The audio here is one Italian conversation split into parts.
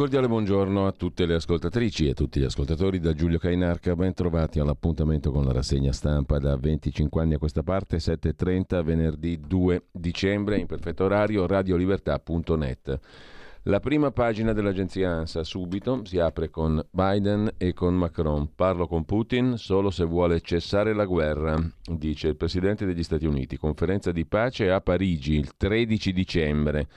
Cordiale buongiorno a tutte le ascoltatrici e a tutti gli ascoltatori da Giulio Cainarca, ben trovati all'appuntamento con la rassegna stampa da 25 anni a questa parte, 7.30 venerdì 2 dicembre in perfetto orario radiolibertà.net. La prima pagina dell'agenzia ANSA subito si apre con Biden e con Macron. Parlo con Putin solo se vuole cessare la guerra, dice il Presidente degli Stati Uniti. Conferenza di pace a Parigi il 13 dicembre.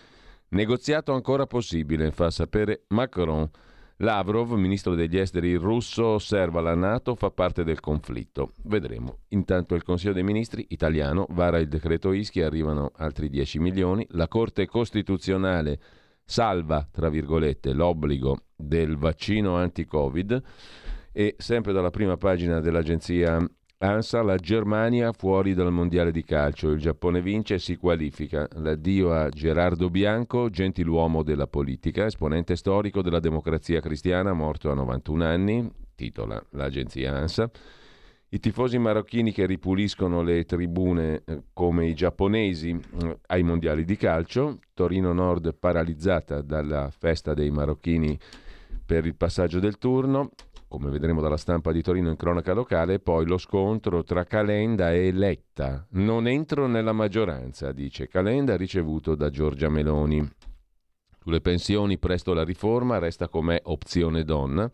Negoziato ancora possibile, fa sapere Macron. Lavrov, ministro degli esteri russo, osserva la Nato fa parte del conflitto. Vedremo. Intanto il Consiglio dei Ministri italiano vara il decreto Ischi, arrivano altri 10 milioni. La Corte Costituzionale salva, tra virgolette, l'obbligo del vaccino anti-Covid. E sempre dalla prima pagina dell'agenzia ANSA, la Germania fuori dal mondiale di calcio, il Giappone vince e si qualifica. L'addio a Gerardo Bianco, gentiluomo della politica, esponente storico della democrazia cristiana, morto a 91 anni, titola l'agenzia ANSA. I tifosi marocchini che ripuliscono le tribune eh, come i giapponesi eh, ai mondiali di calcio, Torino Nord paralizzata dalla festa dei marocchini per il passaggio del turno, come vedremo dalla stampa di Torino in cronaca locale, poi lo scontro tra Calenda e Letta. Non entro nella maggioranza, dice Calenda, ricevuto da Giorgia Meloni. Sulle pensioni presto la riforma, resta com'è opzione donna.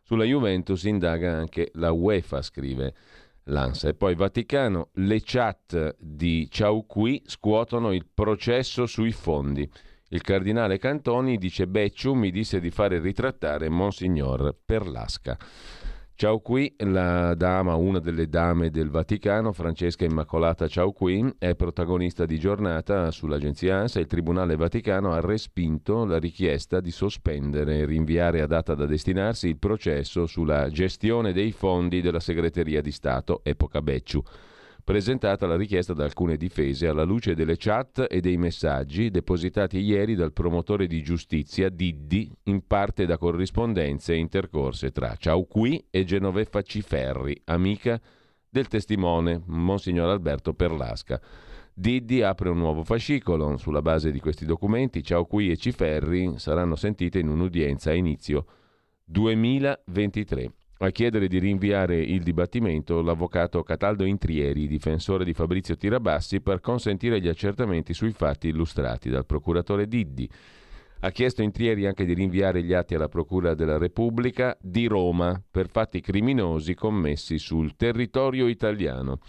Sulla Juventus indaga anche la UEFA, scrive l'ANSA. E poi Vaticano, le chat di Ciao Qui scuotono il processo sui fondi. Il cardinale Cantoni dice Becciu mi disse di fare ritrattare Monsignor Perlasca. Ciao qui, la dama, una delle dame del Vaticano, Francesca Immacolata Ciao qui, è protagonista di giornata sull'agenzia ANSA. Il Tribunale Vaticano ha respinto la richiesta di sospendere e rinviare a data da destinarsi il processo sulla gestione dei fondi della Segreteria di Stato, epoca Becciu presentata la richiesta da alcune difese alla luce delle chat e dei messaggi depositati ieri dal promotore di giustizia Diddi, in parte da corrispondenze intercorse tra Ciao Qui e Genoveffa Ciferri, amica del testimone Monsignor Alberto Perlasca. Diddi apre un nuovo fascicolo. Sulla base di questi documenti, Ciao Qui e Ciferri saranno sentite in un'udienza a inizio 2023. A chiedere di rinviare il dibattimento l'avvocato Cataldo Intrieri, difensore di Fabrizio Tirabassi, per consentire gli accertamenti sui fatti illustrati dal procuratore Diddi. Ha chiesto Intrieri anche di rinviare gli atti alla Procura della Repubblica di Roma per fatti criminosi commessi sul territorio italiano.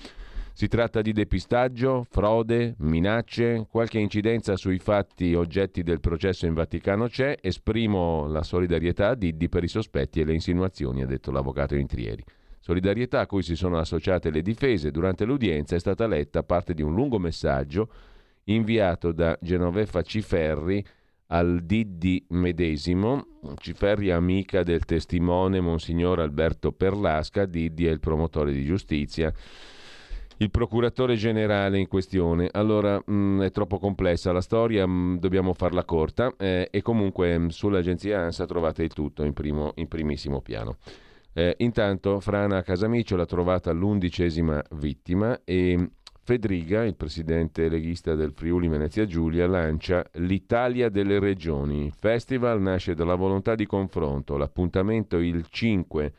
Si tratta di depistaggio, frode, minacce, qualche incidenza sui fatti oggetti del processo in Vaticano c'è, esprimo la solidarietà a Diddi per i sospetti e le insinuazioni, ha detto l'avvocato Intrieri. Solidarietà a cui si sono associate le difese. Durante l'udienza è stata letta parte di un lungo messaggio inviato da Genoveffa Ciferri al Diddi medesimo. Ciferri amica del testimone Monsignor Alberto Perlasca, Diddi è il promotore di giustizia il procuratore generale in questione. Allora, mh, mm, è troppo complessa la storia, mh, mm, dobbiamo farla corta eh, e comunque mh, mm, sull'agenzia ANSA trovate il tutto in, primo, in primissimo piano. Eh, intanto Frana Casamicio l'ha trovata l'undicesima vittima e Fedriga, il presidente leghista del Friuli Venezia Giulia, lancia l'Italia delle regioni. Il festival nasce dalla volontà di confronto, l'appuntamento il 5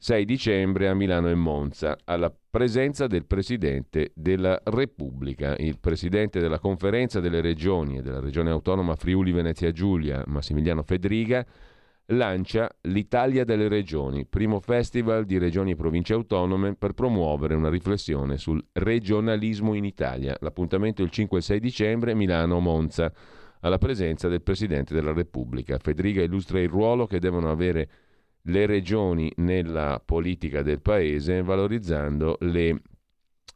6 dicembre a Milano e Monza, alla presenza del Presidente della Repubblica. Il Presidente della Conferenza delle Regioni e della Regione Autonoma Friuli Venezia Giulia, Massimiliano Fedriga, lancia l'Italia delle Regioni, primo festival di regioni e province autonome per promuovere una riflessione sul regionalismo in Italia. L'appuntamento è il 5 e 6 dicembre Milano-Monza, alla presenza del Presidente della Repubblica. Fedriga illustra il ruolo che devono avere le regioni nella politica del paese, valorizzando le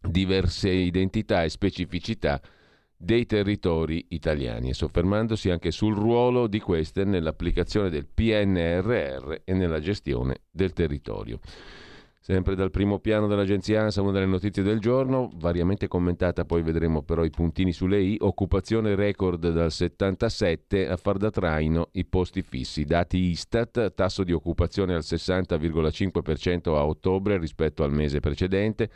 diverse identità e specificità dei territori italiani e soffermandosi anche sul ruolo di queste nell'applicazione del PNRR e nella gestione del territorio. Sempre dal primo piano dell'agenzia ANSA, una delle notizie del giorno, variamente commentata, poi vedremo però i puntini sulle i, occupazione record dal 77 a far da traino i posti fissi. Dati Istat, tasso di occupazione al 60,5% a ottobre rispetto al mese precedente,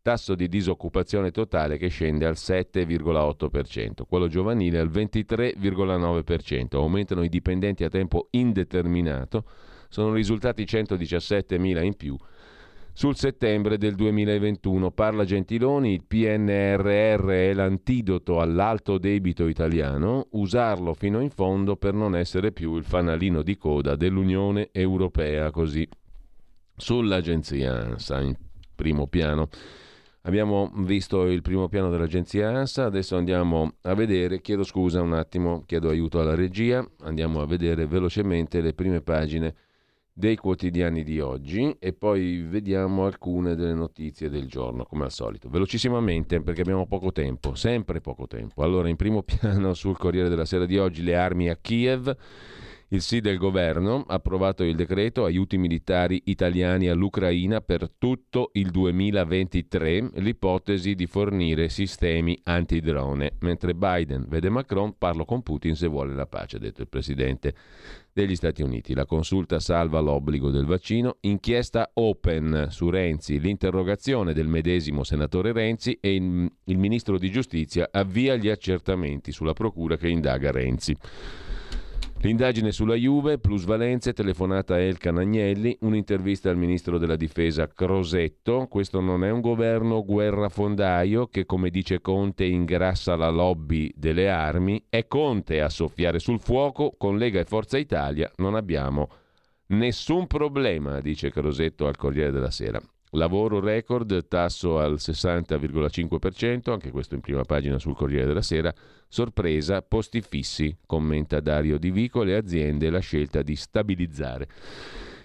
tasso di disoccupazione totale che scende al 7,8%, quello giovanile al 23,9%, aumentano i dipendenti a tempo indeterminato, sono risultati 117.000 in più sul settembre del 2021. Parla Gentiloni, il PNRR è l'antidoto all'alto debito italiano, usarlo fino in fondo per non essere più il fanalino di coda dell'Unione Europea, così sull'agenzia ANSA in primo piano. Abbiamo visto il primo piano dell'agenzia ANSA, adesso andiamo a vedere, chiedo scusa un attimo, chiedo aiuto alla regia, andiamo a vedere velocemente le prime pagine dei quotidiani di oggi e poi vediamo alcune delle notizie del giorno, come al solito. Velocissimamente, perché abbiamo poco tempo, sempre poco tempo. Allora, in primo piano sul Corriere della Sera di oggi, le armi a Kiev. Il sì del governo ha approvato il decreto aiuti militari italiani all'Ucraina per tutto il 2023, l'ipotesi di fornire sistemi antidrone, mentre Biden vede Macron, parlo con Putin se vuole la pace, ha detto il presidente degli Stati Uniti. La consulta salva l'obbligo del vaccino, inchiesta open su Renzi, l'interrogazione del medesimo senatore Renzi e il, il ministro di giustizia avvia gli accertamenti sulla procura che indaga Renzi. L'indagine sulla Juve, plusvalenze, telefonata a Elkan Agnelli, un'intervista al ministro della difesa Crosetto. Questo non è un governo guerrafondaio che, come dice Conte, ingrassa la lobby delle armi. È Conte a soffiare sul fuoco. Con Lega e Forza Italia non abbiamo nessun problema, dice Crosetto al Corriere della Sera. Lavoro record, tasso al 60,5%, anche questo in prima pagina sul Corriere della Sera. Sorpresa, posti fissi, commenta Dario Di Vico, le aziende la scelta di stabilizzare.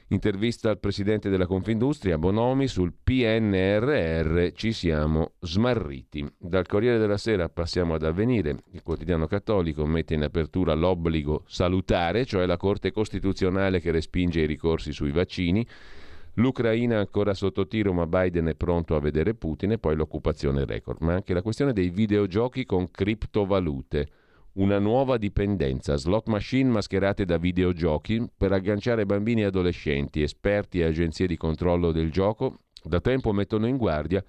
Intervista al presidente della Confindustria Bonomi sul PNRR ci siamo smarriti. Dal Corriere della Sera passiamo ad Avvenire. Il quotidiano cattolico mette in apertura l'obbligo salutare, cioè la Corte Costituzionale che respinge i ricorsi sui vaccini L'Ucraina ancora sotto tiro, ma Biden è pronto a vedere Putin e poi l'occupazione record. Ma anche la questione dei videogiochi con criptovalute. Una nuova dipendenza, slot machine mascherate da videogiochi per agganciare bambini e adolescenti, esperti e agenzie di controllo del gioco da tempo mettono in guardia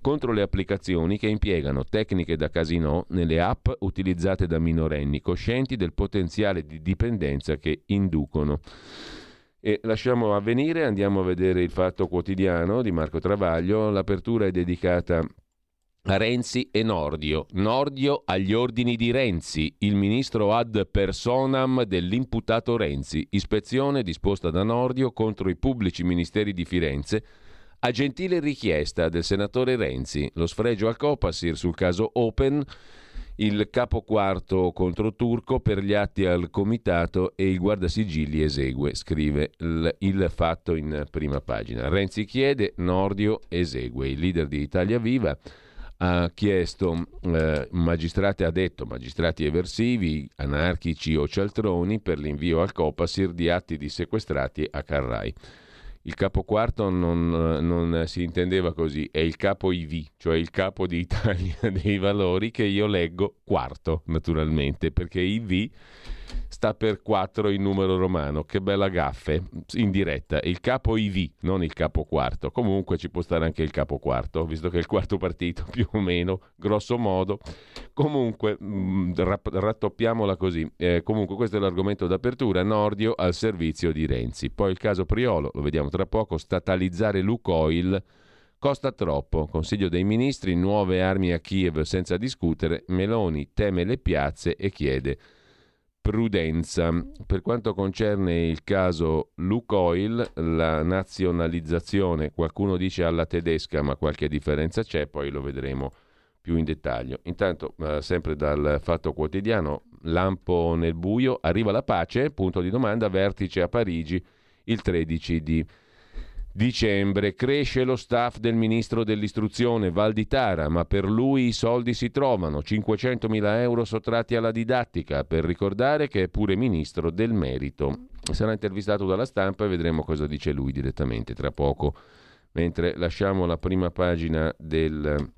contro le applicazioni che impiegano tecniche da casino nelle app utilizzate da minorenni, coscienti del potenziale di dipendenza che inducono. E lasciamo avvenire, andiamo a vedere il Fatto Quotidiano di Marco Travaglio. L'apertura è dedicata a Renzi e Nordio. Nordio agli ordini di Renzi, il ministro ad personam dell'imputato Renzi. Ispezione disposta da Nordio contro i pubblici ministeri di Firenze a gentile richiesta del senatore Renzi. Lo sfregio al Copasir sul caso Open il capo quarto contro Turco per gli atti al comitato e il guardasigilli esegue, scrive il, fatto in prima pagina. Renzi chiede, Nordio esegue. Il leader di Italia Viva ha chiesto, eh, magistrati, ha detto magistrati eversivi, anarchici o cialtroni per l'invio al Copasir di atti di sequestrati a Carrai. Il capo quarto non, non, si intendeva così, è il capo IV, cioè il capo di Italia dei valori che io leggo quarto, naturalmente, perché IV sta per 4 in numero romano. Che bella gaffe in diretta. Il capo IV, non il capo quarto. Comunque ci può stare anche il capo quarto, visto che è il quarto partito più o meno, grosso modo. Comunque, mh, mm, rattoppiamola così. Eh, comunque questo è l'argomento d'apertura. Nordio al servizio di Renzi. Poi il caso Priolo, lo vediamo tra poco, statalizzare Lucoil. Costa troppo. Consiglio dei ministri, nuove armi a Kiev senza discutere. Meloni teme le piazze e chiede prudenza. Per quanto concerne il caso Lukoil, la nazionalizzazione, qualcuno dice alla tedesca, ma qualche differenza c'è, poi lo vedremo più in dettaglio. Intanto, eh, sempre dal Fatto Quotidiano, lampo nel buio, arriva la pace, punto di domanda, vertice a Parigi il 13 di Dicembre cresce lo staff del ministro dell'istruzione Valditara, ma per lui i soldi si trovano, 500.000 euro sottratti alla didattica, per ricordare che è pure ministro del merito. Sarà intervistato dalla stampa e vedremo cosa dice lui direttamente tra poco. mentre lasciamo la prima pagina del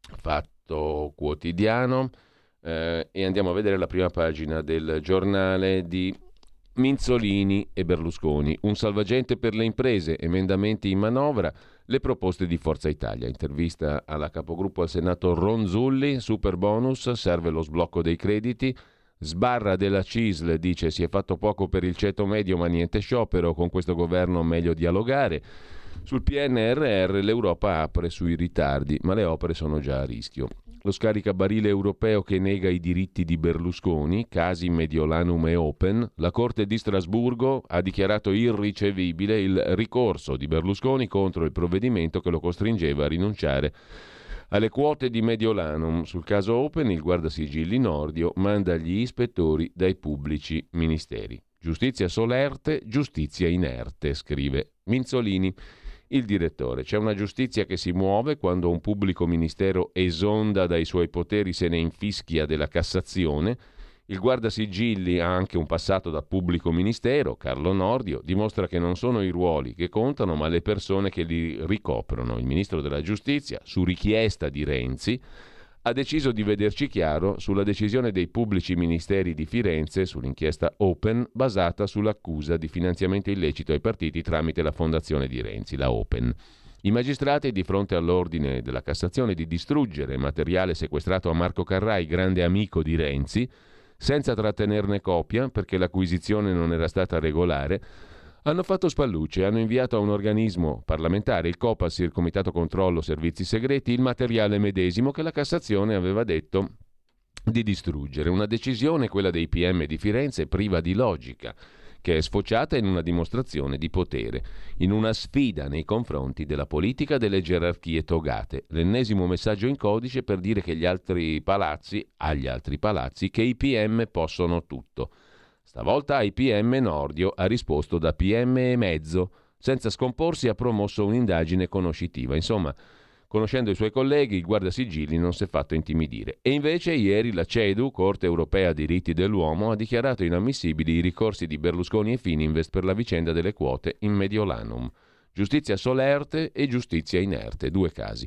Fatto Quotidiano eh, e andiamo a vedere la prima pagina del giornale di Minzolini e Berlusconi. Un salvagente per le imprese, emendamenti in manovra, le proposte di Forza Italia. Intervista alla capogruppo al Senato Ronzulli, super bonus, serve lo sblocco dei crediti. Sbarra della CISL dice si è fatto poco per il ceto medio ma niente sciopero, con questo governo meglio dialogare. Sul PNRR l'Europa apre sui ritardi, ma le opere sono già a rischio lo scaricabarile europeo che nega i diritti di Berlusconi, casi Mediolanum e Open, la Corte di Strasburgo ha dichiarato irricevibile il ricorso di Berlusconi contro il provvedimento che lo costringeva a rinunciare alle quote di Mediolanum. Sul caso Open il guardasigilli Nordio manda gli ispettori dai pubblici ministeri. Giustizia solerte, giustizia inerte, scrive Minzolini il direttore. C'è una giustizia che si muove quando un pubblico ministero esonda dai suoi poteri, se ne infischia della Cassazione. Il guardasigilli ha anche un passato da pubblico ministero, Carlo Nordio, dimostra che non sono i ruoli che contano, ma le persone che li ricoprono. Il ministro della giustizia, su richiesta di Renzi, ha deciso di vederci chiaro sulla decisione dei pubblici ministeri di Firenze sull'inchiesta Open basata sull'accusa di finanziamento illecito ai partiti tramite la fondazione di Renzi, la Open. I magistrati, di fronte all'ordine della Cassazione di distruggere materiale sequestrato a Marco Carrai, grande amico di Renzi, senza trattenerne copia perché l'acquisizione non era stata regolare, hanno fatto spallucce, hanno inviato a un organismo parlamentare, il COPAS, il Comitato Controllo Servizi Segreti, il materiale medesimo che la Cassazione aveva detto di distruggere. Una decisione, quella dei PM di Firenze, priva di logica, che è sfociata in una dimostrazione di potere, in una sfida nei confronti della politica delle gerarchie togate. L'ennesimo messaggio in codice per dire che gli altri palazzi, agli altri palazzi, che i PM possono tutto. Stavolta IPM Nordio ha risposto da PM e mezzo. Senza scomporsi ha promosso un'indagine conoscitiva. Insomma, conoscendo i suoi colleghi, il guardasigilli non si è fatto intimidire. E invece ieri la CEDU, Corte Europea Diritti dell'Uomo, ha dichiarato inammissibili i ricorsi di Berlusconi e Fininvest per la vicenda delle quote in Mediolanum. Giustizia solerte e giustizia inerte, due casi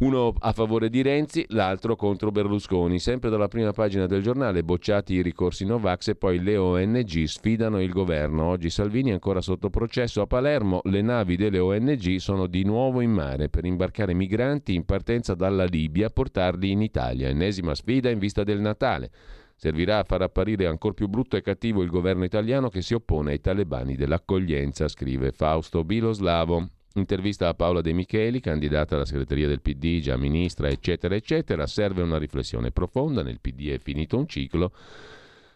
uno a favore di Renzi, l'altro contro Berlusconi. Sempre dalla prima pagina del giornale, bocciati i ricorsi Novax e poi le ONG sfidano il governo. Oggi Salvini è ancora sotto processo a Palermo, le navi delle ONG sono di nuovo in mare per imbarcare migranti in partenza dalla Libia portarli in Italia. Ennesima sfida in vista del Natale. Servirà a far apparire ancora più brutto e cattivo il governo italiano che si oppone ai talebani dell'accoglienza, scrive Fausto Biloslavo. Intervista a Paola De Micheli, candidata alla segreteria del PD, già ministra, eccetera, eccetera. Serve una riflessione profonda. Nel PD è finito un ciclo.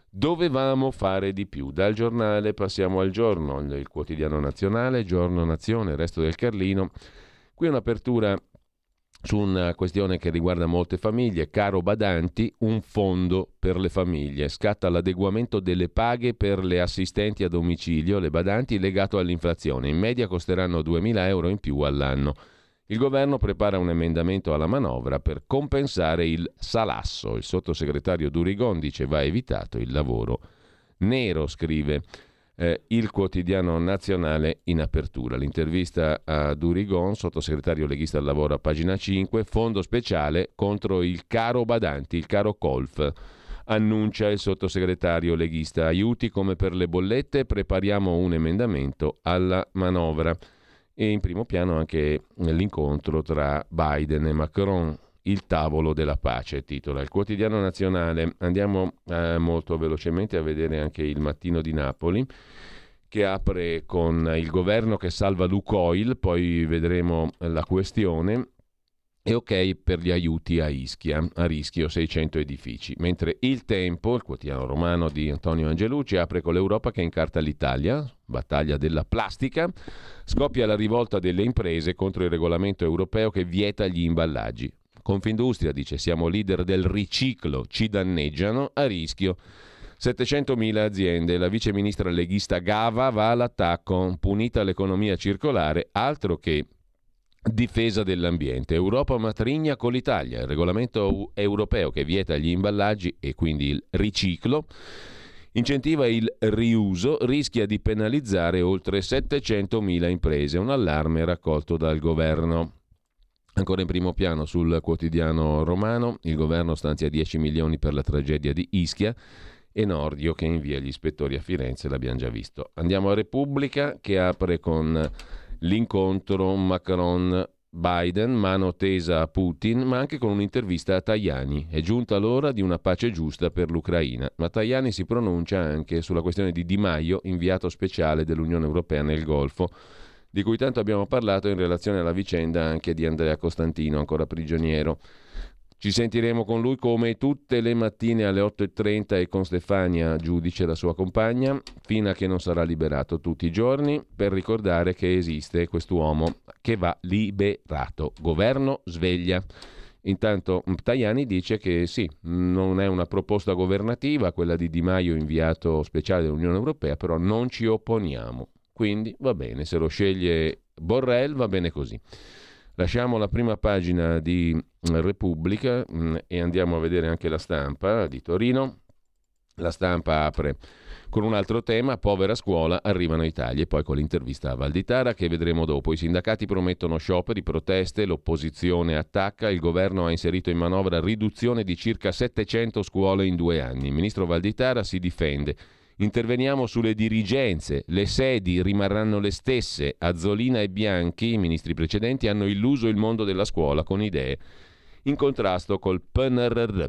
Dovevamo fare di più. Dal giornale passiamo al giorno, il quotidiano nazionale, giorno nazione, resto del Carlino. Qui un'apertura su una questione che riguarda molte famiglie. Caro Badanti, un fondo per le famiglie. Scatta l'adeguamento delle paghe per le assistenti a domicilio, le badanti, legato all'inflazione. In media costeranno 2.000 euro in più all'anno. Il governo prepara un emendamento alla manovra per compensare il salasso. Il sottosegretario Durigon dice va evitato il lavoro nero, scrive eh, il quotidiano nazionale in apertura. L'intervista a Durigon, sottosegretario leghista al lavoro a pagina 5, fondo speciale contro il caro Badanti, il caro Colf. Annuncia il sottosegretario leghista aiuti come per le bollette, prepariamo un emendamento alla manovra. E in primo piano anche l'incontro tra Biden e Macron il tavolo della pace, titola il quotidiano nazionale. Andiamo eh, molto velocemente a vedere anche il mattino di Napoli che apre con il governo che salva Lucoil, poi vedremo la questione. E ok per gli aiuti a Ischia, a rischio 600 edifici. Mentre Il Tempo, il quotidiano romano di Antonio Angelucci, apre con l'Europa che incarta l'Italia, battaglia della plastica, scoppia la rivolta delle imprese contro il regolamento europeo che vieta gli imballaggi. Confindustria dice siamo leader del riciclo, ci danneggiano a rischio. 700.000 aziende, la vice ministra leghista Gava va all'attacco, punita l'economia circolare, altro che difesa dell'ambiente. Europa matrigna con l'Italia, il regolamento europeo che vieta gli imballaggi e quindi il riciclo incentiva il riuso, rischia di penalizzare oltre 700.000 imprese, un allarme raccolto dal governo. Ancora in primo piano sul quotidiano romano, il governo stanzia 10 milioni per la tragedia di Ischia e Nordio che invia gli ispettori a Firenze, l'abbiamo già visto. Andiamo a Repubblica che apre con l'incontro Macron Biden, mano tesa a Putin, ma anche con un'intervista a Tajani. È giunta l'ora di una pace giusta per l'Ucraina, ma Tajani si pronuncia anche sulla questione di Di Maio, inviato speciale dell'Unione Europea nel Golfo, di cui tanto abbiamo parlato in relazione alla vicenda anche di Andrea Costantino, ancora prigioniero. Ci sentiremo con lui come tutte le mattine alle 8.30 e con Stefania, giudice, la sua compagna, fino a che non sarà liberato tutti i giorni, per ricordare che esiste quest'uomo che va liberato. Governo sveglia. Intanto Tajani dice che sì, non è una proposta governativa quella di Di Maio inviato speciale dell'Unione Europea, però non ci opponiamo. Quindi va bene, se lo sceglie Borrell va bene così. Lasciamo la prima pagina di Repubblica mh, mm, e andiamo a vedere anche la stampa di Torino. La stampa apre con un altro tema, povera scuola, arrivano i tagli e poi con l'intervista a Valditara che vedremo dopo. I sindacati promettono scioperi, proteste, l'opposizione attacca, il governo ha inserito in manovra riduzione di circa 700 scuole in due anni. Il ministro Valditara si difende. Interveniamo sulle dirigenze, le sedi rimarranno le stesse. Azzolina e Bianchi, i ministri precedenti, hanno illuso il mondo della scuola con idee in contrasto col PNRR.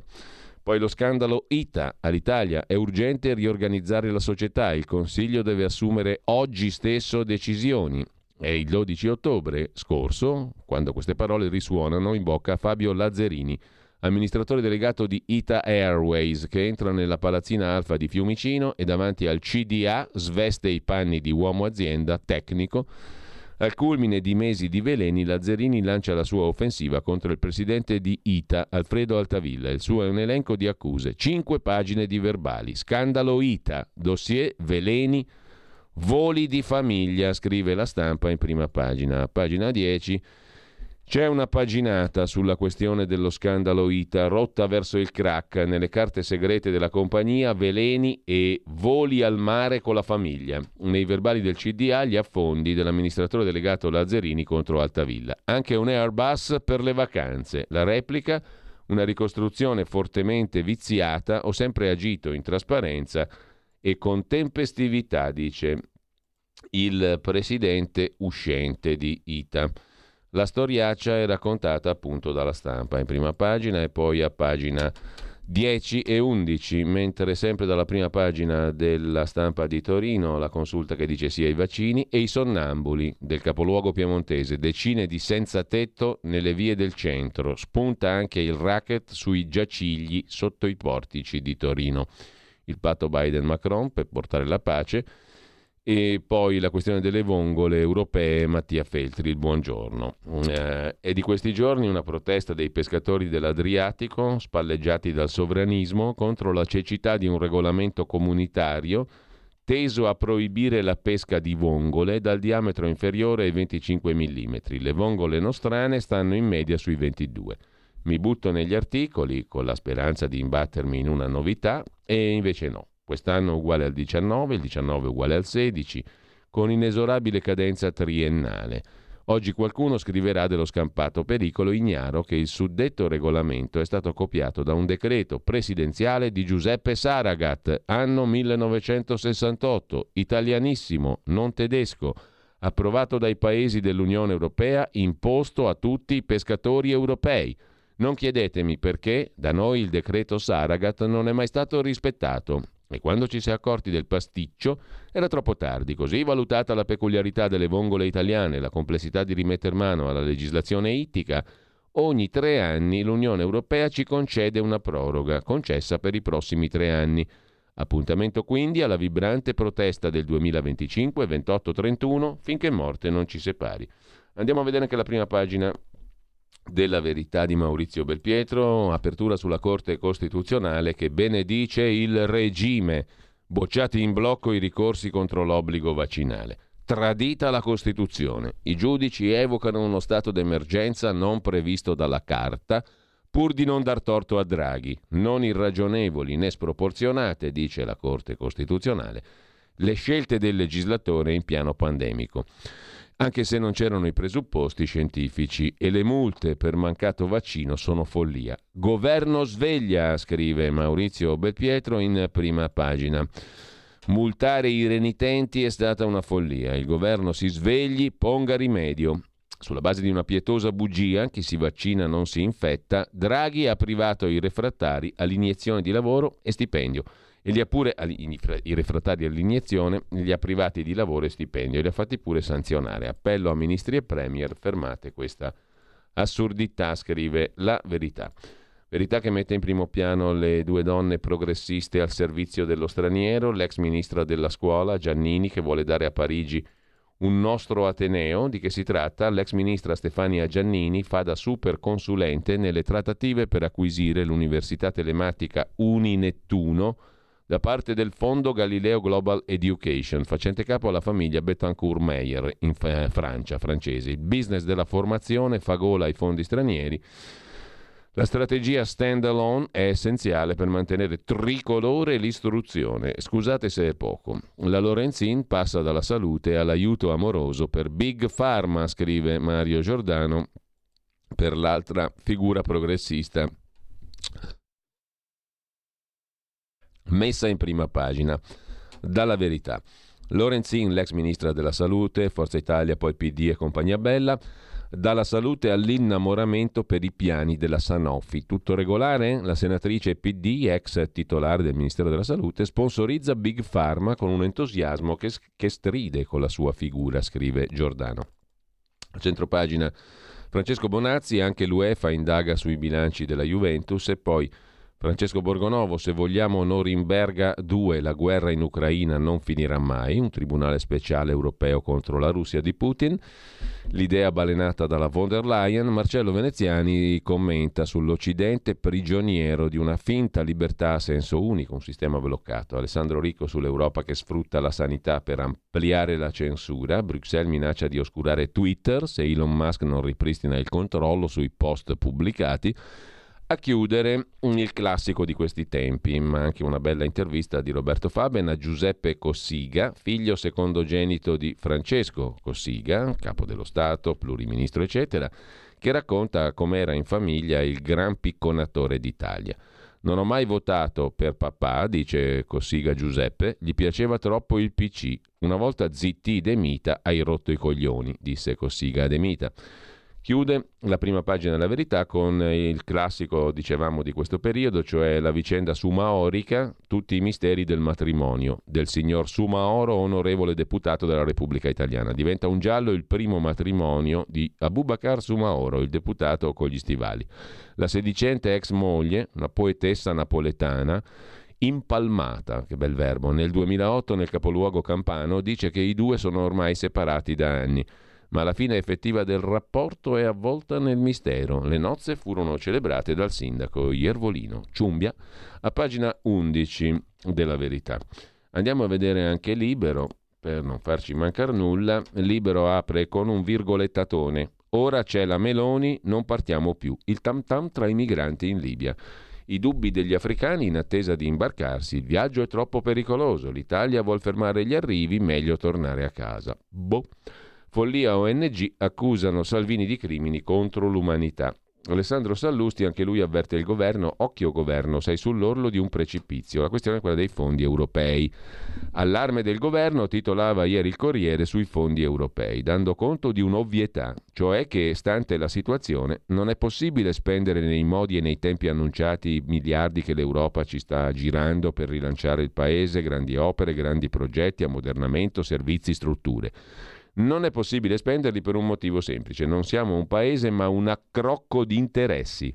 Poi lo scandalo ITA all'Italia. È urgente riorganizzare la società. Il Consiglio deve assumere oggi stesso decisioni. È il 12 ottobre scorso, quando queste parole risuonano in bocca a Fabio Lazzerini, amministratore delegato di Ita Airways, che entra nella palazzina Alfa di Fiumicino e davanti al CDA sveste i panni di uomo azienda tecnico. Al culmine di mesi di veleni, Lazzarini lancia la sua offensiva contro il presidente di ITA, Alfredo Altavilla. Il suo è un elenco di accuse, cinque pagine di verbali. Scandalo ITA, dossier veleni, voli di famiglia, scrive la stampa in prima pagina. Pagina 10 c'è una paginata sulla questione dello scandalo ITA, rotta verso il crack, nelle carte segrete della compagnia, veleni e voli al mare con la famiglia. Nei verbali del CDA gli affondi dell'amministratore delegato Lazzarini contro Altavilla. Anche un Airbus per le vacanze. La replica, una ricostruzione fortemente viziata, ho sempre agito in trasparenza e con tempestività, dice il presidente uscente di ITA. La storiaccia è raccontata appunto dalla stampa in prima pagina e poi a pagina 10 e 11, mentre sempre dalla prima pagina della stampa di Torino la consulta che dice sì ai vaccini e i sonnambuli del capoluogo piemontese, decine di senza tetto nelle vie del centro, spunta anche il racket sui giacigli sotto i portici di Torino. Il patto Biden-Macron per portare la pace e poi la questione delle vongole europee, Mattia Feltri, il buongiorno. Eh, è di questi giorni una protesta dei pescatori dell'Adriatico, spalleggiati dal sovranismo, contro la cecità di un regolamento comunitario teso a proibire la pesca di vongole dal diametro inferiore ai 25 mm. Le vongole nostrane stanno in media sui 22. Mi butto negli articoli con la speranza di imbattermi in una novità e invece no. Quest'anno uguale al 19, il 19 uguale al 16, con inesorabile cadenza triennale. Oggi qualcuno scriverà dello scampato pericolo ignaro che il suddetto regolamento è stato copiato da un decreto presidenziale di Giuseppe Saragat, anno 1968, italianissimo, non tedesco, approvato dai paesi dell'Unione Europea, imposto a tutti i pescatori europei. Non chiedetemi perché da noi il decreto Saragat non è mai stato rispettato e quando ci si è accorti del pasticcio era troppo tardi, così valutata la peculiarità delle vongole italiane e la complessità di rimetter mano alla legislazione ittica, ogni tre anni l'Unione Europea ci concede una proroga, concessa per i prossimi tre anni. Appuntamento quindi alla vibrante protesta del 2025-28-31 finché morte non ci separi. Andiamo a vedere anche la prima pagina della verità di Maurizio Belpietro, apertura sulla Corte Costituzionale che benedice il regime, bocciati in blocco i ricorsi contro l'obbligo vaccinale. Tradita la Costituzione. I giudici evocano uno stato d'emergenza non previsto dalla Carta, pur di non dar torto a Draghi, non irragionevoli né sproporzionate, dice la Corte Costituzionale, le scelte del legislatore in piano pandemico anche se non c'erano i presupposti scientifici e le multe per mancato vaccino sono follia. Governo sveglia, scrive Maurizio Belpietro in prima pagina. Multare i renitenti è stata una follia. Il governo si svegli, ponga rimedio. Sulla base di una pietosa bugia, chi si vaccina non si infetta, Draghi ha privato i refrattari all'iniezione di lavoro e stipendio e li ha pure, i refrattari all'iniezione, li ha privati di lavoro e stipendio e li ha fatti pure sanzionare. Appello a ministri e premier, fermate questa assurdità, scrive la verità. Verità che mette in primo piano le due donne progressiste al servizio dello straniero, l'ex ministra della scuola Giannini che vuole dare a Parigi un nostro Ateneo, di che si tratta? L'ex ministra Stefania Giannini fa da super consulente nelle trattative per acquisire l'Università Telematica Uninettuno da parte del Fondo Galileo Global Education, facente capo alla famiglia Betancourt Meyer in Francia, francesi. Il business della formazione fa gola ai fondi stranieri la strategia stand-alone è essenziale per mantenere tricolore l'istruzione. Scusate se è poco. La Lorenzin passa dalla salute all'aiuto amoroso per Big Pharma, scrive Mario Giordano, per l'altra figura progressista. Messa in prima pagina dalla verità. Lorenzin, l'ex ministra della salute, Forza Italia, poi PD e compagnia bella dalla salute all'innamoramento per i piani della Sanofi. Tutto regolare? La senatrice PD, ex titolare del Ministero della Salute, sponsorizza Big Pharma con un entusiasmo che, che stride con la sua figura, scrive Giordano. A centropagina Francesco Bonazzi, anche l'UEFA indaga sui bilanci della Juventus e poi Francesco Borgonovo, se vogliamo Norimberga 2, la guerra in Ucraina non finirà mai, un tribunale speciale europeo contro la Russia di Putin, l'idea balenata dalla von der Leyen, Marcello Veneziani commenta sull'Occidente prigioniero di una finta libertà a senso unico, un sistema bloccato, Alessandro Ricco sull'Europa che sfrutta la sanità per ampliare la censura, Bruxelles minaccia di oscurare Twitter se Elon Musk non ripristina il controllo sui post pubblicati, a chiudere il classico di questi tempi, ma anche una bella intervista di Roberto Faben a Giuseppe Cossiga, figlio secondogenito di Francesco Cossiga, capo dello Stato, pluriministro, eccetera, che racconta com'era in famiglia il gran picconatore d'Italia. Non ho mai votato per papà, dice Cossiga Giuseppe, gli piaceva troppo il PC. Una volta zitti De Mita, hai rotto i coglioni, disse Cossiga a De Mita. Chiude la prima pagina della verità con il classico, dicevamo, di questo periodo, cioè la vicenda sumaorica, tutti i misteri del matrimonio del signor Sumaoro, onorevole deputato della Repubblica Italiana. Diventa un giallo il primo matrimonio di Abubakar Sumaoro, il deputato con gli stivali. La sedicente ex moglie, una poetessa napoletana, impalmata, che bel verbo, nel 2008 nel capoluogo campano, dice che i due sono ormai separati da anni ma la fine effettiva del rapporto è avvolta nel mistero. Le nozze furono celebrate dal sindaco Iervolino Ciumbia a pagina 11 della Verità. Andiamo a vedere anche Libero, per non farci mancare nulla. Libero apre con un virgolettatone. Ora c'è la Meloni, non partiamo più. Il tam tam tra i migranti in Libia. I dubbi degli africani in attesa di imbarcarsi. Il viaggio è troppo pericoloso. L'Italia vuol fermare gli arrivi, meglio tornare a casa. Boh. Follia ONG accusano Salvini di crimini contro l'umanità. Alessandro Sallusti, anche lui avverte il governo, occhio governo, sei sull'orlo di un precipizio. La questione è quella dei fondi europei. Allarme del governo titolava ieri il Corriere sui fondi europei, dando conto di un'ovvietà, cioè che, stante la situazione, non è possibile spendere nei modi e nei tempi annunciati miliardi che l'Europa ci sta girando per rilanciare il paese, grandi opere, grandi progetti, ammodernamento, servizi, strutture. Non è possibile spenderli per un motivo semplice, non siamo un paese ma un accrocco di interessi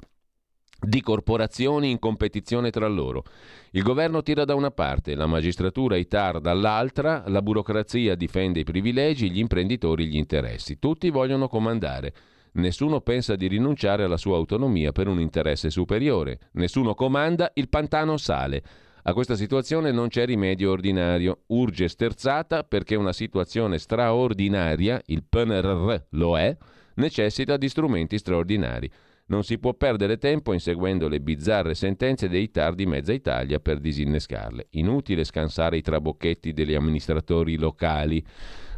di corporazioni in competizione tra loro. Il governo tira da una parte, la magistratura i TAR dall'altra, la burocrazia difende i privilegi, gli imprenditori gli interessi. Tutti vogliono comandare. Nessuno pensa di rinunciare alla sua autonomia per un interesse superiore. Nessuno comanda, il pantano sale. A questa situazione non c'è rimedio ordinario, urge sterzata perché una situazione straordinaria, il PNRR lo è, necessita di strumenti straordinari. Non si può perdere tempo inseguendo le bizzarre sentenze dei TAR di mezza Italia per disinnescarle. Inutile scansare i trabocchetti degli amministratori locali.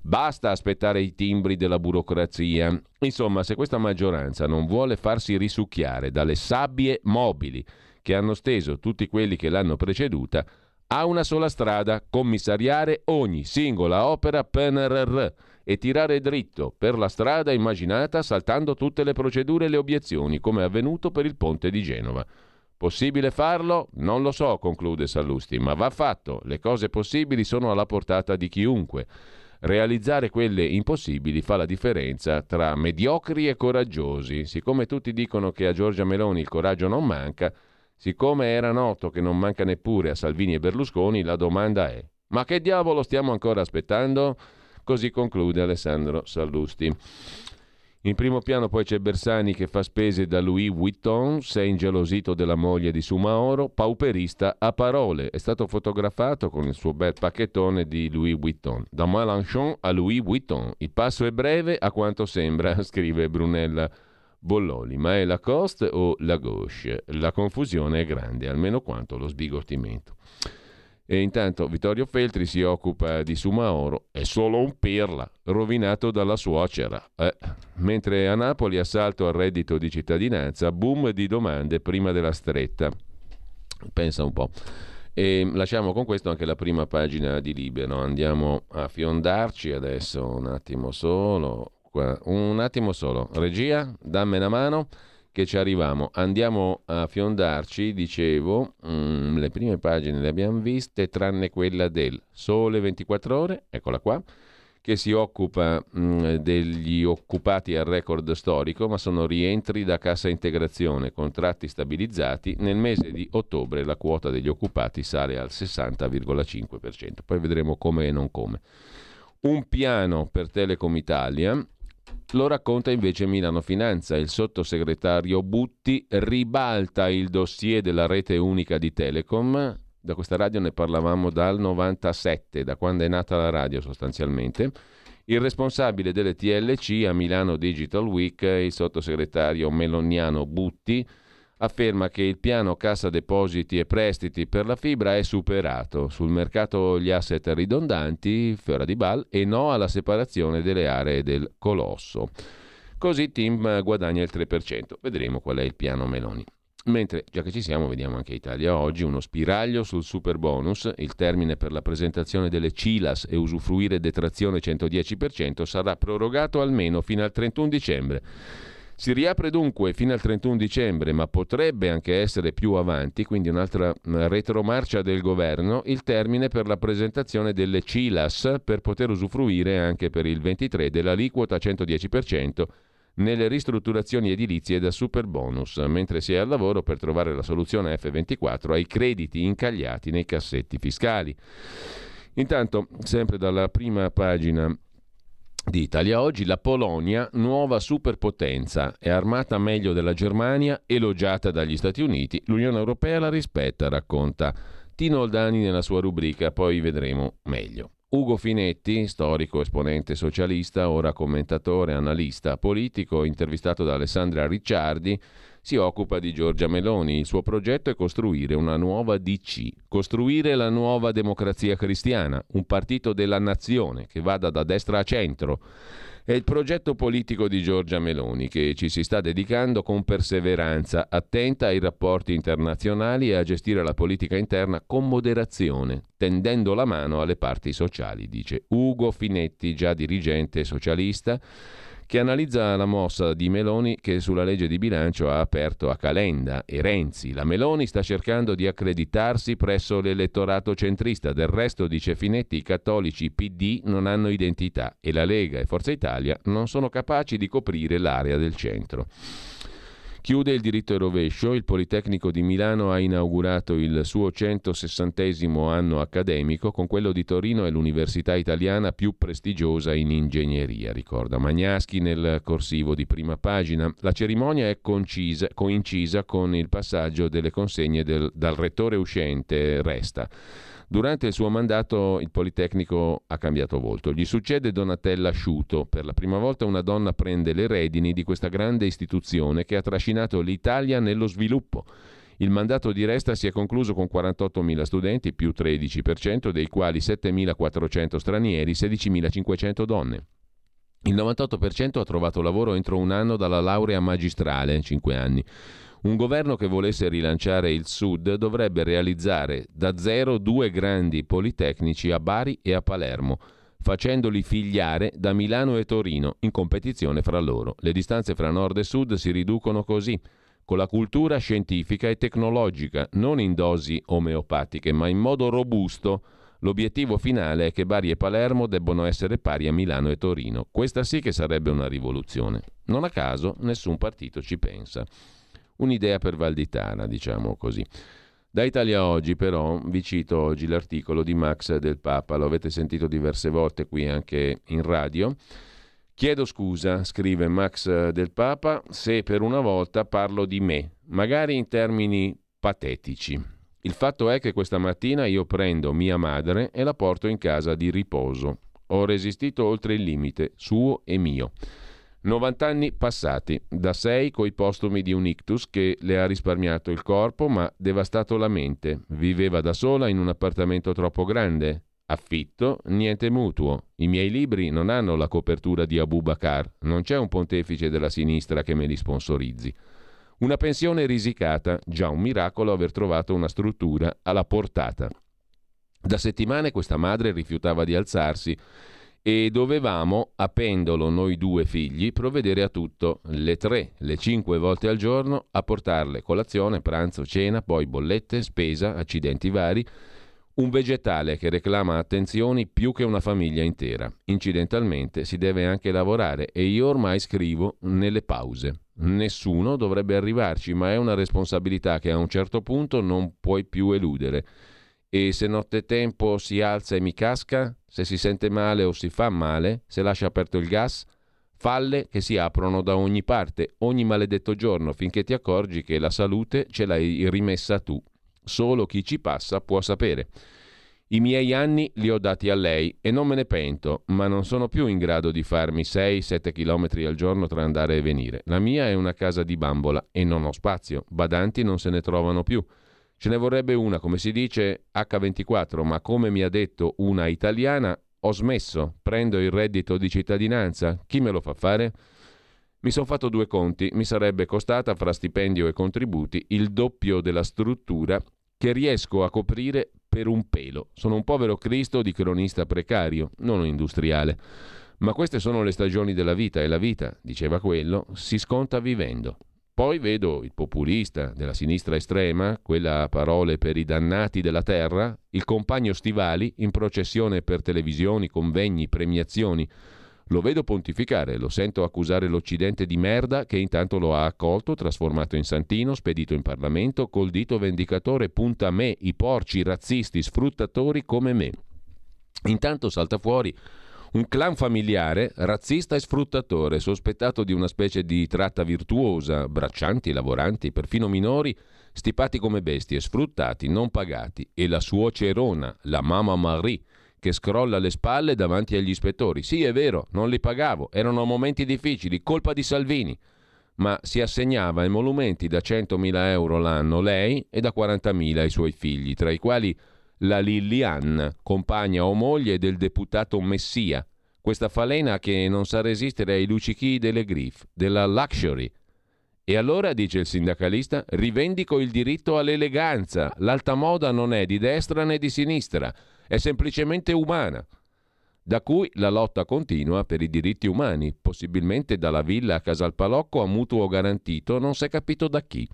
Basta aspettare i timbri della burocrazia. Insomma, se questa maggioranza non vuole farsi risucchiare dalle sabbie mobili che hanno steso tutti quelli che l'hanno preceduta, ha una sola strada, commissariare ogni singola opera PNRR e tirare dritto per la strada immaginata saltando tutte le procedure e le obiezioni, come è avvenuto per il ponte di Genova. Possibile farlo? Non lo so, conclude Sallusti, ma va fatto. Le cose possibili sono alla portata di chiunque. Realizzare quelle impossibili fa la differenza tra mediocri e coraggiosi. Siccome tutti dicono che a Giorgia Meloni il coraggio non manca, siccome era noto che non manca neppure a Salvini e Berlusconi, la domanda è: ma che diavolo stiamo ancora aspettando? Così conclude Alessandro Sallusti. In primo piano poi c'è Bersani che fa spese da Louis Vuitton, sei ingelosito della moglie di Sumaoro, pauperista a parole. È stato fotografato con il suo bel pacchettone di Louis Vuitton. Da Mélenchon a Louis Vuitton. Il passo è breve a quanto sembra, scrive Brunella Bolloli. Ma è la Coste o la Gauche? La confusione è grande, almeno quanto lo sbigottimento. E intanto Vittorio Feltri si occupa di Sumaoro, è solo un pirla, rovinato dalla suocera. Eh. Mentre a Napoli assalto al reddito di cittadinanza, boom di domande prima della stretta. Pensa un po'. E lasciamo con questo anche la prima pagina di Libero. Andiamo a fiondarci adesso un attimo solo. Un attimo solo. Regia, dammi una mano che ci arriviamo. Andiamo a fiondarci, dicevo, mh, mm, le prime pagine le abbiamo viste, tranne quella del Sole 24 ore, eccola qua, che si occupa mh, mm, degli occupati al record storico, ma sono rientri da cassa integrazione, contratti stabilizzati. Nel mese di ottobre la quota degli occupati sale al 60,5%. Poi vedremo come e non come. Un piano per Telecom Italia lo racconta invece Milano Finanza. Il sottosegretario Butti ribalta il dossier della rete unica di Telecom. Da questa radio ne parlavamo dal 97, da quando è nata la radio sostanzialmente. Il responsabile delle TLC a Milano Digital Week, il sottosegretario meloniano Butti, afferma che il piano cassa depositi e prestiti per la fibra è superato. Sul mercato gli asset ridondanti, fiora di bal, e no alla separazione delle aree del colosso. Così Tim guadagna il 3%. Vedremo qual è il piano Meloni. Mentre, già che ci siamo, vediamo anche Italia oggi, uno spiraglio sul super bonus, il termine per la presentazione delle CILAS e usufruire detrazione 110% sarà prorogato almeno fino al 31 dicembre. Si riapre dunque fino al 31 dicembre, ma potrebbe anche essere più avanti, quindi un'altra retromarcia del governo, il termine per la presentazione delle CILAS per poter usufruire anche per il 23 dell'aliquota 110% nelle ristrutturazioni edilizie da super bonus, mentre si è al lavoro per trovare la soluzione F24 ai crediti incagliati nei cassetti fiscali. Intanto, sempre dalla prima pagina di Italia Oggi, la Polonia, nuova superpotenza, è armata meglio della Germania, elogiata dagli Stati Uniti, l'Unione Europea la rispetta, racconta Tino Oldani nella sua rubrica, poi vedremo meglio. Ugo Finetti, storico esponente socialista, ora commentatore, analista politico, intervistato da Alessandra Ricciardi, si occupa di Giorgia Meloni. Il suo progetto è costruire una nuova DC, costruire la nuova democrazia cristiana, un partito della nazione che vada da destra a centro. È il progetto politico di Giorgia Meloni che ci si sta dedicando con perseveranza, attenta ai rapporti internazionali e a gestire la politica interna con moderazione, tendendo la mano alle parti sociali, dice Ugo Finetti, già dirigente socialista che analizza la mossa di Meloni che sulla legge di bilancio ha aperto a Calenda e Renzi. La Meloni sta cercando di accreditarsi presso l'elettorato centrista, del resto, dice Finetti, i cattolici PD non hanno identità e la Lega e Forza Italia non sono capaci di coprire l'area del centro. Chiude il diritto e rovescio, il Politecnico di Milano ha inaugurato il suo 160 anno accademico, con quello di Torino è l'università italiana più prestigiosa in ingegneria, ricorda Magnaschi nel corsivo di prima pagina. La cerimonia è concisa, coincisa con il passaggio delle consegne del, dal rettore uscente Resta Durante il suo mandato il Politecnico ha cambiato volto. Gli succede Donatella Asciuto. Per la prima volta una donna prende le redini di questa grande istituzione che ha trascinato l'Italia nello sviluppo. Il mandato di Resta si è concluso con 48.000 studenti, più 13%, dei quali 7.400 stranieri, 16.500 donne. Il 98% ha trovato lavoro entro un anno dalla laurea magistrale, 5 anni. Un governo che volesse rilanciare il Sud dovrebbe realizzare da zero due grandi politecnici a Bari e a Palermo, facendoli figliare da Milano e Torino in competizione fra loro. Le distanze fra nord e sud si riducono così, con la cultura scientifica e tecnologica, non in dosi omeopatiche, ma in modo robusto. L'obiettivo finale è che Bari e Palermo debbono essere pari a Milano e Torino. Questa sì che sarebbe una rivoluzione. Non a caso nessun partito ci pensa un'idea per Valditana, diciamo così. Da Italia Oggi però vi cito oggi l'articolo di Max del Papa, lo avete sentito diverse volte qui anche in radio. Chiedo scusa, scrive Max del Papa, se per una volta parlo di me, magari in termini patetici. Il fatto è che questa mattina io prendo mia madre e la porto in casa di riposo. Ho resistito oltre il limite, suo e mio. 90 anni passati, da 6 coi postumi di un ictus che le ha risparmiato il corpo ma devastato la mente. Viveva da sola in un appartamento troppo grande. Affitto, niente mutuo. I miei libri non hanno la copertura di Abu Bakar, non c'è un pontefice della sinistra che me li sponsorizzi. Una pensione risicata, già un miracolo aver trovato una struttura alla portata. Da settimane questa madre rifiutava di alzarsi e dovevamo, a noi due figli, provvedere a tutto, le tre, le cinque volte al giorno, a portarle colazione, pranzo, cena, poi bollette, spesa, accidenti vari, un vegetale che reclama attenzioni più che una famiglia intera. Incidentalmente si deve anche lavorare e io ormai scrivo nelle pause. Nessuno dovrebbe arrivarci, ma è una responsabilità che a un certo punto non puoi più eludere. E se nottetempo si alza e mi casca, se si sente male o si fa male, se lascia aperto il gas, falle che si aprono da ogni parte, ogni maledetto giorno, finché ti accorgi che la salute ce l'hai rimessa tu. Solo chi ci passa può sapere. I miei anni li ho dati a lei e non me ne pento, ma non sono più in grado di farmi 6-7 km al giorno tra andare e venire. La mia è una casa di bambola e non ho spazio, badanti non se ne trovano più. Ce ne vorrebbe una, come si dice, H24, ma come mi ha detto una italiana, ho smesso, prendo il reddito di cittadinanza, chi me lo fa fare? Mi sono fatto due conti, mi sarebbe costata fra stipendio e contributi il doppio della struttura che riesco a coprire per un pelo. Sono un povero Cristo di cronista precario, non industriale. Ma queste sono le stagioni della vita e la vita, diceva quello, si sconta vivendo. Poi vedo il populista della sinistra estrema, quella a parole per i dannati della terra, il compagno Stivali in processione per televisioni, convegni, premiazioni. Lo vedo pontificare, lo sento accusare l'Occidente di merda che intanto lo ha accolto, trasformato in santino, spedito in Parlamento, col dito vendicatore punta a me, i porci, razzisti, sfruttatori come me. Intanto salta fuori un clan familiare razzista e sfruttatore, sospettato di una specie di tratta virtuosa, braccianti, lavoranti, perfino minori, stipati come bestie, sfruttati, non pagati, e la suocerona, la mamma Marie, che scrolla le spalle davanti agli ispettori. Sì, è vero, non li pagavo, erano momenti difficili, colpa di Salvini. Ma si assegnava emolumenti da 100.000 euro l'anno lei e da 40.000 i suoi figli, tra i quali la Lilian, compagna o moglie del deputato Messia, questa falena che non sa resistere ai luccichi delle griffe, della luxury. E allora, dice il sindacalista, rivendico il diritto all'eleganza. L'alta moda non è di destra né di sinistra, è semplicemente umana. Da cui la lotta continua per i diritti umani, possibilmente dalla villa a Casalpalocco a mutuo garantito, non si è capito da chi.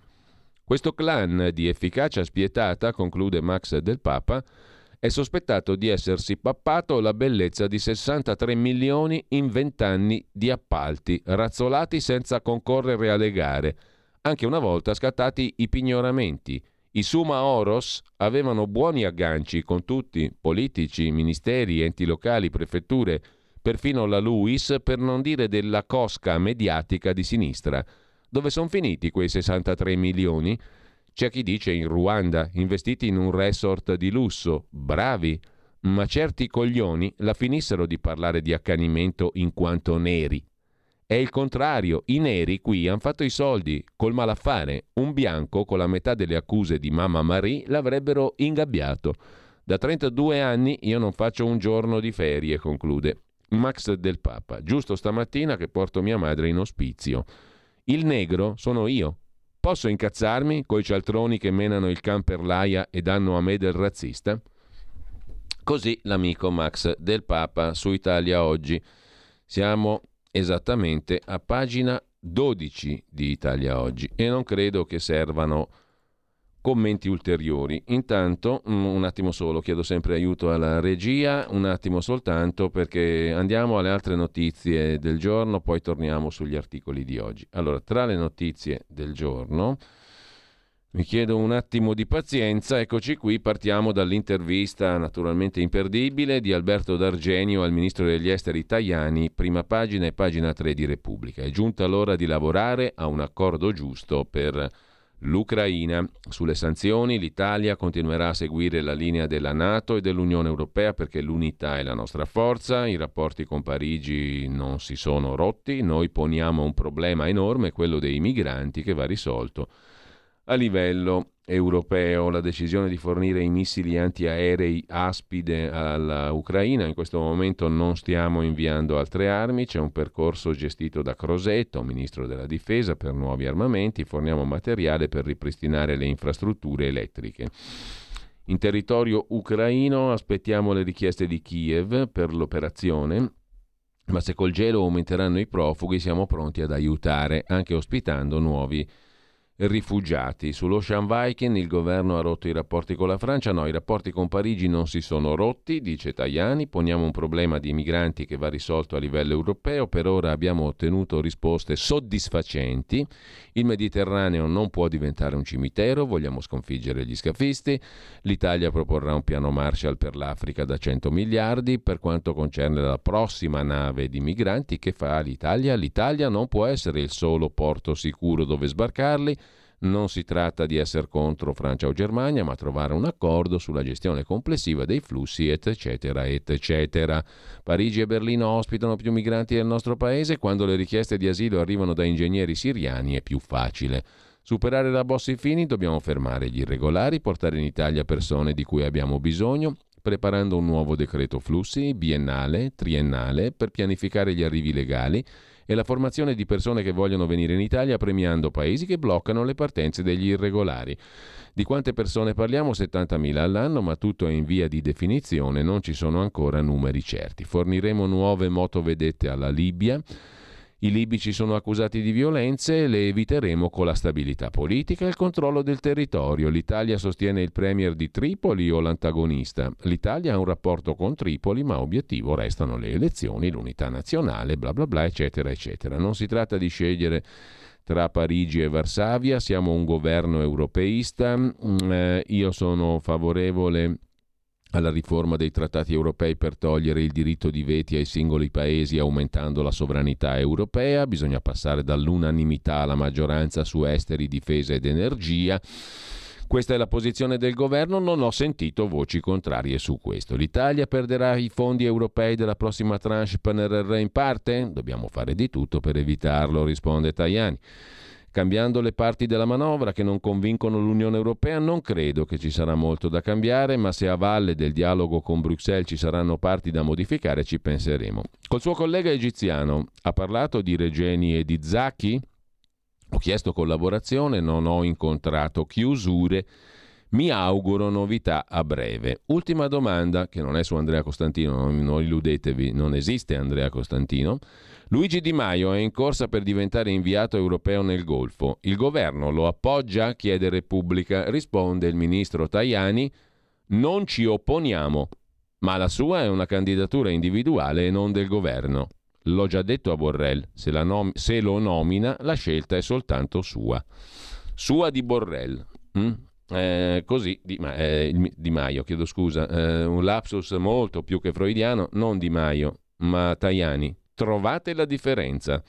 Questo clan di efficacia spietata, conclude Max del Papa, è sospettato di essersi pappato la bellezza di 63 milioni in 20 anni di appalti, razzolati senza concorrere alle gare, anche una volta scattati i pignoramenti. I Suma Oros avevano buoni agganci con tutti, politici, ministeri, enti locali, prefetture, perfino la Luis, per non dire della cosca mediatica di sinistra. Dove sono finiti quei 63 milioni? C'è chi dice in Ruanda, investiti in un resort di lusso, bravi, ma certi coglioni la finissero di parlare di accanimento in quanto neri. È il contrario, i neri qui hanno fatto i soldi col malaffare. Un bianco con la metà delle accuse di Mamma Marie l'avrebbero ingabbiato. Da 32 anni io non faccio un giorno di ferie, conclude. Max del Papa, giusto stamattina che porto mia madre in ospizio. Il negro sono io. Posso incazzarmi coi cialtroni che menano il can l'aia e danno a me del razzista? Così l'amico Max del Papa su Italia Oggi. Siamo esattamente a pagina 12 di Italia Oggi e non credo che servano commenti ulteriori. Intanto, mm, un attimo solo, chiedo sempre aiuto alla regia, un attimo soltanto perché andiamo alle altre notizie del giorno, poi torniamo sugli articoli di oggi. Allora, tra le notizie del giorno mi chiedo un attimo di pazienza, eccoci qui, partiamo dall'intervista naturalmente imperdibile di Alberto D'Argenio al ministro degli esteri Tajani, prima pagina e pagina 3 di Repubblica. È giunta l'ora di lavorare a un accordo giusto per l'Ucraina. Sulle sanzioni l'Italia continuerà a seguire la linea della Nato e dell'Unione Europea perché l'unità è la nostra forza, i rapporti con Parigi non si sono rotti, noi poniamo un problema enorme, quello dei migranti, che va risolto a livello europeo. La decisione di fornire i missili antiaerei Aspide all'Ucraina, in questo momento non stiamo inviando altre armi, c'è un percorso gestito da Crosetto, ministro della difesa, per nuovi armamenti, forniamo materiale per ripristinare le infrastrutture elettriche. In territorio ucraino aspettiamo le richieste di Kiev per l'operazione, ma se col gelo aumenteranno i profughi siamo pronti ad aiutare, anche ospitando nuovi rifugiati. Sull'Ocean Viking il governo ha rotto i rapporti con la Francia, no, i rapporti con Parigi non si sono rotti, dice Tajani, poniamo un problema di migranti che va risolto a livello europeo, per ora abbiamo ottenuto risposte soddisfacenti, il Mediterraneo non può diventare un cimitero, vogliamo sconfiggere gli scafisti, l'Italia proporrà un piano Marshall per l'Africa da 100 miliardi, per quanto concerne la prossima nave di migranti che fa l'Italia, l'Italia non può essere il solo porto sicuro dove sbarcarli, non si tratta di essere contro Francia o Germania, ma trovare un accordo sulla gestione complessiva dei flussi, eccetera, eccetera. Parigi e Berlino ospitano più migranti del nostro paese, quando le richieste di asilo arrivano da ingegneri siriani è più facile. Superare la Bossi-Fini dobbiamo fermare gli irregolari, portare in Italia persone di cui abbiamo bisogno, preparando un nuovo decreto flussi biennale, triennale, per pianificare gli arrivi legali e la formazione di persone che vogliono venire in Italia premiando paesi che bloccano le partenze degli irregolari. Di quante persone parliamo? 70.000 all'anno, ma tutto è in via di definizione, non ci sono ancora numeri certi. Forniremo nuove motovedette alla Libia i libici sono accusati di violenze e le eviteremo con la stabilità politica e il controllo del territorio. L'Italia sostiene il premier di Tripoli o l'antagonista? L'Italia ha un rapporto con Tripoli, ma obiettivo restano le elezioni, l'unità nazionale, bla bla bla, eccetera, eccetera. Non si tratta di scegliere tra Parigi e Varsavia, siamo un governo europeista, mm, eh, io sono favorevole alla riforma dei trattati europei per togliere il diritto di veti ai singoli paesi aumentando la sovranità europea, bisogna passare dall'unanimità alla maggioranza su esteri, difesa ed energia. Questa è la posizione del governo, non ho sentito voci contrarie su questo. L'Italia perderà i fondi europei della prossima tranche PNRR in parte? Dobbiamo fare di tutto per evitarlo, risponde Tajani. Cambiando le parti della manovra che non convincono l'Unione Europea, non credo che ci sarà molto da cambiare, ma se a valle del dialogo con Bruxelles ci saranno parti da modificare, ci penseremo. Col suo collega egiziano ha parlato di Regeni e di Zacchi? Ho chiesto collaborazione, non ho incontrato chiusure. Mi auguro novità a breve. Ultima domanda, che non è su Andrea Costantino, non, illudetevi, non esiste Andrea Costantino. Luigi Di Maio è in corsa per diventare inviato europeo nel Golfo. Il governo lo appoggia? chiede Repubblica. Risponde il ministro Tajani: Non ci opponiamo, ma la sua è una candidatura individuale e non del governo. L'ho già detto a Borrell, se, nom- se lo nomina la scelta è soltanto sua. Sua di Borrell. Mm? Eh, così di, ma, eh, di, Maio, chiedo scusa, eh, un lapsus molto più che freudiano, non Di Maio, ma Tajani, Trovate la differenza.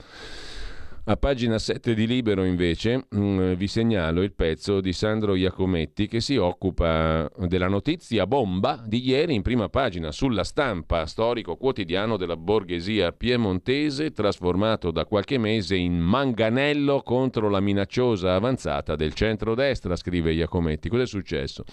A pagina 7 di Libero invece mm, vi segnalo il pezzo di Sandro Iacometti che si occupa della notizia bomba di ieri in prima pagina sulla stampa, storico quotidiano della borghesia piemontese trasformato da qualche mese in manganello contro la minacciosa avanzata del centrodestra, scrive Iacometti. Cos'è successo?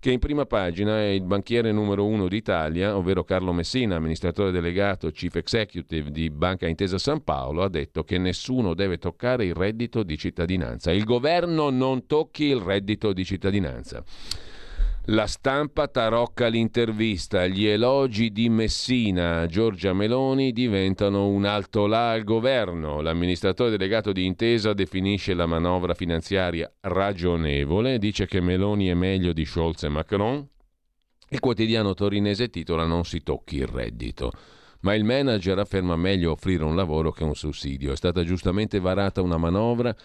Che in prima pagina è il banchiere numero uno d'Italia, ovvero Carlo Messina, amministratore delegato Chief Executive di Banca Intesa San Paolo, ha detto che nessuno deve toccare il reddito di cittadinanza. Il governo non tocchi il reddito di cittadinanza. La stampa tarocca l'intervista, gli elogi di Messina a Giorgia Meloni diventano un alto là al governo. L'amministratore delegato di Intesa definisce la manovra finanziaria ragionevole, dice che Meloni è meglio di Scholz e Macron. Il quotidiano torinese titola Non si tocchi il reddito. Ma il manager afferma meglio offrire un lavoro che un sussidio. È stata giustamente varata una manovra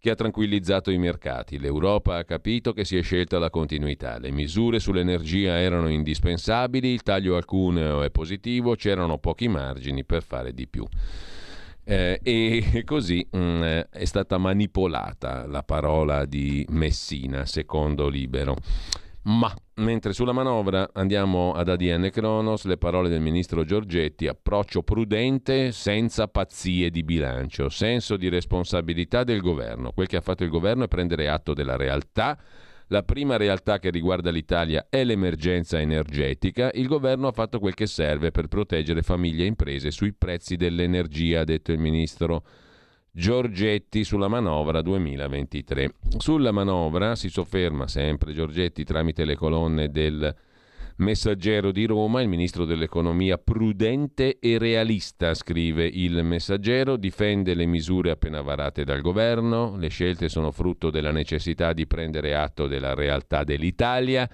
che ha tranquillizzato i mercati. L'Europa ha capito che si è scelta la continuità. Le misure sull'energia erano indispensabili, il taglio al cuneo è positivo, c'erano pochi margini per fare di più. Eh, e così mh, mm, è stata manipolata la parola di Messina, secondo Libero. Ma mentre sulla manovra andiamo ad ADN Cronos, le parole del ministro Giorgetti, approccio prudente senza pazzie di bilancio, senso di responsabilità del governo. Quel che ha fatto il governo è prendere atto della realtà. La prima realtà che riguarda l'Italia è l'emergenza energetica. Il governo ha fatto quel che serve per proteggere famiglie e imprese sui prezzi dell'energia, ha detto il ministro Giorgetti sulla manovra 2023. Sulla manovra si sofferma sempre Giorgetti tramite le colonne del Messaggero di Roma, il ministro dell'economia prudente e realista, scrive il Messaggero, difende le misure appena varate dal governo, le scelte sono frutto della necessità di prendere atto della realtà dell'Italia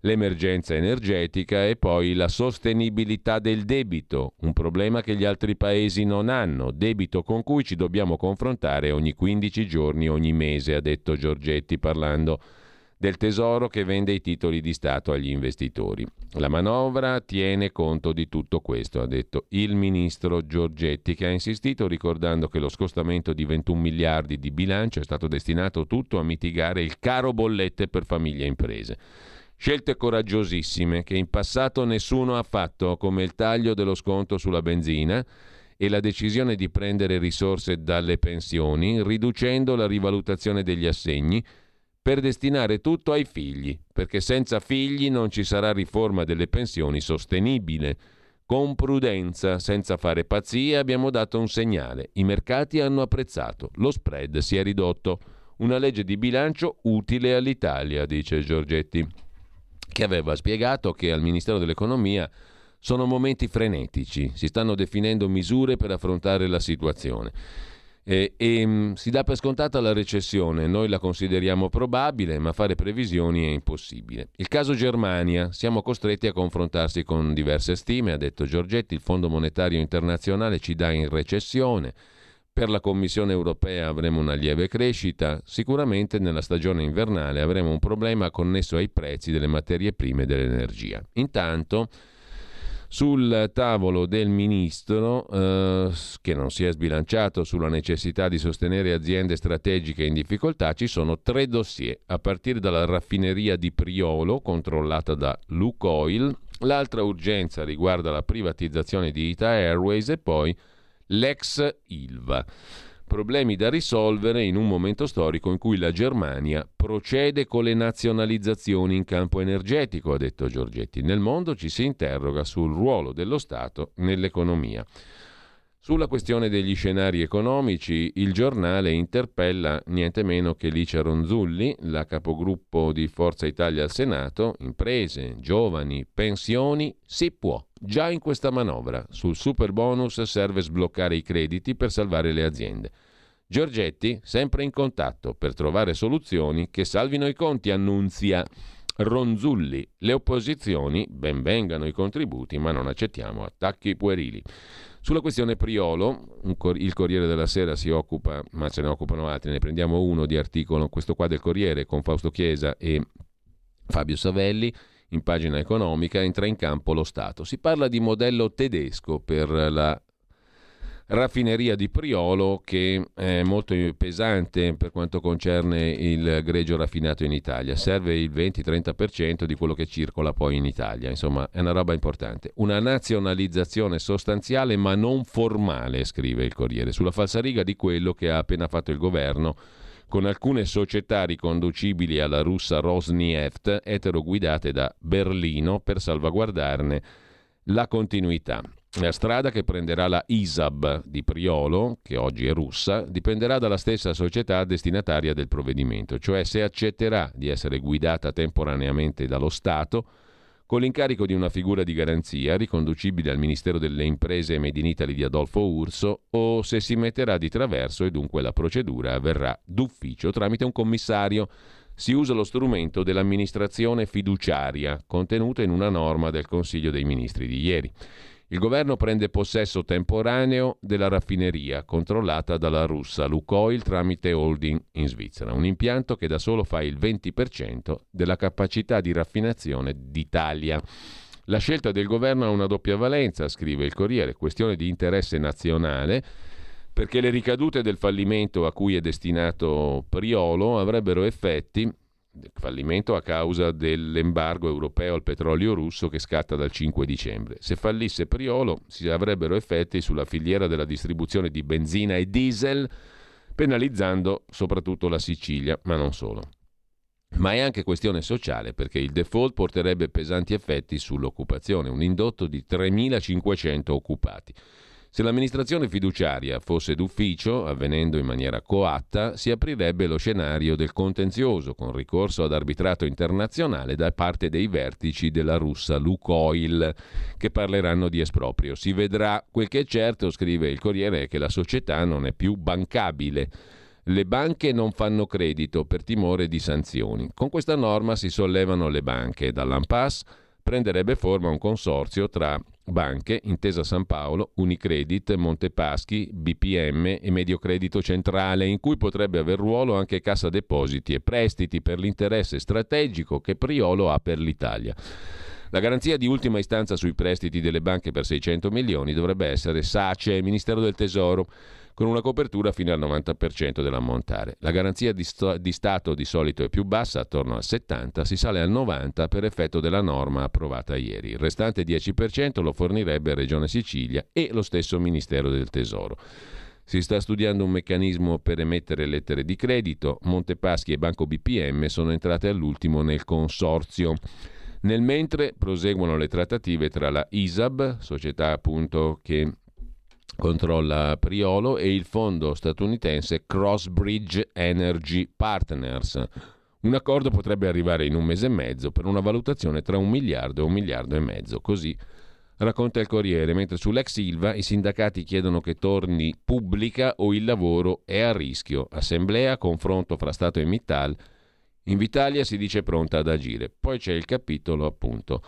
l'emergenza energetica e poi la sostenibilità del debito, un problema che gli altri paesi non hanno, debito con cui ci dobbiamo confrontare ogni 15 giorni, ogni mese, ha detto Giorgetti parlando del Tesoro che vende i titoli di Stato agli investitori. La manovra tiene conto di tutto questo, ha detto il ministro Giorgetti, che ha insistito ricordando che lo scostamento di 21 miliardi di bilancio è stato destinato tutto a mitigare il caro bollette per famiglie e imprese. Scelte coraggiosissime che in passato nessuno ha fatto, come il taglio dello sconto sulla benzina e la decisione di prendere risorse dalle pensioni, riducendo la rivalutazione degli assegni, per destinare tutto ai figli, perché senza figli non ci sarà riforma delle pensioni sostenibile. Con prudenza, senza fare pazzie, abbiamo dato un segnale. I mercati hanno apprezzato, lo spread si è ridotto. Una legge di bilancio utile all'Italia, dice Giorgetti che aveva spiegato che al Ministero dell'Economia sono momenti frenetici, si stanno definendo misure per affrontare la situazione. E, e mm, si dà per scontata la recessione, noi la consideriamo probabile, ma fare previsioni è impossibile. Il caso Germania, siamo costretti a confrontarsi con diverse stime, ha detto Giorgetti, il Fondo Monetario Internazionale ci dà in recessione, per la Commissione europea avremo una lieve crescita, sicuramente nella stagione invernale avremo un problema connesso ai prezzi delle materie prime e dell'energia. Intanto sul tavolo del ministro, eh, che non si è sbilanciato sulla necessità di sostenere aziende strategiche in difficoltà, ci sono tre dossier, a partire dalla raffineria di Priolo, controllata da Lukoil, l'altra urgenza riguarda la privatizzazione di Ita Airways e poi l'ex Ilva. Problemi da risolvere in un momento storico in cui la Germania procede con le nazionalizzazioni in campo energetico, ha detto Giorgetti. Nel mondo ci si interroga sul ruolo dello Stato nell'economia. Sulla questione degli scenari economici, il giornale interpella niente meno che Licia Ronzulli, la capogruppo di Forza Italia al Senato, imprese, giovani, pensioni, si può. Già in questa manovra, sul super bonus serve sbloccare i crediti per salvare le aziende. Giorgetti, sempre in contatto per trovare soluzioni che salvino i conti, annunzia Ronzulli. Le opposizioni, ben vengano i contributi, ma non accettiamo attacchi puerili. Sulla questione Priolo, il Corriere della Sera si occupa, ma ce ne occupano altri, ne prendiamo uno di articolo, questo qua del Corriere con Fausto Chiesa e Fabio Savelli, in pagina economica entra in campo lo Stato. Si parla di modello tedesco per la raffineria di Priolo che è molto pesante per quanto concerne il greggio raffinato in Italia. Serve il 20-30% di quello che circola poi in Italia. Insomma, è una roba importante. Una nazionalizzazione sostanziale ma non formale, scrive il Corriere, sulla falsariga di quello che ha appena fatto il governo con alcune società riconducibili alla russa Rosneft, eteroguidate da Berlino per salvaguardarne la continuità. La strada che prenderà la ISAB di Priolo, che oggi è russa, dipenderà dalla stessa società destinataria del provvedimento, cioè se accetterà di essere guidata temporaneamente dallo Stato con l'incarico di una figura di garanzia riconducibile al Ministero delle Imprese e Made in Italy di Adolfo Urso o se si metterà di traverso e dunque la procedura avverrà d'ufficio tramite un commissario. Si usa lo strumento dell'amministrazione fiduciaria contenuto in una norma del Consiglio dei Ministri di ieri. Il governo prende possesso temporaneo della raffineria controllata dalla russa Lukoil tramite holding in Svizzera, un impianto che da solo fa il 20% della capacità di raffinazione d'Italia. La scelta del governo ha una doppia valenza, scrive il Corriere, questione di interesse nazionale perché le ricadute del fallimento a cui è destinato Priolo avrebbero effetti fallimento a causa dell'embargo europeo al petrolio russo che scatta dal 5 dicembre. Se fallisse Priolo si avrebbero effetti sulla filiera della distribuzione di benzina e diesel, penalizzando soprattutto la Sicilia, ma non solo. Ma è anche questione sociale perché il default porterebbe pesanti effetti sull'occupazione, un indotto di 3.500 occupati. Se l'amministrazione fiduciaria fosse d'ufficio, avvenendo in maniera coatta, si aprirebbe lo scenario del contenzioso con ricorso ad arbitrato internazionale da parte dei vertici della russa Lukoil, che parleranno di esproprio. Si vedrà. Quel che è certo, scrive il Corriere, è che la società non è più bancabile. Le banche non fanno credito per timore di sanzioni. Con questa norma si sollevano le banche. Dall'Ampass prenderebbe forma un consorzio tra banche, Intesa San Paolo, Unicredit, Montepaschi, BPM e Mediocredito Centrale, in cui potrebbe aver ruolo anche Cassa Depositi e prestiti per l'interesse strategico che Priolo ha per l'Italia. La garanzia di ultima istanza sui prestiti delle banche per 600 milioni dovrebbe essere SACE, Ministero del Tesoro con una copertura fino al 90% dell'ammontare. La garanzia di, sto- di, Stato di solito è più bassa, attorno al 70%, si sale al 90% per effetto della norma approvata ieri. Il restante 10% lo fornirebbe Regione Sicilia e lo stesso Ministero del Tesoro. Si sta studiando un meccanismo per emettere lettere di credito. Montepaschi e Banco BPM sono entrate all'ultimo nel consorzio. Nel mentre proseguono le trattative tra la ISAB, società appunto che controlla Priolo, e il fondo statunitense Crossbridge Energy Partners. Un accordo potrebbe arrivare in un mese e mezzo per una valutazione tra un miliardo e un miliardo e mezzo. Così racconta il Corriere, mentre sull'ex Silva i sindacati chiedono che torni pubblica o il lavoro è a rischio. Assemblea, confronto fra Stato e Mittal. Invitalia si dice pronta ad agire. Poi c'è il capitolo appunto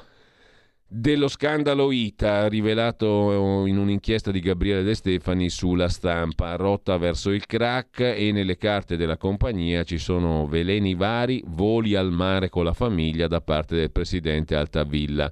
dello scandalo ITA rivelato in un'inchiesta di Gabriele De Stefani sulla stampa, rotta verso il crack e nelle carte della compagnia ci sono veleni vari, voli al mare con la famiglia da parte del presidente Altavilla,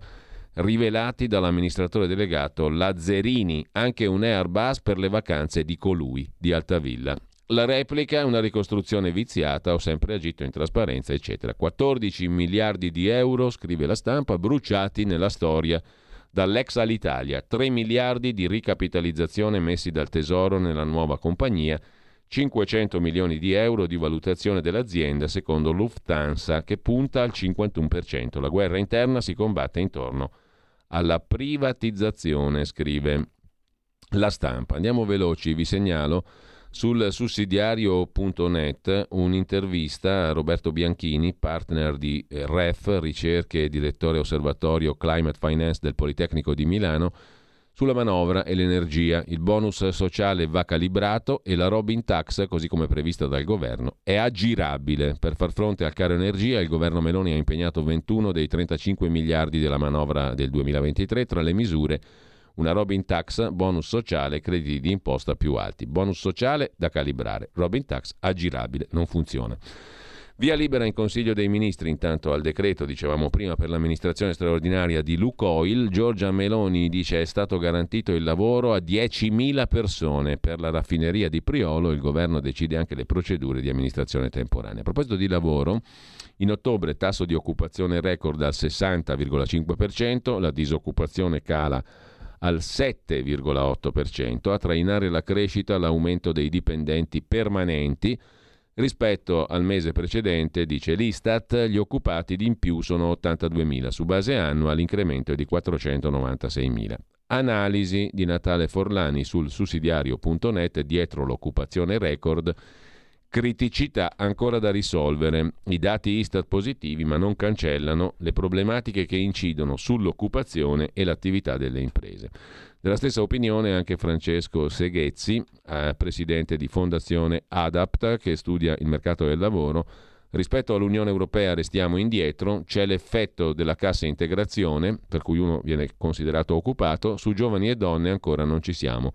rivelati dall'amministratore delegato Lazzerini, anche un Airbus per le vacanze di colui di Altavilla. La replica è una ricostruzione viziata, ho sempre agito in trasparenza, eccetera. 14 miliardi di euro, scrive la stampa, bruciati nella storia dall'ex Alitalia, 3 miliardi di ricapitalizzazione messi dal Tesoro nella nuova compagnia, 500 milioni di euro di valutazione dell'azienda secondo Lufthansa che punta al 51%. La guerra interna si combatte intorno alla privatizzazione, scrive la stampa. Andiamo veloci, vi segnalo sul sussidiario.net un'intervista a Roberto Bianchini, partner di eh, REF, ricerche e direttore osservatorio Climate Finance del Politecnico di Milano, sulla manovra e l'energia. Il bonus sociale va calibrato e la Robin Tax, così come prevista dal governo, è aggirabile. Per far fronte al caro energia, il governo Meloni ha impegnato 21 dei 35 miliardi della manovra del 2023 tra le misure una Robin Tax, bonus sociale, crediti di imposta più alti. Bonus sociale da calibrare, Robin Tax aggirabile, non funziona. Via libera in Consiglio dei Ministri intanto al decreto, dicevamo prima, per l'amministrazione straordinaria di Lucoil. Giorgia Meloni dice è stato garantito il lavoro a 10.000 persone. Per la raffineria di Priolo il governo decide anche le procedure di amministrazione temporanea. A proposito di lavoro, in ottobre tasso di occupazione record al 60,5%, la disoccupazione cala al 7,8%, a trainare la crescita l'aumento dei dipendenti permanenti Rispetto al mese precedente, dice l'Istat, gli occupati di in più sono 82.000, su base annua l'incremento è di 496.000. Analisi di Natale Forlani sul sussidiario.net dietro l'occupazione record criticità ancora da risolvere. I dati Istat positivi ma non cancellano le problematiche che incidono sull'occupazione e l'attività delle imprese. Della stessa opinione anche Francesco Seghezzi, eh, presidente di Fondazione Adapt, che studia il mercato del lavoro. Rispetto all'Unione Europea restiamo indietro, c'è l'effetto della cassa integrazione, per cui uno viene considerato occupato, su giovani e donne ancora non ci siamo.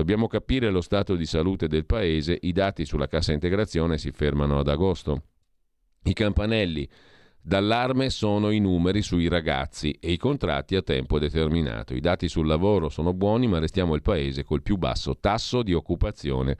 Dobbiamo capire lo stato di salute del Paese, i dati sulla cassa integrazione si fermano ad agosto. I campanelli d'allarme sono i numeri sui ragazzi e i contratti a tempo determinato. I dati sul lavoro sono buoni, ma restiamo il Paese col più basso tasso di occupazione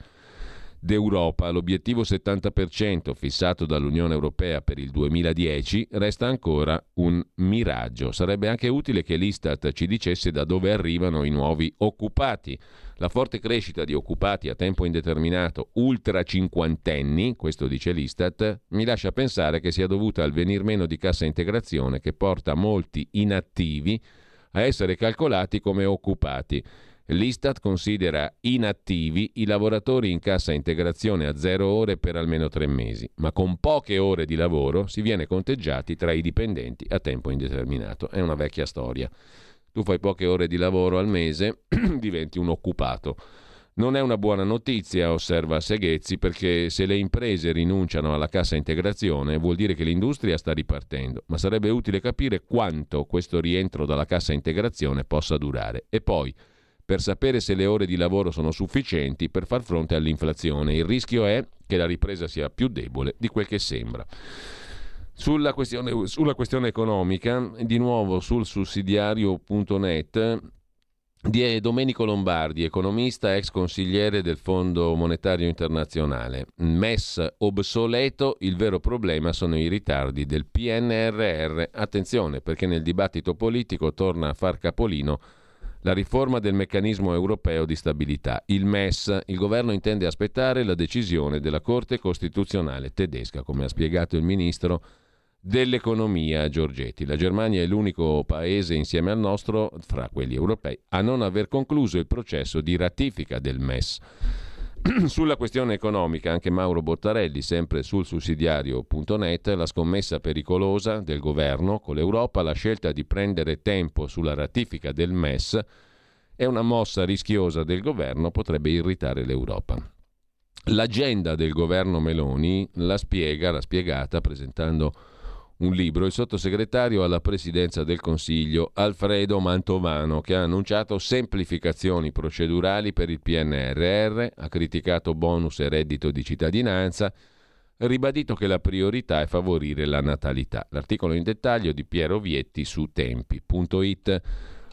d'Europa. L'obiettivo 70% fissato dall'Unione Europea per il 2010 resta ancora un miraggio. Sarebbe anche utile che l'Istat ci dicesse da dove arrivano i nuovi occupati. La forte crescita di occupati a tempo indeterminato ultra cinquantenni, questo dice l'Istat, mi lascia pensare che sia dovuta al venir meno di cassa integrazione che porta molti inattivi a essere calcolati come occupati. L'Istat considera inattivi i lavoratori in cassa integrazione a zero ore per almeno tre mesi, ma con poche ore di lavoro si viene conteggiati tra i dipendenti a tempo indeterminato. È una vecchia storia. Tu fai poche ore di lavoro al mese, diventi un occupato. Non è una buona notizia, osserva Seghezzi, perché se le imprese rinunciano alla cassa integrazione vuol dire che l'industria sta ripartendo, ma sarebbe utile capire quanto questo rientro dalla cassa integrazione possa durare. E poi, per sapere se le ore di lavoro sono sufficienti per far fronte all'inflazione. Il rischio è che la ripresa sia più debole di quel che sembra. Sulla questione, sulla questione economica, di nuovo sul sussidiario.net, di Domenico Lombardi, economista, ex consigliere del Fondo Monetario Internazionale. MES obsoleto, il vero problema sono i ritardi del PNRR. Attenzione perché nel dibattito politico torna a far capolino la riforma del meccanismo europeo di stabilità. Il MES, il governo intende aspettare la decisione della Corte Costituzionale tedesca, come ha spiegato il ministro dell'economia Giorgetti. La Germania è l'unico paese insieme al nostro, fra quelli europei, a non aver concluso il processo di ratifica del MES. Sulla questione economica, anche Mauro Bottarelli, sempre sul sussidiario.net, la scommessa pericolosa del governo con l'Europa, la scelta di prendere tempo sulla ratifica del MES è una mossa rischiosa del governo, potrebbe irritare l'Europa. L'agenda del governo Meloni la spiega, l'ha spiegata presentando un libro il sottosegretario alla presidenza del Consiglio Alfredo Mantovano che ha annunciato semplificazioni procedurali per il PNRR, ha criticato bonus e reddito di cittadinanza, ribadito che la priorità è favorire la natalità. L'articolo in dettaglio di Piero Vietti su tempi.it.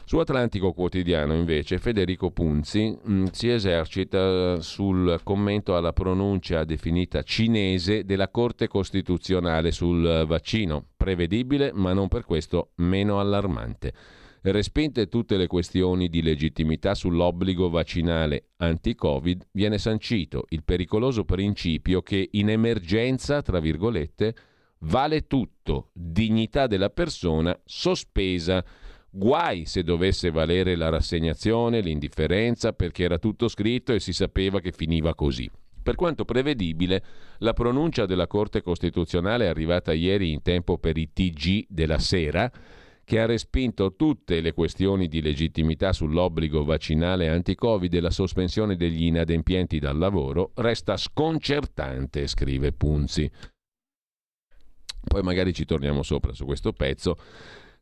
Su Atlantico Quotidiano invece Federico Punzi mh, mm, si esercita sul commento alla pronuncia definita cinese della Corte Costituzionale sul vaccino, prevedibile ma non per questo meno allarmante. Respinte tutte le questioni di legittimità sull'obbligo vaccinale anti-Covid, viene sancito il pericoloso principio che in emergenza, tra virgolette, vale tutto, dignità della persona sospesa Guai se dovesse valere la rassegnazione, l'indifferenza, perché era tutto scritto e si sapeva che finiva così. Per quanto prevedibile, la pronuncia della Corte Costituzionale è arrivata ieri in tempo per i TG della sera, che ha respinto tutte le questioni di legittimità sull'obbligo vaccinale anti-Covid e la sospensione degli inadempienti dal lavoro, resta sconcertante, scrive Punzi. Poi magari ci torniamo sopra su questo pezzo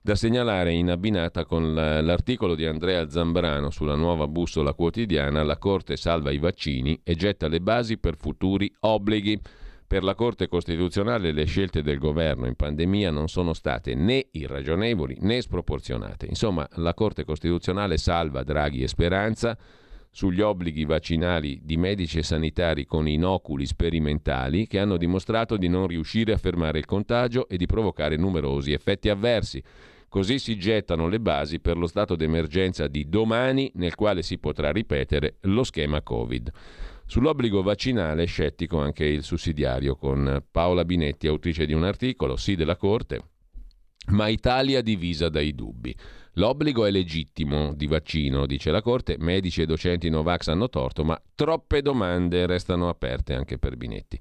da segnalare in abbinata con l'articolo di Andrea Zambrano sulla nuova bussola quotidiana La Corte salva i vaccini e getta le basi per futuri obblighi. Per la Corte Costituzionale le scelte del governo in pandemia non sono state né irragionevoli né sproporzionate. Insomma, la Corte Costituzionale salva Draghi e Speranza sugli obblighi vaccinali di medici e sanitari con inoculi sperimentali che hanno dimostrato di non riuscire a fermare il contagio e di provocare numerosi effetti avversi. Così si gettano le basi per lo stato d'emergenza di domani nel quale si potrà ripetere lo schema Covid. Sull'obbligo vaccinale scettico anche il sussidiario con Paola Binetti, autrice di un articolo, sì della Corte, ma Italia divisa dai dubbi. L'obbligo è legittimo di vaccino, dice la Corte, medici e docenti Novax hanno torto, ma troppe domande restano aperte anche per Binetti.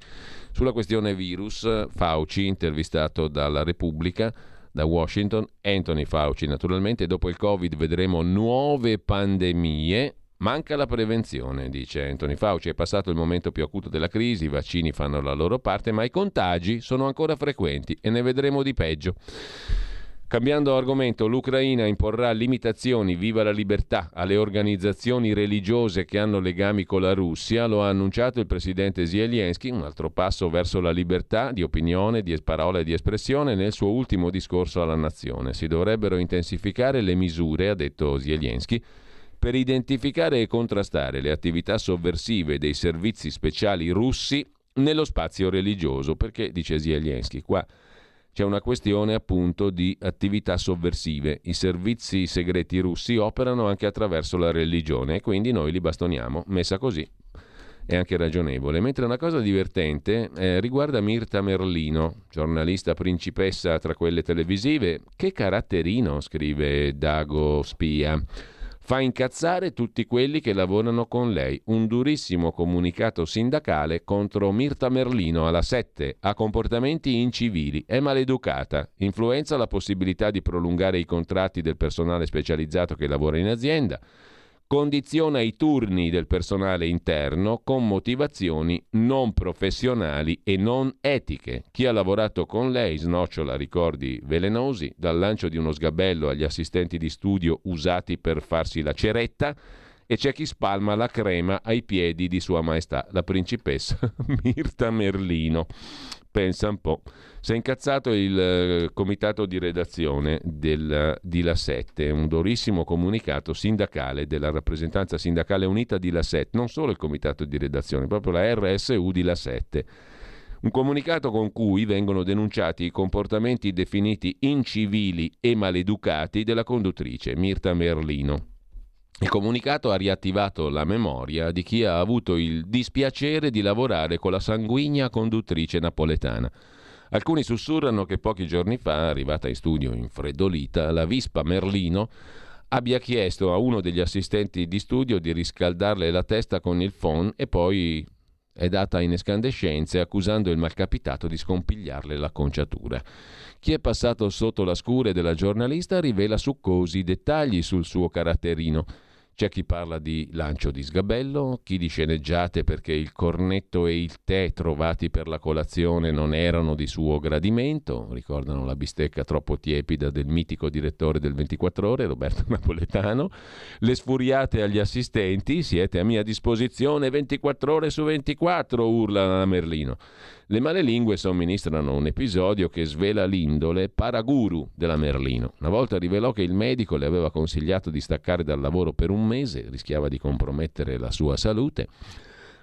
Sulla questione virus, Fauci, intervistato dalla Repubblica, da Washington, Anthony Fauci naturalmente, dopo il Covid vedremo nuove pandemie, Manca la prevenzione, dice Anthony Fauci. È passato il momento più acuto della crisi, i vaccini fanno la loro parte, ma i contagi sono ancora frequenti e ne vedremo di peggio. Cambiando argomento, l'Ucraina imporrà limitazioni, viva la libertà, alle organizzazioni religiose che hanno legami con la Russia, lo ha annunciato il presidente Zelensky, un altro passo verso la libertà di opinione, di parola e di espressione nel suo ultimo discorso alla nazione. Si dovrebbero intensificare le misure, ha detto Zelensky, per identificare e contrastare le attività sovversive dei servizi speciali russi nello spazio religioso, perché, dice Zelensky, qua c'è una questione appunto di attività sovversive. I servizi segreti russi operano anche attraverso la religione e quindi noi li bastoniamo. Messa così è anche ragionevole. Mentre una cosa divertente eh, riguarda Mirta Merlino, giornalista principessa tra quelle televisive. Che caratterino, scrive Dago Spia. Fa incazzare tutti quelli che lavorano con lei. Un durissimo comunicato sindacale contro Mirta Merlino alla 7. Ha comportamenti incivili, è maleducata, influenza la possibilità di prolungare i contratti del personale specializzato che lavora in azienda condiziona i turni del personale interno con motivazioni non professionali e non etiche. Chi ha lavorato con lei snocciola ricordi velenosi, dal lancio di uno sgabello agli assistenti di studio usati per farsi la ceretta, e c'è chi spalma la crema ai piedi di Sua Maestà, la principessa Mirta Merlino. Pensa un po'. Si è incazzato il eh, comitato di redazione del, di La 7, un durissimo comunicato sindacale della rappresentanza sindacale unita di La 7, non solo il comitato di redazione, proprio la RSU di La 7. Un comunicato con cui vengono denunciati i comportamenti definiti incivili e maleducati della conduttrice Mirta Merlino. Il comunicato ha riattivato la memoria di chi ha avuto il dispiacere di lavorare con la sanguigna conduttrice napoletana. Alcuni sussurrano che pochi giorni fa, arrivata in studio infreddolita, la Vispa Merlino abbia chiesto a uno degli assistenti di studio di riscaldarle la testa con il phon e poi è data in escandescenze accusando il malcapitato di scompigliarle l'acconciatura. Chi è passato sotto la scure della giornalista rivela succosi dettagli sul suo caratterino c'è chi parla di lancio di sgabello, chi di sceneggiate perché il cornetto e il tè trovati per la colazione non erano di suo gradimento, ricordano la bistecca troppo tiepida del mitico direttore del 24 ore, Roberto Napoletano, le sfuriate agli assistenti, siete a mia disposizione 24 ore su 24, urla Merlino. Le male lingue somministrano un episodio che svela l'indole paraguru della Merlino. Una volta rivelò che il medico le aveva consigliato di staccare dal lavoro per un mese, rischiava di compromettere la sua salute.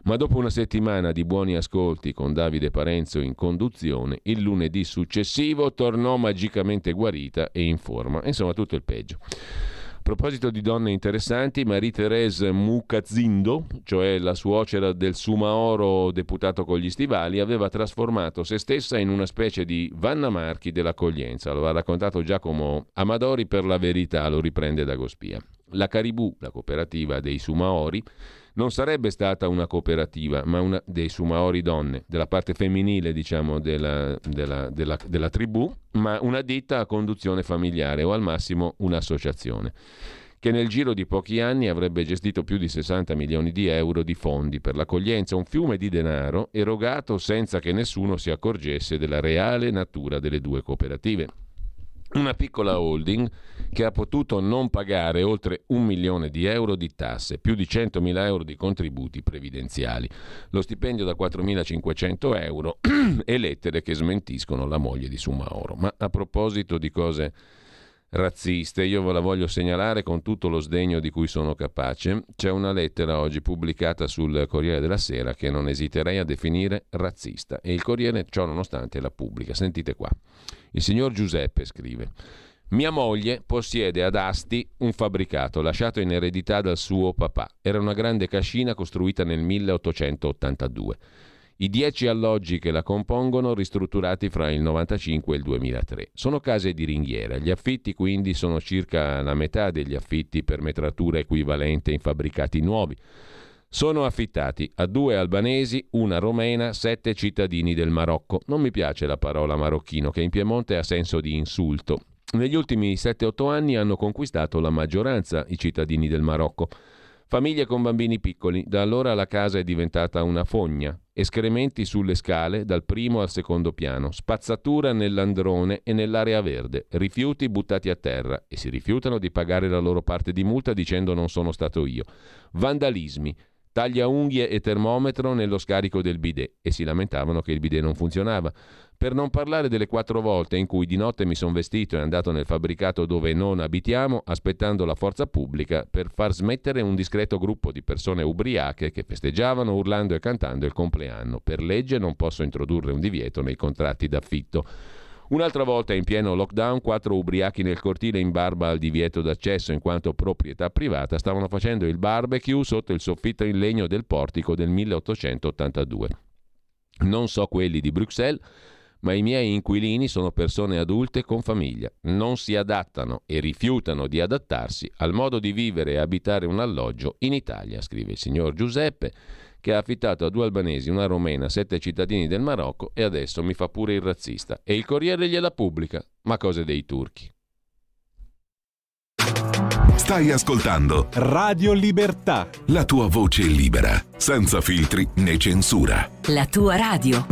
Ma dopo una settimana di buoni ascolti con Davide Parenzo in conduzione, il lunedì successivo tornò magicamente guarita e in forma. Insomma, tutto il peggio. A proposito di donne interessanti, Marie-Thérèse Mucazzindo, cioè la suocera del Sumaoro deputato con gli stivali, aveva trasformato se stessa in una specie di Vanna Marchi dell'accoglienza. Lo ha raccontato Giacomo Amadori per la verità, lo riprende da Gospia. La Caribù, la cooperativa dei Sumaori, non sarebbe stata una cooperativa, ma una dei Sumaori donne, della parte femminile, diciamo, della, della, della, della tribù, ma una ditta a conduzione familiare o al massimo un'associazione che nel giro di pochi anni avrebbe gestito più di 60 milioni di euro di fondi per l'accoglienza, un fiume di denaro erogato senza che nessuno si accorgesse della reale natura delle due cooperative. Una piccola holding che ha potuto non pagare oltre un milione di euro di tasse, più di 100.000 euro di contributi previdenziali, lo stipendio da 4.500 euro e lettere che smentiscono la moglie di Sumaoro. Ma a proposito di cose razziste, io ve la voglio segnalare con tutto lo sdegno di cui sono capace, c'è una lettera oggi pubblicata sul Corriere della Sera che non esiterei a definire razzista e il Corriere ciò nonostante la pubblica. Sentite qua. Il signor Giuseppe scrive mia moglie possiede ad Asti un fabbricato lasciato in eredità dal suo papà. Era una grande cascina costruita nel 1882. I dieci alloggi che la compongono ristrutturati fra il 1995 e il 2003. Sono case di ringhiera. Gli affitti quindi sono circa la metà degli affitti per metratura equivalente in fabbricati nuovi. Sono affittati a due albanesi, una romena, sette cittadini del Marocco. Non mi piace la parola marocchino, che in Piemonte ha senso di insulto. Negli ultimi 7-8 anni hanno conquistato la maggioranza i cittadini del Marocco. Famiglie con bambini piccoli, da allora la casa è diventata una fogna, escrementi sulle scale dal primo al secondo piano, spazzatura nell'androne e nell'area verde, rifiuti buttati a terra. E si rifiutano di pagare la loro parte di multa dicendo non sono stato io, vandalismi, taglia unghie e termometro nello scarico del bidet e si lamentavano che il bidet non funzionava. Per non parlare delle quattro volte in cui di notte mi sono vestito e andato nel fabbricato dove non abitiamo, aspettando la forza pubblica per far smettere un discreto gruppo di persone ubriache che festeggiavano urlando e cantando il compleanno. Per legge non posso introdurre un divieto nei contratti d'affitto. Un'altra volta in pieno lockdown, quattro ubriachi nel cortile in barba al divieto d'accesso in quanto proprietà privata stavano facendo il barbecue sotto il soffitto in legno del portico del 1882. Non so quelli di Bruxelles, ma i miei inquilini sono persone adulte con famiglia. Non si adattano e rifiutano di adattarsi al modo di vivere e abitare un alloggio in Italia, scrive il signor Giuseppe che ha affittato a due albanesi, una romena, sette cittadini del Marocco e adesso mi fa pure il razzista. E il Corriere gliela pubblica. Ma cose dei turchi. Stai ascoltando Radio Libertà. La tua voce libera, senza filtri né censura. La tua radio.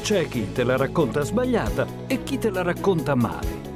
C'è chi te la racconta sbagliata e chi te la racconta male.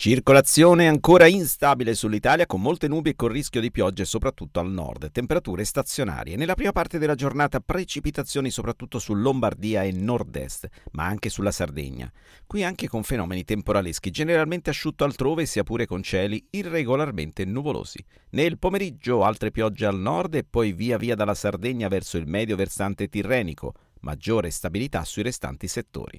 Circolazione ancora instabile sull'Italia con molte nubi e con rischio di piogge soprattutto al nord, temperature stazionarie. Nella prima parte della giornata precipitazioni soprattutto su Lombardia e nord-est, ma anche sulla Sardegna. Qui anche con fenomeni temporaleschi, generalmente asciutto altrove sia pure con cieli irregolarmente nuvolosi. Nel pomeriggio altre piogge al nord e poi via via dalla Sardegna verso il medio versante tirrenico, maggiore stabilità sui restanti settori.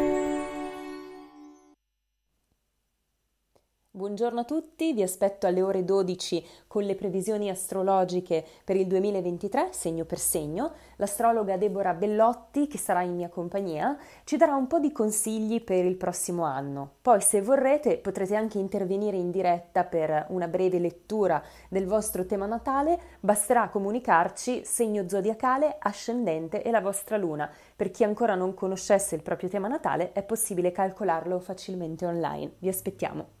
Buongiorno a tutti, vi aspetto alle ore 12 con le previsioni astrologiche per il 2023, segno per segno. L'astrologa Deborah Bellotti, che sarà in mia compagnia, ci darà un po' di consigli per il prossimo anno. Poi, se vorrete, potrete anche intervenire in diretta per una breve lettura del vostro tema natale. Basterà comunicarci segno zodiacale, ascendente e la vostra luna. Per chi ancora non conoscesse il proprio tema natale, è possibile calcolarlo facilmente online. Vi aspettiamo.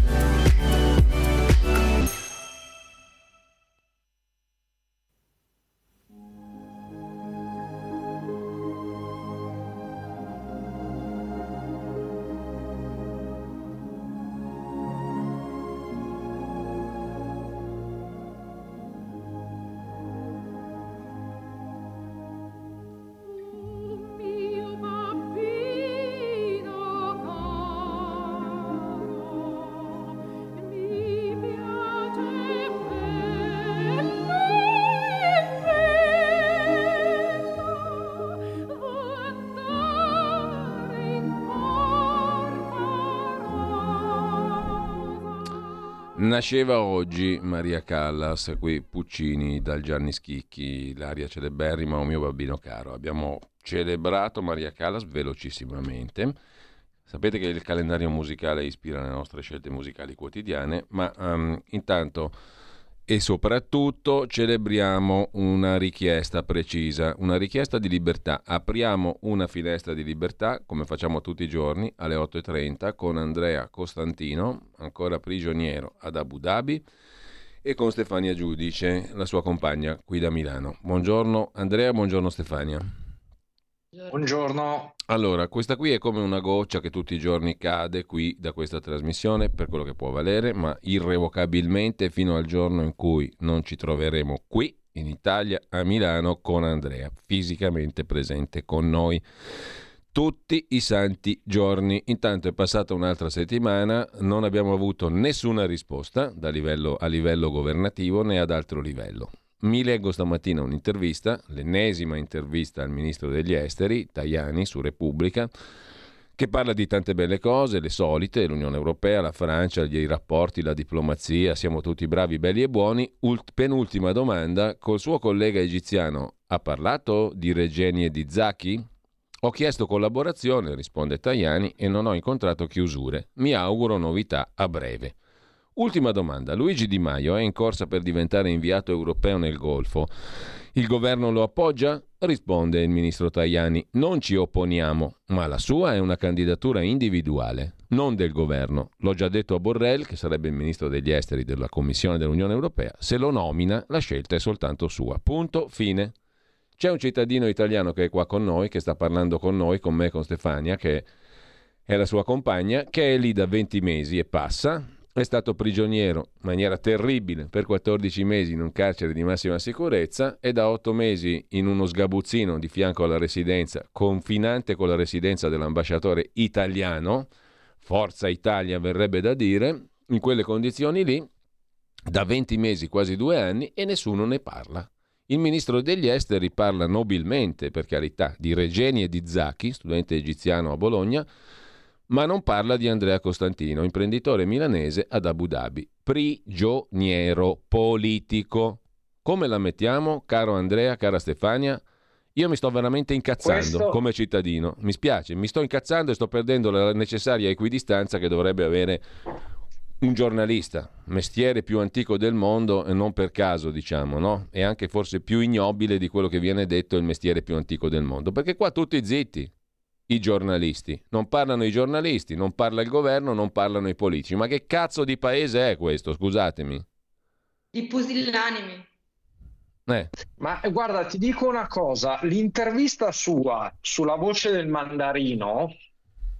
Nasceva oggi Maria Callas, qui Puccini dal Gianni Schicchi, l'aria celeberrima O mio bambino caro. Abbiamo celebrato Maria Callas velocissimamente. Sapete che il calendario musicale ispira le nostre scelte musicali quotidiane, ma um, intanto e soprattutto celebriamo una richiesta precisa, una richiesta di libertà. Apriamo una finestra di libertà, come facciamo tutti i giorni, alle 8.30 con Andrea Costantino, ancora prigioniero ad Abu Dhabi, e con Stefania Giudice, la sua compagna qui da Milano. Buongiorno Andrea, buongiorno Stefania. Buongiorno. Allora, questa qui è come una goccia che tutti i giorni cade qui da questa trasmissione per quello che può valere, ma irrevocabilmente fino al giorno in cui non ci troveremo qui in Italia, a Milano, con Andrea, fisicamente presente con noi. Tutti i santi giorni. Intanto è passata un'altra settimana, non abbiamo avuto nessuna risposta livello, a livello governativo né ad altro livello. Mi leggo stamattina un'intervista, l'ennesima intervista al ministro degli esteri, Tajani, su Repubblica, che parla di tante belle cose, le solite, l'Unione Europea, la Francia, i rapporti, la diplomazia, siamo tutti bravi, belli e buoni. Ult- penultima domanda, col suo collega egiziano ha parlato di Regeni e di Zaki? Ho chiesto collaborazione, risponde Tajani, e non ho incontrato chiusure. Mi auguro novità a breve. Ultima domanda. Luigi Di Maio è in corsa per diventare inviato europeo nel Golfo. Il governo lo appoggia? Risponde il ministro Tajani. Non ci opponiamo, ma la sua è una candidatura individuale, non del governo. L'ho già detto a Borrell, che sarebbe il ministro degli esteri della Commissione dell'Unione Europea. Se lo nomina, la scelta è soltanto sua. Punto, fine. C'è un cittadino italiano che è qua con noi, che sta parlando con noi, con me, con Stefania, che è la sua compagna, che è lì da 20 mesi e passa è stato prigioniero in maniera terribile per 14 mesi in un carcere di massima sicurezza e da 8 mesi in uno sgabuzzino di fianco alla residenza, confinante con la residenza dell'ambasciatore italiano, Forza Italia verrebbe da dire, in quelle condizioni lì, da 20 mesi, quasi due anni, e nessuno ne parla. Il ministro degli esteri parla nobilmente, per carità, di Regeni e di Zacchi, studente egiziano a Bologna, ma non parla di Andrea Costantino, imprenditore milanese ad Abu Dhabi, prigioniero politico. Come la mettiamo, caro Andrea, cara Stefania? Io mi sto veramente incazzando Questo... come cittadino, mi spiace, mi sto incazzando e sto perdendo la necessaria equidistanza che dovrebbe avere un giornalista, mestiere più antico del mondo e non per caso, diciamo, no? E anche forse più ignobile di quello che viene detto il mestiere più antico del mondo, perché qua tutti zitti, i giornalisti. Non parlano i giornalisti, non parla il governo, non parlano i politici. Ma che cazzo di paese è questo? Scusatemi. I pusillanimi. Eh. Ma guarda, ti dico una cosa, l'intervista sua sulla voce del mandarino,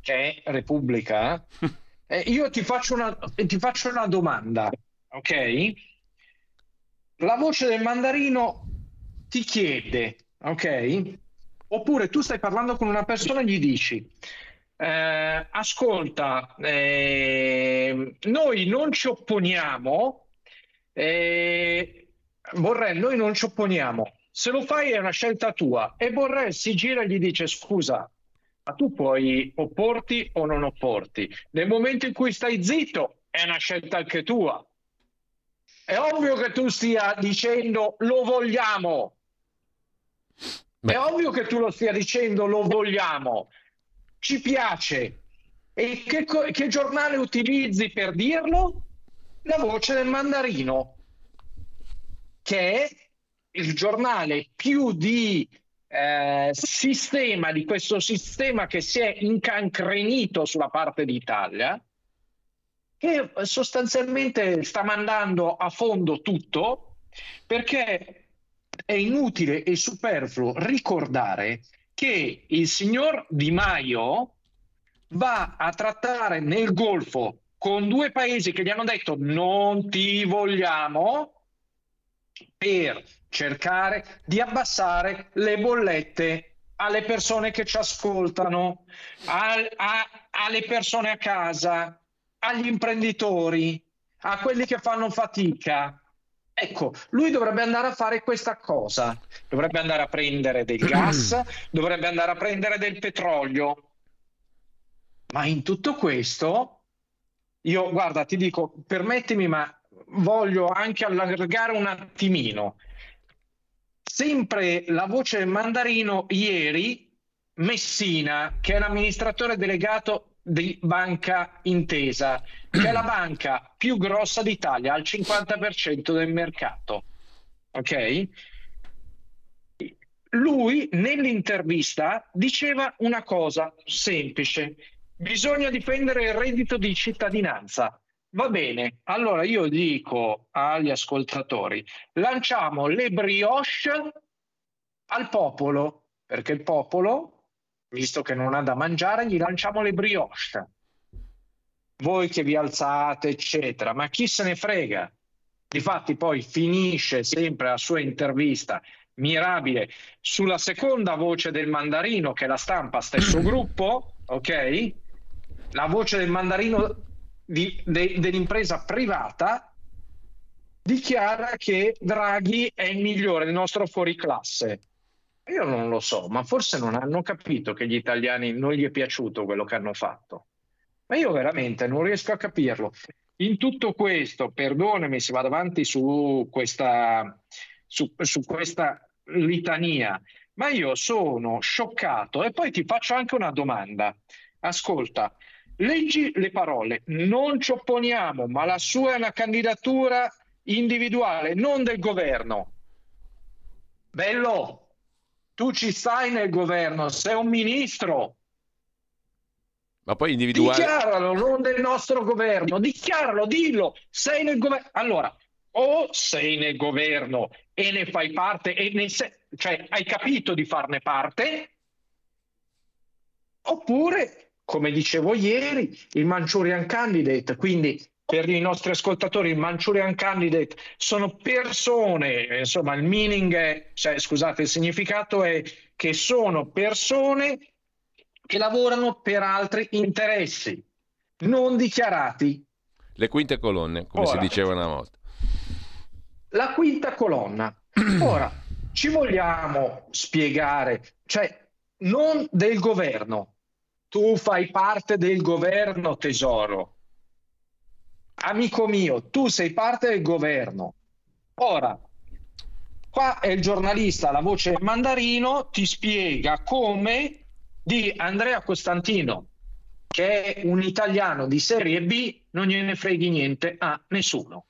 che è Repubblica, eh, io ti faccio, una, ti faccio una domanda, ok? La voce del mandarino ti chiede, ok? Oppure tu stai parlando con una persona e gli dici, eh, ascolta, eh, noi non ci opponiamo, eh, Borrell, noi non ci opponiamo, se lo fai è una scelta tua. E Borrell si gira e gli dice, scusa, ma tu puoi opporti o non opporti. Nel momento in cui stai zitto è una scelta anche tua. È ovvio che tu stia dicendo lo vogliamo, Beh. È ovvio che tu lo stia dicendo, lo vogliamo, ci piace. E che, che giornale utilizzi per dirlo? La voce del mandarino, che è il giornale più di eh, sistema, di questo sistema che si è incancrenito sulla parte d'Italia, che sostanzialmente sta mandando a fondo tutto perché è inutile e superfluo ricordare che il signor Di Maio va a trattare nel Golfo con due paesi che gli hanno detto non ti vogliamo per cercare di abbassare le bollette alle persone che ci ascoltano, a, a, alle persone a casa, agli imprenditori, a quelli che fanno fatica. Ecco, lui dovrebbe andare a fare questa cosa, dovrebbe andare a prendere del gas, dovrebbe andare a prendere del petrolio. Ma in tutto questo, io guarda, ti dico, permettimi, ma voglio anche allargare un attimino. Sempre la voce mandarino ieri, Messina, che è l'amministratore delegato di Banca Intesa, che è la banca più grossa d'Italia, al 50% del mercato. Ok? Lui nell'intervista diceva una cosa semplice, bisogna difendere il reddito di cittadinanza. Va bene, allora io dico agli ascoltatori, lanciamo le brioche al popolo, perché il popolo, visto che non ha da mangiare, gli lanciamo le brioche. Voi che vi alzate, eccetera, ma chi se ne frega? Difatti poi finisce sempre la sua intervista mirabile sulla seconda voce del mandarino, che è la stampa, stesso gruppo, ok? La voce del mandarino di, de, dell'impresa privata dichiara che Draghi è il migliore, il nostro fuoriclasse. Io non lo so, ma forse non hanno capito che gli italiani non gli è piaciuto quello che hanno fatto. Ma io veramente non riesco a capirlo. In tutto questo, perdonami se vado avanti su questa, su, su questa litania, ma io sono scioccato e poi ti faccio anche una domanda. Ascolta, Leggi le parole, non ci opponiamo, ma la sua è una candidatura individuale, non del governo. Bello, tu ci stai nel governo, sei un ministro. Ma poi individuale... Dichiaralo, non del nostro governo, dichiaralo, dillo, sei nel governo. Allora, o sei nel governo e ne fai parte, e ne sei... cioè hai capito di farne parte, oppure come dicevo ieri, il Manchurian Candidate, quindi per i nostri ascoltatori Manchurian Candidate sono persone, insomma il meaning è, cioè, scusate, il significato è che sono persone che lavorano per altri interessi non dichiarati. Le quinte colonne, come Ora, si diceva una volta. La quinta colonna. Ora, ci vogliamo spiegare, cioè non del governo, tu fai parte del governo, tesoro. Amico mio, tu sei parte del governo. Ora, qua è il giornalista, la voce mandarino, ti spiega come di Andrea Costantino, che è un italiano di serie B, non gliene freghi niente a nessuno.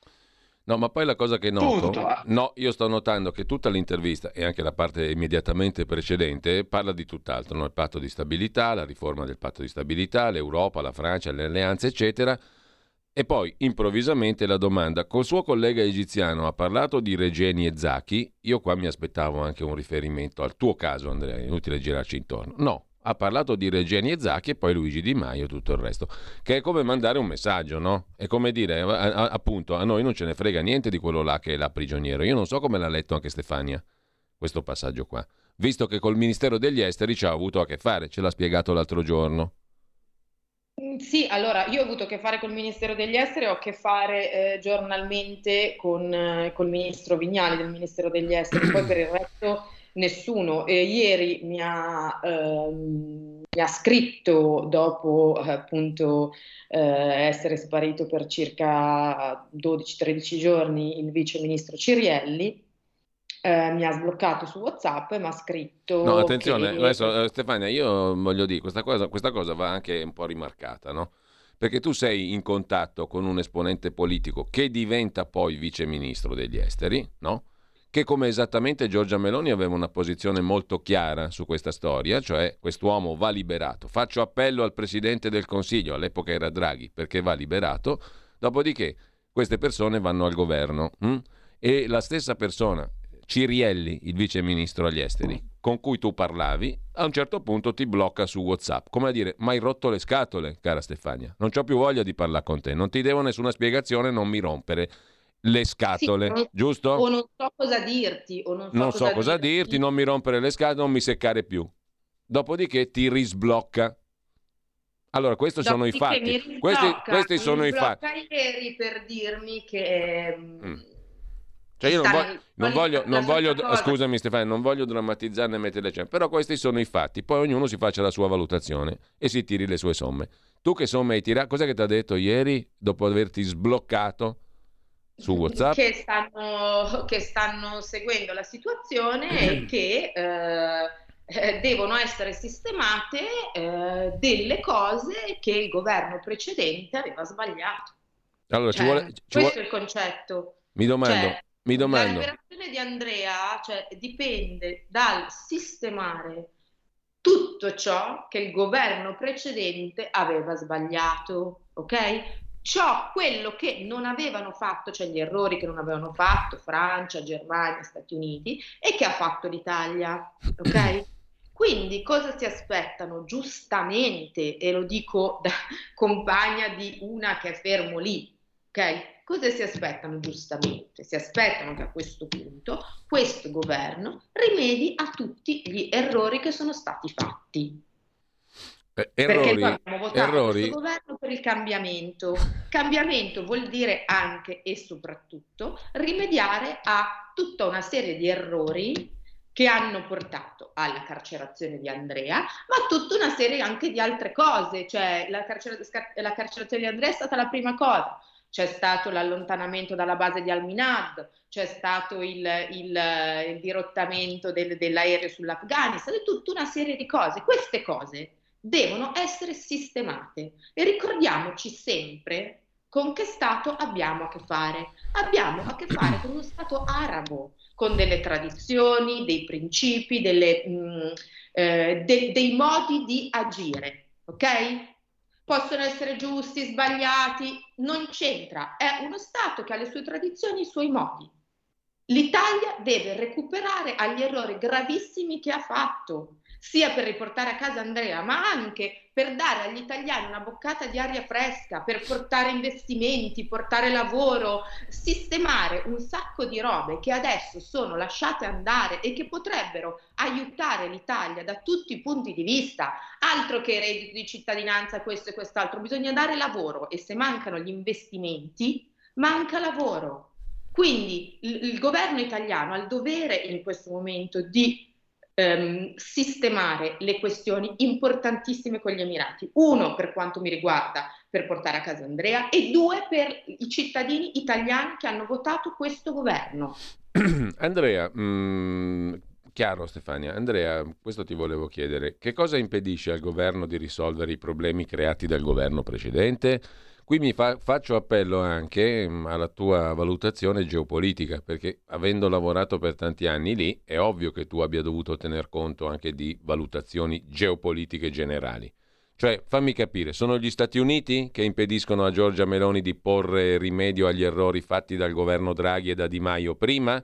No, ma poi la cosa che noto, no, io sto notando che tutta l'intervista e anche la parte immediatamente precedente parla di tutt'altro, no? il patto di stabilità, la riforma del patto di stabilità, l'Europa, la Francia, le alleanze, eccetera. E poi improvvisamente la domanda, col suo collega egiziano ha parlato di Regeni e Zacchi, io qua mi aspettavo anche un riferimento al tuo caso Andrea, inutile girarci intorno. No, ha parlato di Regeni e Zacchi e poi Luigi Di Maio e tutto il resto, che è come mandare un messaggio, no? È come dire, a, a, appunto, a noi non ce ne frega niente di quello là che è la prigioniero. Io non so come l'ha letto anche Stefania, questo passaggio qua, visto che col Ministero degli Esteri ci ha avuto a che fare, ce l'ha spiegato l'altro giorno. Mm, sì, allora io ho avuto a che fare col Ministero degli Esteri, ho a che fare eh, giornalmente con eh, il ministro Vignali del Ministero degli Esteri, poi per il resto nessuno. E ieri mi ha, ehm, mi ha scritto dopo appunto eh, essere sparito per circa 12-13 giorni il vice ministro Cirielli eh, mi ha sbloccato su WhatsApp e mi ha scritto. No, attenzione, che... adesso, eh, Stefania, io voglio dire, questa cosa, questa cosa va anche un po' rimarcata, no? Perché tu sei in contatto con un esponente politico che diventa poi viceministro degli esteri, no? Che come esattamente Giorgia Meloni aveva una posizione molto chiara su questa storia, cioè quest'uomo va liberato. Faccio appello al Presidente del Consiglio, all'epoca era Draghi, perché va liberato, dopodiché queste persone vanno al governo. Hm? E la stessa persona, Cirielli, il vice ministro agli esteri, con cui tu parlavi, a un certo punto ti blocca su WhatsApp. Come a dire, ma hai rotto le scatole, cara Stefania. Non ho più voglia di parlare con te. Non ti devo nessuna spiegazione, non mi rompere le scatole, sì, giusto? O non so cosa dirti. O non so non cosa, so cosa dirti. dirti, non mi rompere le scatole, non mi seccare più. Dopodiché ti risblocca. Allora, questi sono i fatti. Questi, questi sono i fatti. ieri per dirmi che... Mm. Cioè io non voglio, non voglio, non voglio scusami Stefano, non voglio drammatizzarne e mettere le cene, però questi sono i fatti, poi ognuno si faccia la sua valutazione e si tiri le sue somme. Tu che somme hai tirato? Cos'è che ti ha detto ieri dopo averti sbloccato su WhatsApp? Che stanno, che stanno seguendo la situazione e che eh, eh, devono essere sistemate eh, delle cose che il governo precedente aveva sbagliato. Allora, cioè, ci vuole, ci questo vuole... è il concetto. Mi domando, Cioè, mi domando. La liberazione di Andrea cioè, dipende dal sistemare tutto ciò che il governo precedente aveva sbagliato, ok? Ciò, quello che non avevano fatto, cioè gli errori che non avevano fatto Francia, Germania, Stati Uniti e che ha fatto l'Italia, ok? Quindi cosa si aspettano? Giustamente, e lo dico da compagna di una che è fermo lì, ok? Cosa si aspettano giustamente? Si aspettano che a questo punto questo governo rimedi a tutti gli errori che sono stati fatti. Eh, Perché errori, noi abbiamo votato errori, questo governo per il cambiamento. Cambiamento vuol dire anche e soprattutto rimediare a tutta una serie di errori che hanno portato alla carcerazione di Andrea, ma tutta una serie anche di altre cose, cioè la, carcer- la carcerazione di Andrea è stata la prima cosa, c'è stato l'allontanamento dalla base di Al-Minad, c'è stato il, il, il dirottamento del, dell'aereo sull'Afghanistan, tutta una serie di cose. Queste cose devono essere sistemate e ricordiamoci sempre con che Stato abbiamo a che fare. Abbiamo a che fare con uno Stato arabo, con delle tradizioni, dei principi, delle, mh, eh, de- dei modi di agire, ok? Possono essere giusti, sbagliati, non c'entra, è uno Stato che ha le sue tradizioni, i suoi modi. L'Italia deve recuperare agli errori gravissimi che ha fatto, sia per riportare a casa Andrea, ma anche per dare agli italiani una boccata di aria fresca, per portare investimenti, portare lavoro, sistemare un sacco di robe che adesso sono lasciate andare e che potrebbero aiutare l'Italia da tutti i punti di vista. Altro che reddito di cittadinanza, questo e quest'altro, bisogna dare lavoro e se mancano gli investimenti, manca lavoro. Quindi il, il governo italiano ha il dovere in questo momento di ehm, sistemare le questioni importantissime con gli Emirati. Uno, per quanto mi riguarda, per portare a casa Andrea e due, per i cittadini italiani che hanno votato questo governo. Andrea, mh, chiaro Stefania, Andrea, questo ti volevo chiedere, che cosa impedisce al governo di risolvere i problemi creati dal governo precedente? Qui mi fa, faccio appello anche mh, alla tua valutazione geopolitica, perché avendo lavorato per tanti anni lì, è ovvio che tu abbia dovuto tener conto anche di valutazioni geopolitiche generali. Cioè, fammi capire, sono gli Stati Uniti che impediscono a Giorgia Meloni di porre rimedio agli errori fatti dal governo Draghi e da Di Maio prima?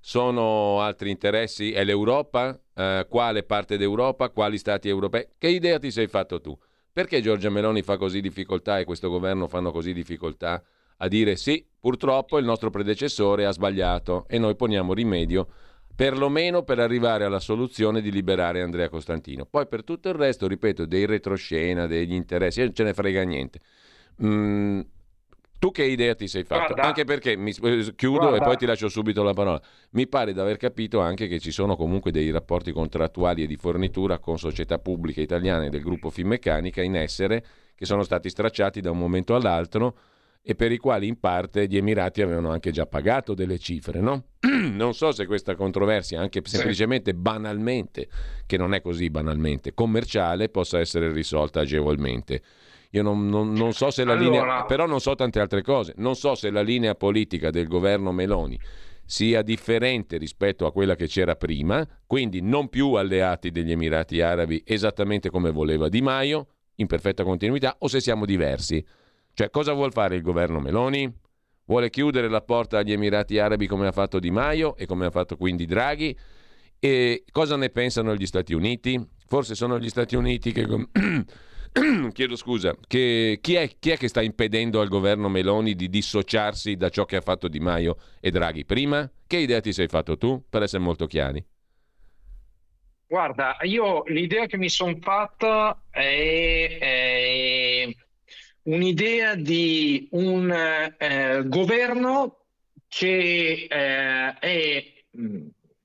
Sono altri interessi? È l'Europa? Eh, quale parte d'Europa? Quali stati europei? Che idea ti sei fatto tu? Perché Giorgia Meloni fa così difficoltà e questo governo fanno così difficoltà a dire sì, purtroppo il nostro predecessore ha sbagliato e noi poniamo rimedio perlomeno per arrivare alla soluzione di liberare Andrea Costantino. Poi per tutto il resto, ripeto, dei retroscena, degli interessi, non ce ne frega niente. Mm, tu che idea ti sei fatto? Guarda, anche perché mi eh, chiudo guarda. e poi ti lascio subito la parola. Mi pare di aver capito anche che ci sono comunque dei rapporti contrattuali e di fornitura con società pubbliche italiane del gruppo Finmeccanica in essere che sono stati stracciati da un momento all'altro e per i quali in parte gli Emirati avevano anche già pagato delle cifre, no? non so se questa controversia, anche semplicemente banalmente, che non è così banalmente, commerciale, possa essere risolta agevolmente. Io non, non, non so se la allora... linea, però non so tante altre cose, non so se la linea politica del governo Meloni sia differente rispetto a quella che c'era prima, quindi non più alleati degli Emirati Arabi esattamente come voleva Di Maio, in perfetta continuità, o se siamo diversi. Cioè, cosa vuol fare il governo Meloni? Vuole chiudere la porta agli Emirati Arabi come ha fatto Di Maio e come ha fatto quindi Draghi? E cosa ne pensano gli Stati Uniti? Forse sono gli Stati Uniti che... Chiedo scusa, che, chi, è, chi, è, che sta impedendo al governo Meloni di dissociarsi da ciò che ha fatto Di Maio e Draghi prima? Che idea ti sei fatto tu, per essere molto chiari? Guarda, io l'idea che mi sono fatta è, è un'idea di un eh, governo che eh, è,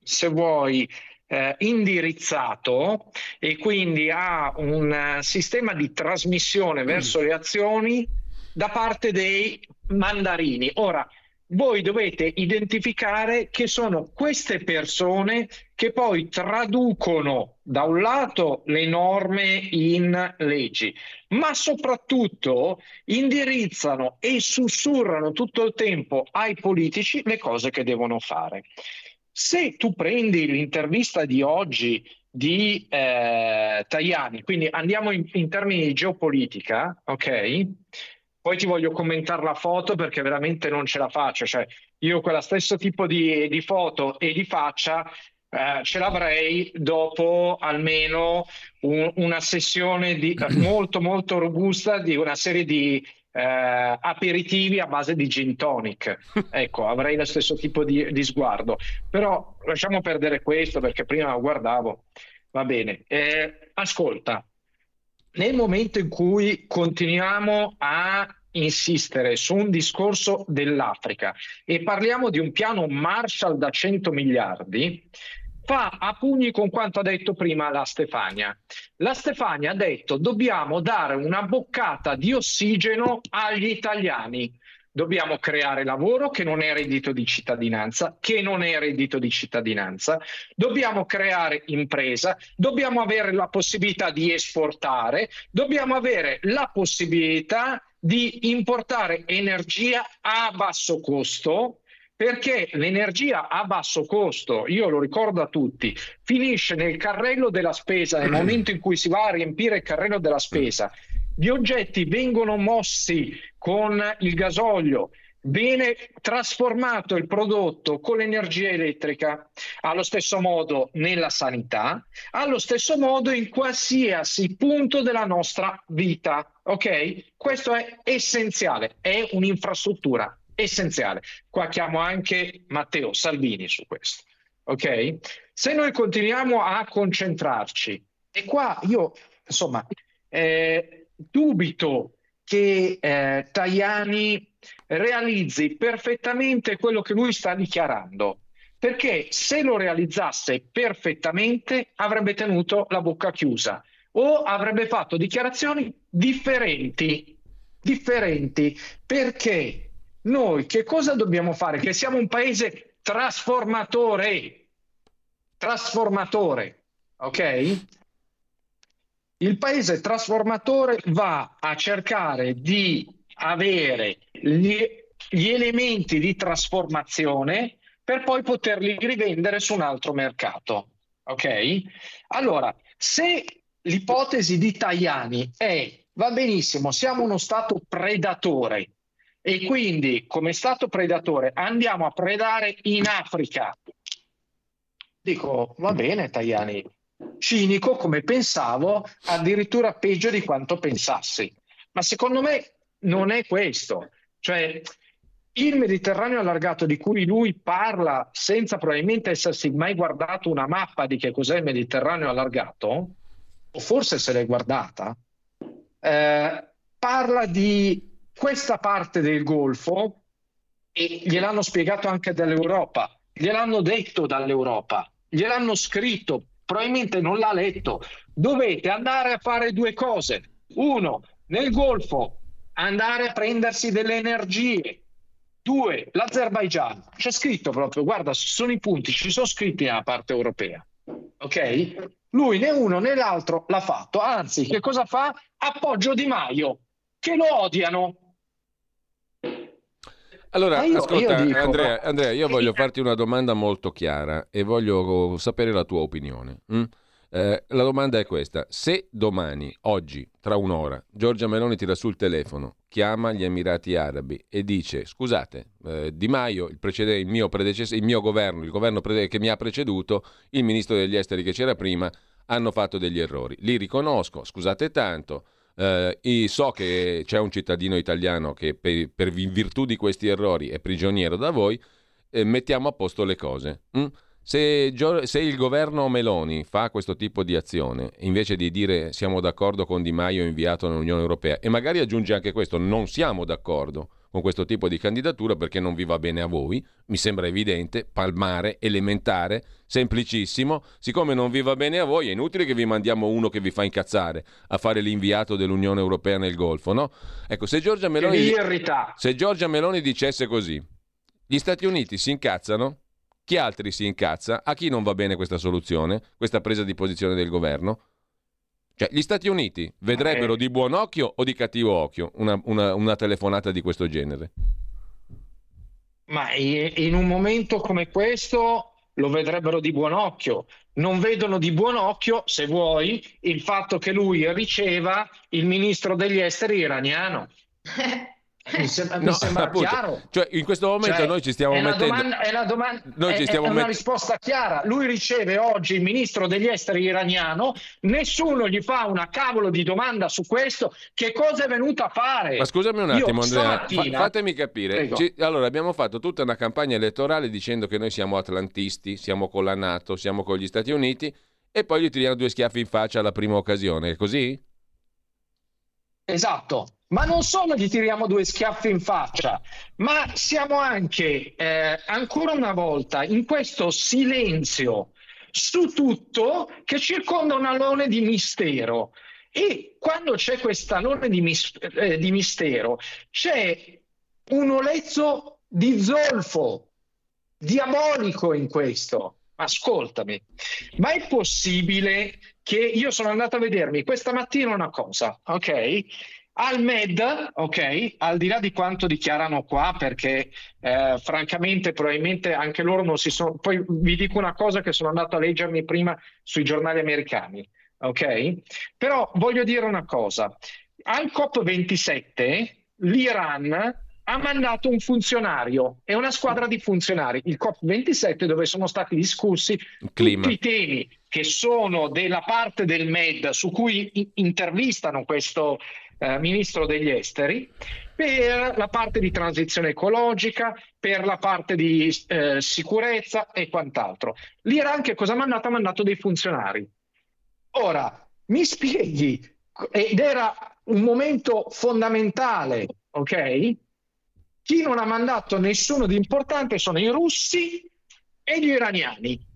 se vuoi, eh, indirizzato e quindi ha un sistema di trasmissione verso le azioni da parte dei mandarini. Ora, voi dovete identificare che sono queste persone che poi traducono da un lato le norme in leggi, ma soprattutto indirizzano e sussurrano tutto il tempo ai politici le cose che devono fare. Se tu prendi l'intervista di oggi di eh, Tajani, quindi andiamo in, in termini di geopolitica, ok? Poi ti voglio commentare la foto perché veramente non ce la faccio. Cioè, io quello stesso tipo di, di foto e di faccia eh, ce l'avrei dopo almeno un, una sessione di, molto molto robusta di una serie di eh, aperitivi a base di gin tonic. Ecco, avrei lo stesso tipo di, di, sguardo. Però lasciamo perdere questo perché prima lo guardavo. Va bene. Eh, ascolta, nel momento in cui continuiamo a insistere su un discorso dell'Africa e parliamo di un piano Marshall da 100 miliardi, fa a pugni con quanto ha detto prima la Stefania. La Stefania ha detto dobbiamo dare una boccata di ossigeno agli italiani. Dobbiamo creare lavoro che non è reddito di cittadinanza, che non è reddito di cittadinanza. Dobbiamo creare impresa, dobbiamo avere la possibilità di esportare, dobbiamo avere la possibilità di importare energia a basso costo perché l'energia a basso costo, io lo ricordo a tutti, finisce nel carrello della spesa nel momento in cui si va a riempire il carrello della spesa. Gli oggetti vengono mossi con il gasolio, viene trasformato il prodotto con l'energia elettrica, allo stesso modo nella sanità, allo stesso modo in qualsiasi punto della nostra vita. Ok? Questo è essenziale, è un'infrastruttura essenziale. Qua chiamo anche Matteo Salvini su questo. Ok? Se noi continuiamo a concentrarci, e qua io insomma eh, dubito che eh, Tajani realizzi perfettamente quello che lui sta dichiarando. Perché se lo realizzasse perfettamente avrebbe tenuto la bocca chiusa o avrebbe fatto dichiarazioni differenti. Differenti perché noi che cosa dobbiamo fare? Che siamo un paese trasformatore. Trasformatore, ok? Il paese trasformatore va a cercare di avere gli, gli elementi di trasformazione per poi poterli rivendere su un altro mercato. Ok? Allora, se l'ipotesi di Tajani è va benissimo, siamo uno Stato predatore e quindi come Stato predatore andiamo a predare in Africa. Dico, va bene Tajani, cinico come pensavo, addirittura peggio di quanto pensassi. Ma secondo me non è questo. Cioè, il Mediterraneo allargato di cui lui parla senza probabilmente essersi mai guardato una mappa di che cos'è il Mediterraneo allargato, o forse se l'è guardata, eh, parla di questa parte del Golfo e gliel'hanno spiegato anche dall'Europa, gliel'hanno detto dall'Europa, gliel'hanno scritto, probabilmente non l'ha letto. Dovete andare a fare due cose. Uno, nel Golfo andare a prendersi delle energie. Due, l'Azerbaigian. C'è scritto proprio, guarda, sono i punti, ci sono scritti nella parte europea. Ok? Lui né uno né l'altro l'ha fatto. Anzi, che cosa fa? Appoggio Di Maio, che lo odiano. Allora, io, ascolta, io dico, Andrea, Andrea, io voglio farti una domanda molto chiara e voglio sapere la tua opinione. Mm? Eh, la domanda è questa: se domani, oggi, tra un'ora, Giorgia Meloni tira sul telefono, chiama gli Emirati Arabi e dice: Scusate, eh, Di Maio, il, precede, il, mio il, mio governo, il governo che mi ha preceduto, il ministro degli esteri che c'era prima, hanno fatto degli errori. Li riconosco, scusate tanto. Eh, so che c'è un cittadino italiano che per, per, virtù di questi errori è prigioniero da voi, eh, mettiamo a posto le cose. Mm? Se, se, il governo Meloni fa questo tipo di azione, invece di dire siamo d'accordo con Di Maio inviato nell'Unione Europea, e magari aggiunge anche questo, non siamo d'accordo con questo tipo di candidatura perché non vi va bene a voi, mi sembra evidente, palmare, elementare, semplicissimo, siccome non vi va bene a voi è inutile che vi mandiamo uno che vi fa incazzare a fare l'inviato dell'Unione Europea nel Golfo, no? Ecco, se Giorgia Meloni, se Giorgia Meloni dicesse così, gli Stati Uniti si incazzano? Chi altri si incazza? A chi non va bene questa soluzione, questa presa di posizione del governo? Cioè, gli Stati Uniti vedrebbero di buon occhio o di cattivo occhio una, una, una telefonata di questo genere? Ma in un momento come questo lo vedrebbero di buon occhio. Non vedono di buon occhio, se vuoi, il fatto che lui riceva il ministro degli esteri iraniano. Mi sembra, no, mi sembra appunto, chiaro. Cioè, in questo momento cioè, noi ci stiamo è mettendo. Domanda, è, domanda, noi ci stiamo è una met... risposta chiara. Lui riceve oggi il ministro degli esteri iraniano, nessuno gli fa una cavolo di domanda su questo. Che cosa è venuto a fare? Ma scusami un attimo, Io, Andrea, fa, fatemi capire. Ci, allora, abbiamo fatto tutta una campagna elettorale dicendo che noi siamo atlantisti, siamo con la Nato, siamo con gli Stati Uniti, e poi gli tiriamo due schiaffi in faccia alla prima occasione. È così? Esatto. Ma non solo gli tiriamo due schiaffi in faccia, ma siamo anche, eh, ancora una volta, in questo silenzio su tutto che circonda un alone di mistero. E quando c'è questo alone di, mis- eh, di mistero, c'è un olezzo di zolfo, diabolico in questo. Ascoltami, ma è possibile che io sono andato a vedermi questa mattina una cosa, ok? Al MED, ok, al di là di quanto dichiarano qua, perché eh, francamente probabilmente anche loro non si sono... Poi vi dico una cosa che sono andato a leggermi prima sui giornali americani, ok? Però voglio dire una cosa. Al COP27 l'Iran ha mandato un funzionario e una squadra di funzionari, il COP27 dove sono stati discussi tutti i temi che sono della parte del MED su cui intervistano questo eh, ministro degli esteri per la parte di transizione ecologica, per la parte di eh, sicurezza e quant'altro. L'Iran che cosa ha mandato? Ha mandato dei funzionari. Ora, mi spieghi, ed era un momento fondamentale, ok? Chi non ha mandato nessuno di importante sono i russi e gli iraniani.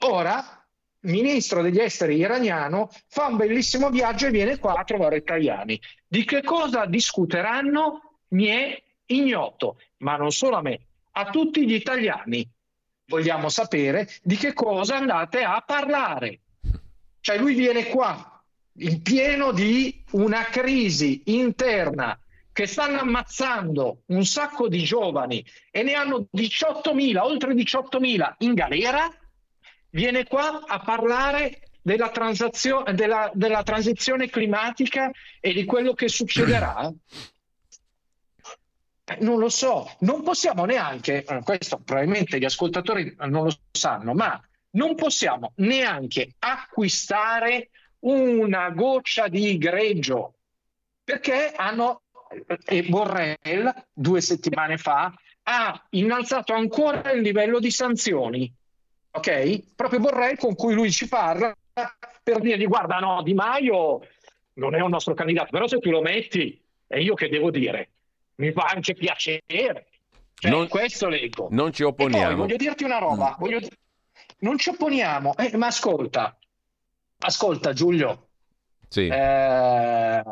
Ora, ministro degli esteri iraniano fa un bellissimo viaggio e viene qua a trovare italiani. Di che cosa discuteranno mi è ignoto, ma non solo a me, a tutti gli italiani. Vogliamo sapere di che cosa andate a parlare. Cioè lui viene qua in pieno di una crisi interna che stanno ammazzando un sacco di giovani e ne hanno 18.000, oltre 18.000 in galera viene qua a parlare della, della, della transizione climatica e di quello che succederà? Eh, non lo so, non possiamo neanche, eh, questo probabilmente gli ascoltatori non lo sanno, ma non possiamo neanche acquistare una goccia di greggio perché hanno, eh, e Borrell due settimane fa ha innalzato ancora il livello di sanzioni ok? Proprio Borrell con cui lui ci parla per dirgli guarda no, Di Maio non è un nostro candidato, però se tu lo metti, e io che devo dire? Mi fa anche piacere. Cioè, non, questo leggo. Non ci opponiamo. Poi, voglio dirti una roba, mm. voglio... non ci opponiamo, eh, ma ascolta, ascolta Giulio. Sì. Eh,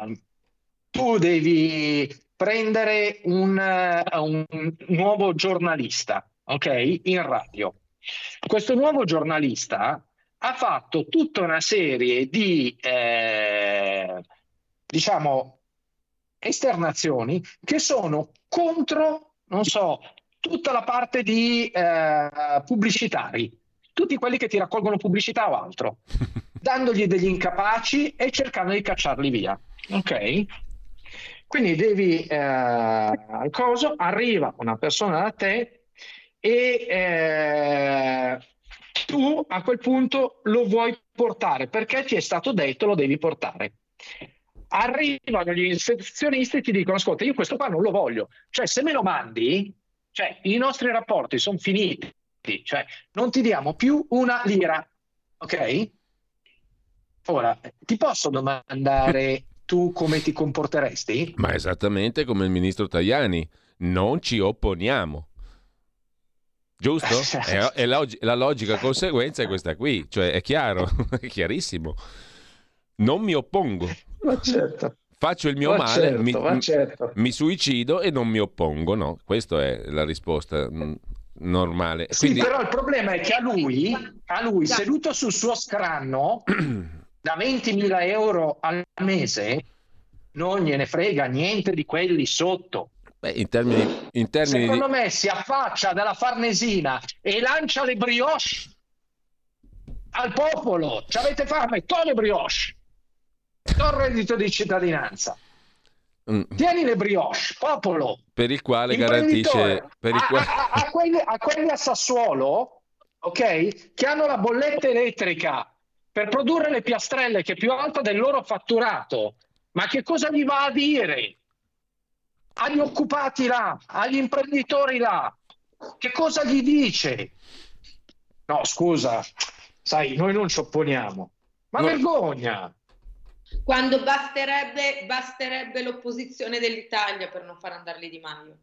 tu devi prendere un, un nuovo giornalista, ok? In radio. Questo nuovo giornalista ha fatto tutta una serie di, eh, diciamo, esternazioni che sono contro, non so, tutta la parte di eh, pubblicitari, tutti quelli che ti raccolgono pubblicità o altro, dandogli degli incapaci e cercando di cacciarli via. Ok? Quindi devi, eh, coso, arriva una persona da te e eh, tu a quel punto lo vuoi portare perché ti è stato detto lo devi portare. Arrivano gli ispezionisti e ti dicono: Ascolta, io questo qua non lo voglio. Cioè, se me lo mandi, cioè, i nostri rapporti sono finiti, cioè, non ti diamo più una lira. Ok? Ora, ti posso domandare tu come ti comporteresti? Ma esattamente come il ministro Tajani, non ci opponiamo. Giusto? è, è la, la, logica conseguenza è questa qui, cioè è chiaro, è chiarissimo. Non mi oppongo. Ma certo. Faccio il mio ma male, certo, mi, certo. mi, suicido e non mi oppongo, no? Questa è la risposta mm, normale. Sì, Quindi... però il problema è che a lui, a lui seduto sul suo scranno, da 20.000 euro al mese, non gliene frega niente di quelli sotto. Beh, in termini, in termini Secondo di... me si affaccia dalla Farnesina e lancia le brioche al popolo. Ci avete fame? To le brioche. Il reddito di cittadinanza. Mm. Tieni le brioche, popolo. Per il quale garantisce... Per il quale... A, a, a, quelli, a quelli a Sassuolo, ok, che hanno la bolletta elettrica per produrre le piastrelle che è più alta del loro fatturato. Ma che cosa gli va a dire? Agli occupati là, agli imprenditori là. Che cosa gli dice? No, scusa, sai, noi non ci opponiamo. Ma no. vergogna! Quando basterebbe, basterebbe l'opposizione dell'Italia per non far andare Di Maio.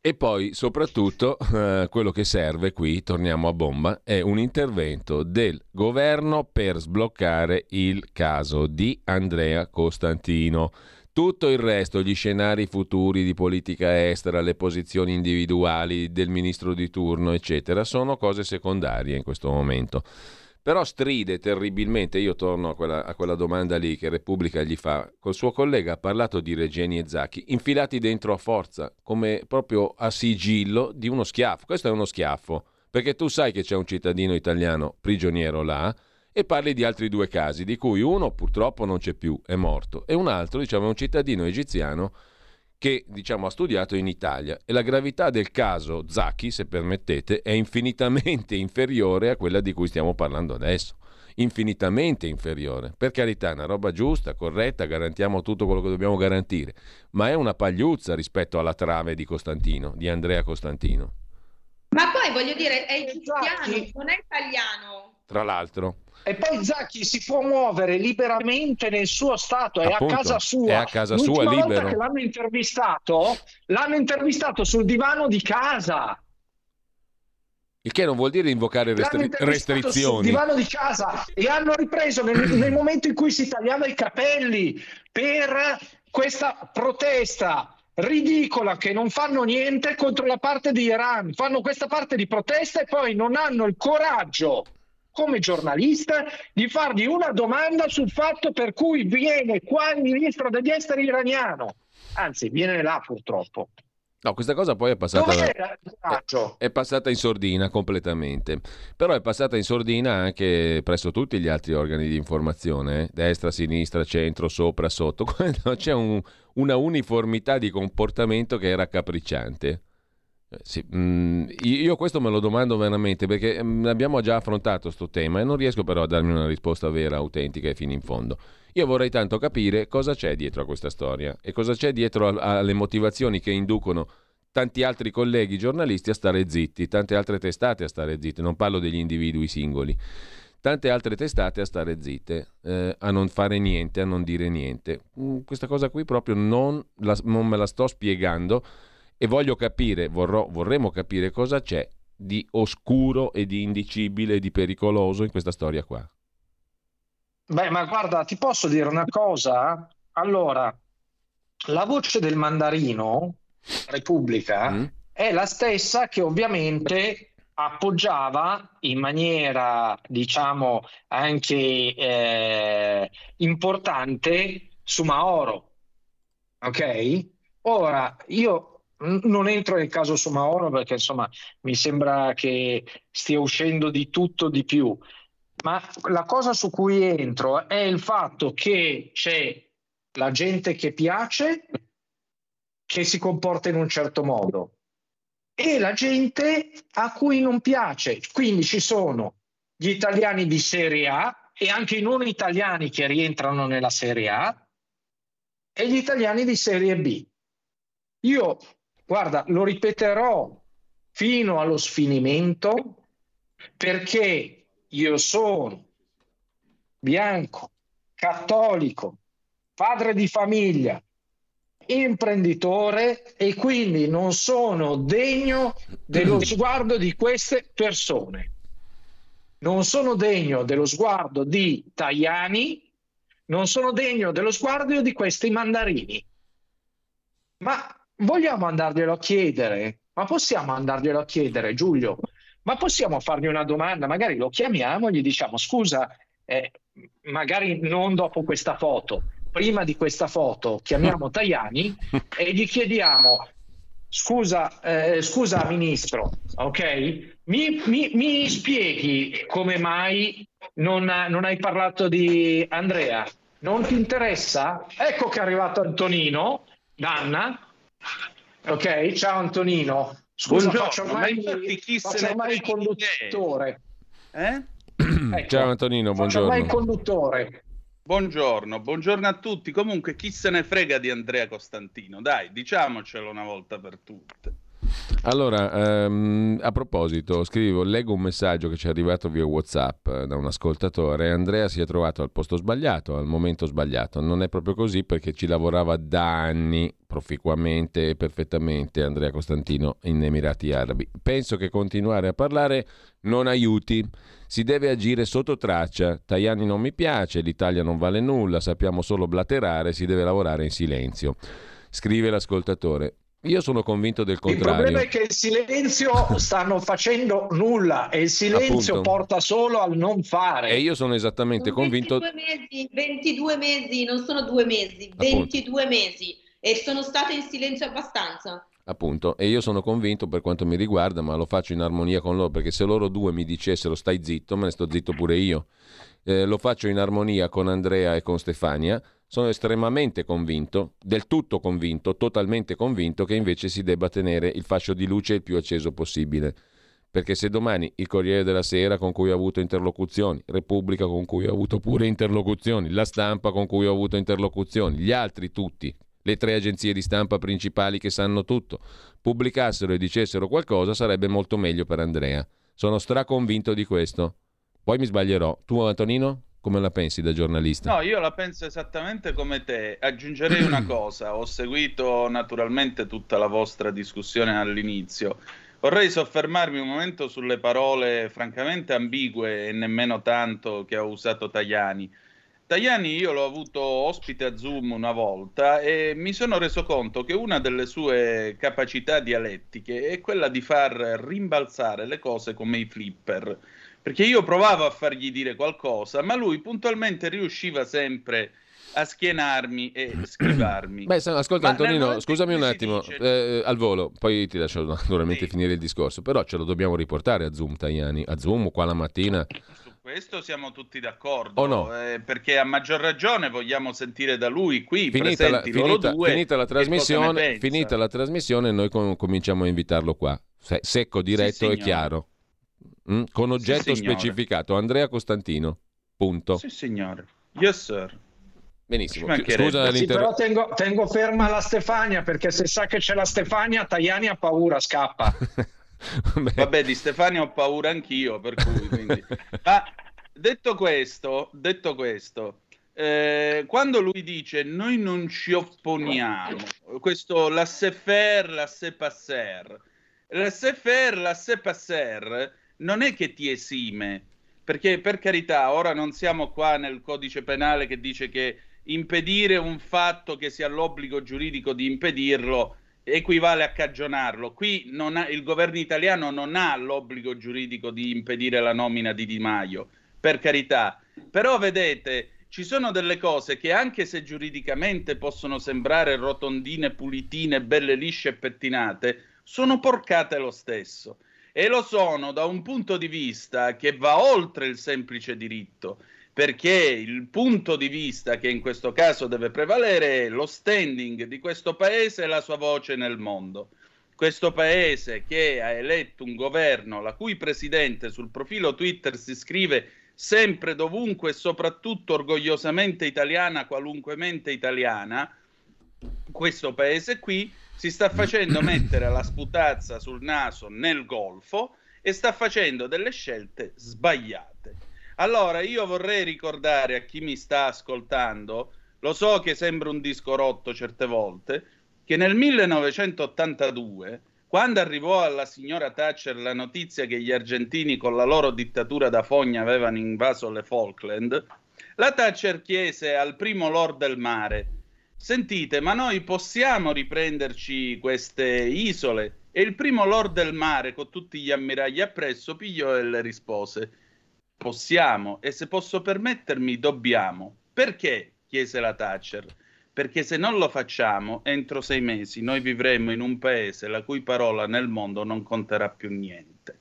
E poi, soprattutto, eh, quello che serve qui, torniamo a bomba, è un intervento del governo per sbloccare il caso di Andrea Costantino. Tutto il resto, gli scenari futuri di politica estera, le posizioni individuali del ministro di turno, eccetera, sono cose secondarie in questo momento. Però stride terribilmente, io torno a quella, a quella, domanda lì che Repubblica gli fa, col suo collega ha parlato di Regeni e Zacchi, infilati dentro a forza, come proprio a sigillo di uno schiaffo. Questo è uno schiaffo, perché tu sai che c'è un cittadino italiano prigioniero là, e parli di altri due casi, di cui uno purtroppo non c'è più, è morto, e un altro, diciamo, è un cittadino egiziano che diciamo, ha studiato in Italia e la gravità del caso Zacchi, se permettete, è infinitamente inferiore a quella di cui stiamo parlando adesso. Infinitamente inferiore. Per carità, è una roba giusta, corretta, garantiamo tutto quello che dobbiamo garantire, ma è una pagliuzza rispetto alla trave di Costantino, di Andrea Costantino. Ma poi voglio dire, è egiziano, non è italiano. Tra l'altro. E poi Zacchi si può muovere liberamente nel suo stato, è Appunto, a casa sua. È a casa L'ultima sua volta libero. che l'hanno intervistato, l'hanno intervistato sul divano di casa. Il che non vuol dire invocare restri- intervistato sul restrizioni. divano di casa e hanno ripreso nel, nel momento in cui si tagliava i capelli per questa protesta ridicola che non fanno niente contro la parte di Iran, fanno questa parte di protesta e poi non hanno il coraggio come giornalista di fargli una domanda sul fatto per cui viene qua il ministro degli esteri iraniano. Anzi, viene là purtroppo. No, questa cosa poi è passata, coraggio? è passata in sordina completamente, però è passata in sordina anche presso tutti gli altri organi di informazione, eh? destra, sinistra, centro, sopra, sotto, quando c'è un- una uniformità di comportamento che è raccapricciante. Sì, mm, io questo me lo domando veramente perché mm, abbiamo già affrontato questo tema e non riesco però a darmi una risposta vera, autentica e fino in fondo. Io vorrei tanto capire cosa c'è dietro a questa storia e cosa c'è dietro alle motivazioni che inducono tanti altri colleghi giornalisti a stare zitti, tante altre testate a stare zitte, non parlo degli individui singoli, tante altre testate a stare zitte, eh, a non fare niente, a non dire niente. Mm, questa cosa qui proprio non, la- non me la sto spiegando e voglio capire, vorrò- vorremmo capire cosa c'è di oscuro e di indicibile e di pericoloso in questa storia qua. Beh, ma guarda, ti posso dire una cosa? Allora, la voce del mandarino, Repubblica, mm. è la stessa che ovviamente appoggiava in maniera, diciamo, anche eh, importante su Maoro. Ok? Ora, io non entro nel caso su Maoro perché insomma mi sembra che stia uscendo di tutto di più, ma la cosa su cui entro è il fatto che c'è la gente che piace, che si comporta in un certo modo, e la gente a cui non piace. Quindi ci sono gli italiani di Serie A e anche i non italiani che rientrano nella Serie A e gli italiani di Serie B. Io, guarda, lo ripeterò fino allo sfinimento perché io sono bianco, cattolico, padre di famiglia, imprenditore e quindi non sono degno dello sguardo di queste persone. Non sono degno dello sguardo di Tajani, non sono degno dello sguardo di questi mandarini. Ma vogliamo andarglielo a chiedere? Ma possiamo andarglielo a chiedere, Giulio? Ma possiamo fargli una domanda? Magari lo chiamiamo e gli diciamo: Scusa, eh, magari non dopo questa foto, prima di questa foto chiamiamo Tajani e gli chiediamo scusa, eh, scusa ministro, ok? Mi, mi, mi, spieghi come mai non, non hai parlato di Andrea? Non ti interessa? Ecco che è arrivato Antonino, Danna. Ok, ciao Antonino. Scusa, Buongiorno, faccio ormai, faccio ormai il conduttore. Eh? Ecco, ciao Antonino, buongiorno. Faccio ormai il conduttore. Buongiorno, buongiorno a tutti. Comunque, chi se ne frega di Andrea Costantino? Dai, diciamocelo una volta per tutte. Allora, ehm, a proposito, scrivo, leggo un messaggio che ci è arrivato via WhatsApp eh, da un ascoltatore. Andrea si è trovato al posto sbagliato, al momento sbagliato. Non è proprio così perché ci lavorava da anni proficuamente e perfettamente Andrea Costantino in Emirati Arabi. Penso che continuare a parlare non aiuti. Si deve agire sotto traccia. Tajani non mi piace, l'Italia non vale nulla, sappiamo solo blaterare, si deve lavorare in silenzio. Scrive l'ascoltatore. Io sono convinto del contrario. Il problema è che il silenzio stanno facendo nulla e il silenzio Appunto. porta solo al non fare. E io sono esattamente sono convinto. 22 mesi, 22 mesi, non sono due mesi, 22 Appunto. mesi e sono state in silenzio abbastanza. Appunto, e io sono convinto per quanto mi riguarda, ma lo faccio in armonia con loro, perché se loro due mi dicessero stai zitto, me ne sto zitto pure io. Eh, lo faccio in armonia con Andrea e con Stefania sono estremamente convinto, del tutto convinto, totalmente convinto che invece si debba tenere il fascio di luce il più acceso possibile. Perché se domani il Corriere della Sera con cui ho avuto interlocuzioni, Repubblica con cui ho avuto pure interlocuzioni, la stampa con cui ho avuto interlocuzioni, gli altri tutti, le tre agenzie di stampa principali che sanno tutto, pubblicassero e dicessero qualcosa sarebbe molto meglio per Andrea. Sono straconvinto di questo. Poi mi sbaglierò. Tu Antonino? Come la pensi da giornalista? No, io la penso esattamente come te. Aggiungerei una cosa. Ho seguito naturalmente tutta la vostra discussione all'inizio. Vorrei soffermarmi un momento sulle parole francamente ambigue e nemmeno tanto che ha usato Tajani. Tajani io l'ho avuto ospite a Zoom una volta e mi sono reso conto che una delle sue capacità dialettiche è quella di far rimbalzare le cose come i flipper perché io provavo a fargli dire qualcosa, ma lui puntualmente riusciva sempre a schienarmi e scrivarmi. Beh, ascolta ma Antonino, scusami un attimo, dice... eh, al volo, poi ti lascio naturalmente sì. finire il discorso, però ce lo dobbiamo riportare a Zoom, Tajani, a Zoom qua la mattina. Su questo siamo tutti d'accordo, oh no? eh, perché a maggior ragione vogliamo sentire da lui qui, finita la, finita, due, finita la trasmissione, finita la trasmissione noi com- cominciamo a invitarlo qua, Se- secco, diretto sì, e chiaro. Mm? Con oggetto sì, specificato, Andrea Costantino. Punto. Sì, signore. Yes, sir. Benissimo. Scusa sì, però tengo, tengo, ferma la Stefania perché se sa che c'è la Stefania, Tajani ha paura, scappa. Vabbè, di Stefania ho paura anch'io, per cui... Quindi... Ma detto questo, detto questo eh, quando lui dice noi non ci opponiamo, questo laissez-faire, laissez-passer, laissez-faire, laissez-passer non è che ti esime, perché per carità, ora non siamo qua nel codice penale che dice che impedire un fatto che si ha l'obbligo giuridico di impedirlo equivale a cagionarlo. Qui ha, il governo italiano non ha l'obbligo giuridico di impedire la nomina di Di Maio, per carità. Però vedete, ci sono delle cose che anche se giuridicamente possono sembrare rotondine, pulitine, belle lisce e pettinate, sono porcate lo stesso. E lo sono da un punto di vista che va oltre il semplice diritto perché il punto di vista che in questo caso deve prevalere è lo standing di questo paese e la sua voce nel mondo. Questo paese che ha eletto un governo la cui presidente sul profilo Twitter si scrive sempre dovunque e soprattutto orgogliosamente italiana, qualunque mente italiana, questo paese qui si sta facendo mettere la sputazza sul naso nel golfo e sta facendo delle scelte sbagliate. Allora, io vorrei ricordare a chi mi sta ascoltando, lo so che sembra un disco rotto certe volte, che nel 1982, quando arrivò alla signora Thatcher la notizia che gli argentini con la loro dittatura da fogna avevano invaso le Falkland, la Thatcher chiese al primo lord del mare, sentite, ma noi possiamo riprenderci queste isole? E il primo lord del mare, con tutti gli ammiragli appresso, pigliò e le rispose, possiamo e se posso permettermi dobbiamo. Perché? chiese la Thatcher. Perché se non lo facciamo, entro sei mesi noi vivremo in un paese la cui parola nel mondo non conterà più niente.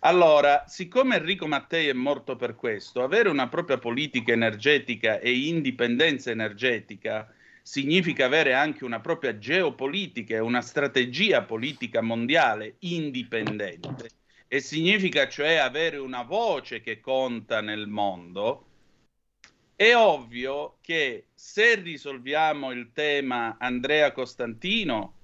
Allora, siccome Enrico Mattei è morto per questo, avere una propria politica energetica e indipendenza energetica significa avere anche una propria geopolitica e una strategia politica mondiale indipendente. E significa cioè avere una voce che conta nel mondo, è ovvio che se risolviamo il tema Andrea Costantino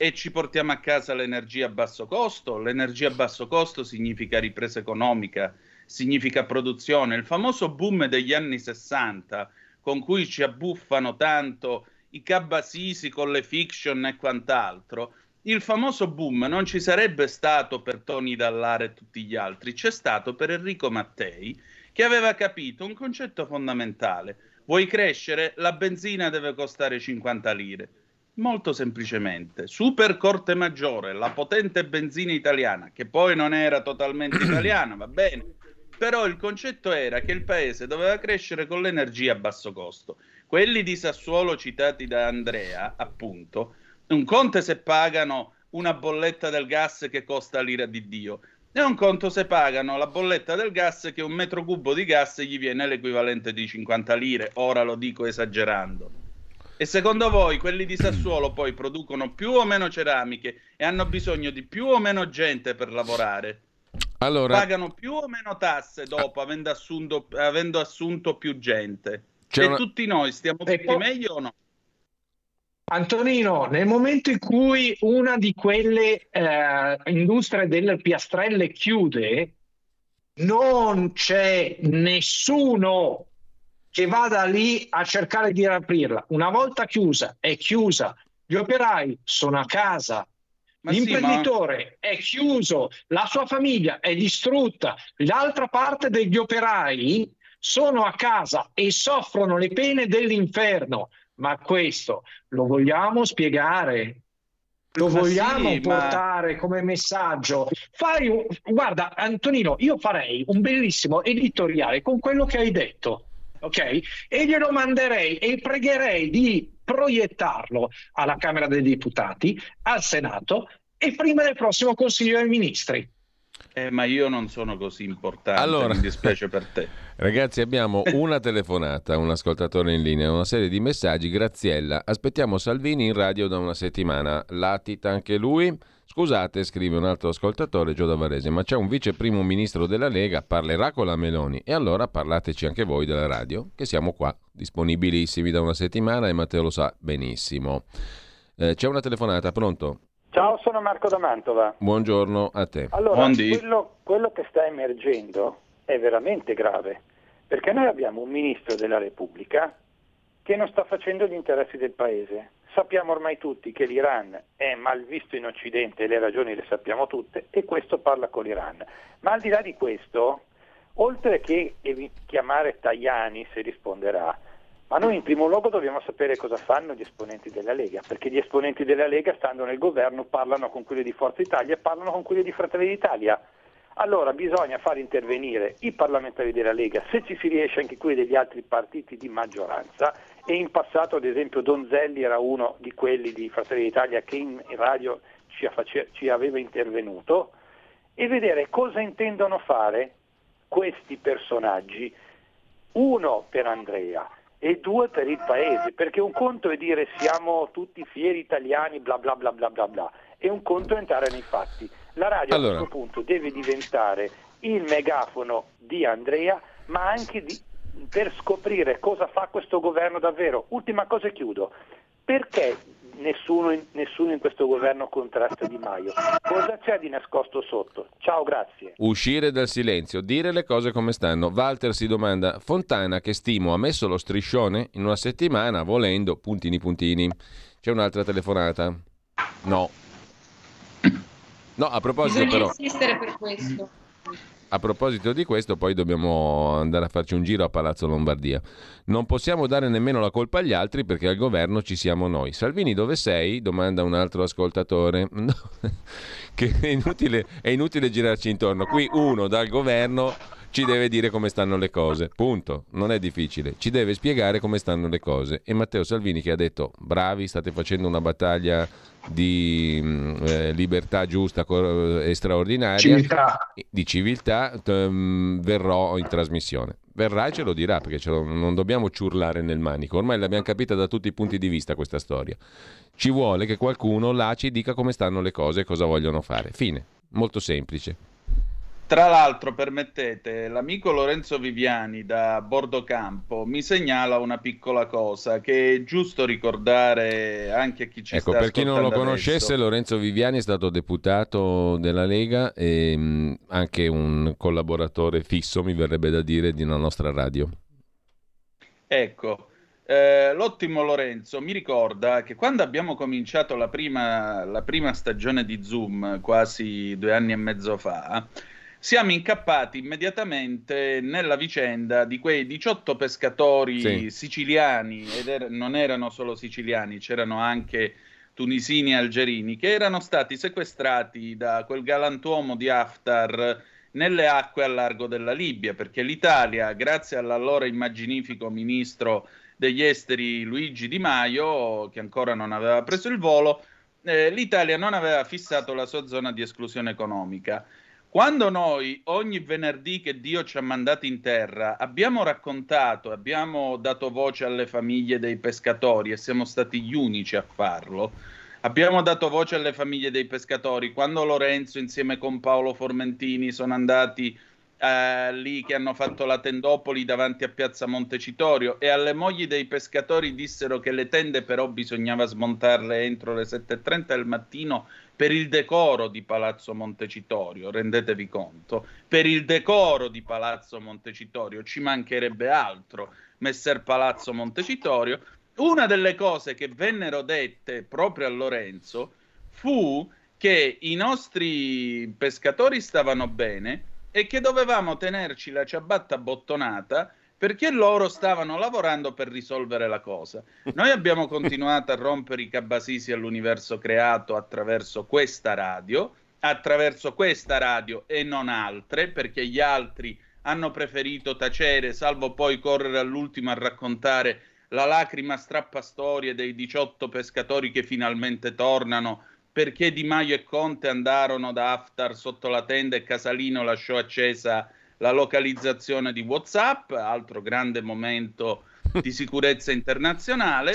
e ci portiamo a casa l'energia a basso costo, l'energia a basso costo significa ripresa economica, significa produzione. Il famoso boom degli anni 60 con cui ci abbuffano tanto i cabasisi con le fiction e quant'altro, il famoso boom non ci sarebbe stato per Tony Dallare e tutti gli altri, c'è stato per Enrico Mattei che aveva capito un concetto fondamentale. Vuoi crescere? La benzina deve costare 50 lire. Molto semplicemente, Super Corte Maggiore, la potente benzina italiana, che poi non era totalmente italiana, va bene, però il concetto era che il paese doveva crescere con l'energia a basso costo. Quelli di Sassuolo citati da Andrea, appunto, un conto se pagano una bolletta del gas che costa l'ira di Dio e un conto se pagano la bolletta del gas che un metro cubo di gas gli viene l'equivalente di 50 lire, ora lo dico esagerando. E secondo voi quelli di Sassuolo poi producono più o meno ceramiche e hanno bisogno di più o meno gente per lavorare? Allora... Pagano più o meno tasse dopo, avendo assunto, avendo assunto più gente? E una... tutti noi stiamo tutti poi... meglio o no? Antonino, nel momento in cui una di quelle eh, industrie delle piastrelle chiude, non c'è nessuno che vada lì a cercare di riaprirla. Una volta chiusa, è chiusa. Gli operai sono a casa. Ma L'imprenditore sì, ma... è chiuso, la sua famiglia è distrutta, l'altra parte degli operai sono a casa e soffrono le pene dell'inferno ma questo lo vogliamo spiegare? Lo ma vogliamo sì, portare ma... come messaggio? Fai un... Guarda, Antonino, io farei un bellissimo editoriale con quello che hai detto, ok? E glielo manderei e pregherei di proiettarlo alla Camera dei Deputati, al Senato e prima del prossimo Consiglio dei Ministri. Eh, ma io non sono così importante, allora, mi dispiace per te. Ragazzi, abbiamo una telefonata, un ascoltatore in linea, una serie di messaggi. Graziella, aspettiamo Salvini in radio da una settimana. Latita anche lui? Scusate, scrive un altro ascoltatore, Gio Varese, ma c'è un vice primo ministro della Lega, parlerà con la Meloni. E allora parlateci anche voi della radio, che siamo qua, disponibilissimi da una settimana e Matteo lo sa benissimo. Eh, c'è una telefonata, pronto? Ciao, sono Marco da Mantova. Buongiorno a te. Allora, quello, quello, che sta emergendo è veramente grave, perché noi abbiamo un ministro della Repubblica che non sta facendo gli interessi del Paese. Sappiamo ormai tutti che l'Iran è mal visto in Occidente, le ragioni le sappiamo tutte, e questo parla con l'Iran. Ma al di là di questo, oltre che chiamare Tajani se risponderà, ma noi in primo luogo dobbiamo sapere cosa fanno gli esponenti della Lega, perché gli esponenti della Lega, stando nel governo, parlano con quelli di Forza Italia e parlano con quelli di Fratelli d'Italia. Allora bisogna far intervenire i parlamentari della Lega, se ci si riesce anche quelli degli altri partiti di maggioranza e in passato ad esempio Donzelli era uno di quelli di Fratelli d'Italia che in radio ci, ci aveva intervenuto e vedere cosa intendono fare questi personaggi, uno per Andrea e due per il paese, perché un conto è dire siamo tutti fieri italiani, bla bla bla bla bla bla, e un conto è entrare nei fatti. La radio allora. a questo punto deve diventare il megafono di Andrea, ma anche di, per scoprire cosa fa questo governo davvero. Ultima cosa e chiudo. Perché nessuno in, nessuno in, questo governo contrasta Di Maio. Cosa c'è di nascosto sotto? Ciao, grazie. Uscire dal silenzio, dire le cose come stanno. Walter si domanda, Fontana che stimo ha messo lo striscione in una settimana volendo puntini puntini. C'è un'altra telefonata? No. No, a proposito Bisogna però... insistere per questo. A proposito di questo, poi dobbiamo andare a farci un giro a Palazzo Lombardia. Non possiamo dare nemmeno la colpa agli altri perché al governo ci siamo noi. Salvini, dove sei? domanda un altro ascoltatore. No, che è inutile, è inutile girarci intorno. Qui uno dal governo ci deve dire come stanno le cose. Punto. Non è difficile. Ci deve spiegare come stanno le cose. E Matteo Salvini che ha detto: bravi, state facendo una battaglia di mm, eh, libertà giusta e straordinaria, civiltà. di civiltà, um, verrò in trasmissione. Verrà e ce lo dirà perché ce lo, non dobbiamo ciurlare nel manico. Ormai l'abbiamo capita da tutti i punti di vista questa storia. Ci vuole che qualcuno là ci dica come stanno le cose e cosa vogliono fare. Fine. Molto semplice. Tra l'altro, permettete, l'amico Lorenzo Viviani da Bordocampo mi segnala una piccola cosa che è giusto ricordare anche a chi ci ecco, sta per chi non lo conoscesse, adesso. Lorenzo Viviani è stato deputato della Lega e mh, anche un collaboratore fisso, mi verrebbe da dire, di una nostra radio. Ecco, eh, l'ottimo Lorenzo mi ricorda che quando abbiamo cominciato la prima, la prima stagione di Zoom, quasi due anni e mezzo fa, siamo incappati immediatamente nella vicenda di quei 18 pescatori Sì. siciliani, ed er- non erano solo siciliani, c'erano anche tunisini e algerini, che erano stati sequestrati da quel galantuomo di Haftar nelle acque a largo della Libia, perché l'Italia, grazie all'allora immaginifico ministro degli esteri Luigi Di Maio, che ancora non aveva preso il volo, eh, l'Italia non aveva fissato la sua zona di esclusione economica. Quando noi ogni venerdì che Dio ci ha mandati in terra abbiamo raccontato, abbiamo dato voce alle famiglie dei pescatori e siamo stati gli unici a farlo, abbiamo dato voce alle famiglie dei pescatori. Quando Lorenzo insieme con Paolo Formentini sono andati eh, lì che hanno fatto la tendopoli davanti a Piazza Montecitorio e alle mogli dei pescatori dissero che le tende però bisognava smontarle entro le 7.30 del mattino per il decoro di Palazzo Montecitorio, rendetevi conto, per il decoro di Palazzo Montecitorio, ci mancherebbe altro, Messer Palazzo Montecitorio. Una delle cose che vennero dette proprio a Lorenzo fu che i nostri pescatori stavano bene e che dovevamo tenerci la ciabatta bottonata perché loro stavano lavorando per risolvere la cosa. Noi abbiamo continuato a rompere i cabasisi all'universo creato attraverso questa radio, attraverso questa radio e non altre, perché gli altri hanno preferito tacere, salvo poi correre all'ultimo a raccontare la lacrima strappastorie dei 18 pescatori che finalmente tornano perché Di Maio e Conte andarono da Haftar sotto la tenda e Casalino lasciò accesa la localizzazione di WhatsApp, altro grande momento di sicurezza internazionale.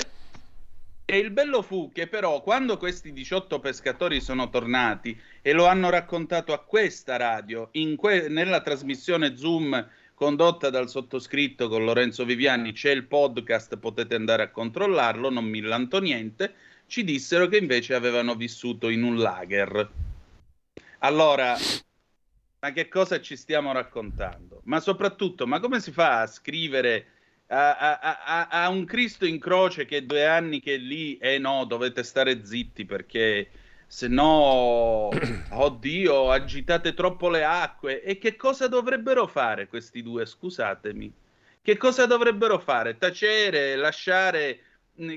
E il bello fu che però quando questi 18 pescatori sono tornati e lo hanno raccontato a questa radio, que- nella trasmissione Zoom condotta dal sottoscritto con Lorenzo Viviani, c'è il podcast, potete andare a controllarlo, non mi illanto niente, ci dissero che invece avevano vissuto in un lager. Allora, ma che cosa ci stiamo raccontando? Ma soprattutto, ma come si fa a scrivere a, a- a- a un Cristo in croce che due anni che è lì, eh no, dovete stare zitti perché se no, oddio, agitate troppo le acque. E che cosa dovrebbero fare questi due? Scusatemi. Che cosa dovrebbero fare? Tacere, lasciare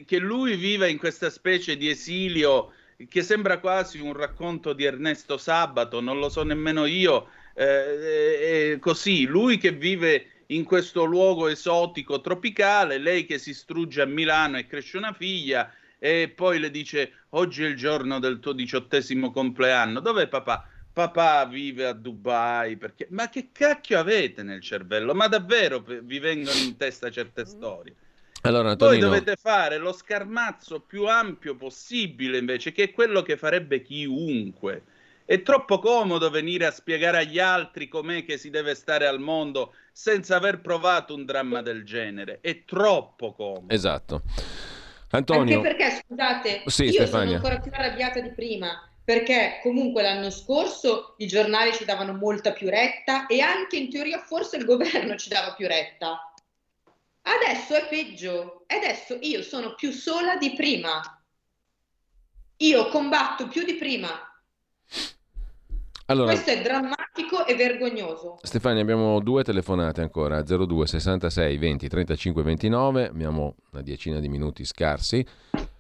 che lui viva in questa specie di esilio che sembra quasi un racconto di Ernesto Sabato, non lo so nemmeno io, eh, eh, così, lui che vive in questo luogo esotico tropicale, lei che si strugge a Milano e cresce una figlia e poi le dice oggi è il giorno del tuo diciottesimo compleanno, dov'è papà? Papà vive a Dubai, perché... ma che cacchio avete nel cervello? Ma davvero vi vengono in testa certe storie? Allora, Antonino... Voi dovete fare lo scarmazzo più ampio possibile, invece, che è quello che farebbe chiunque. È troppo comodo venire a spiegare agli altri com'è che si deve stare al mondo senza aver provato un dramma del genere. È troppo comodo. Esatto. Antonio... Anche perché, scusate, sì, io Stefania. sono ancora più arrabbiata di prima, perché comunque l'anno scorso i giornali ci davano molta più retta e anche in teoria forse il governo ci dava più retta. Adesso è peggio. E adesso io sono più sola di prima. Io combatto più di prima. Allora, Questo è drammatico e vergognoso. Stefania, abbiamo due telefonate ancora, 02 66 20 35 29, abbiamo una decina di minuti scarsi.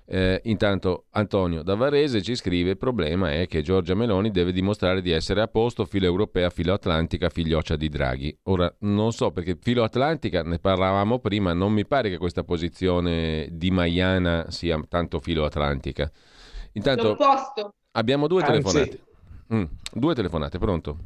Eh, intanto Antonio da Varese ci scrive: il problema è che Giorgia Meloni deve dimostrare di essere a posto, filo europea, filo atlantica, figlioccia di Draghi. Ora non so perché filo atlantica ne parlavamo prima, non mi pare che questa posizione di Maiana sia tanto filo atlantica. Intanto abbiamo due Anzi. telefonate. Mm, due telefonate, pronto?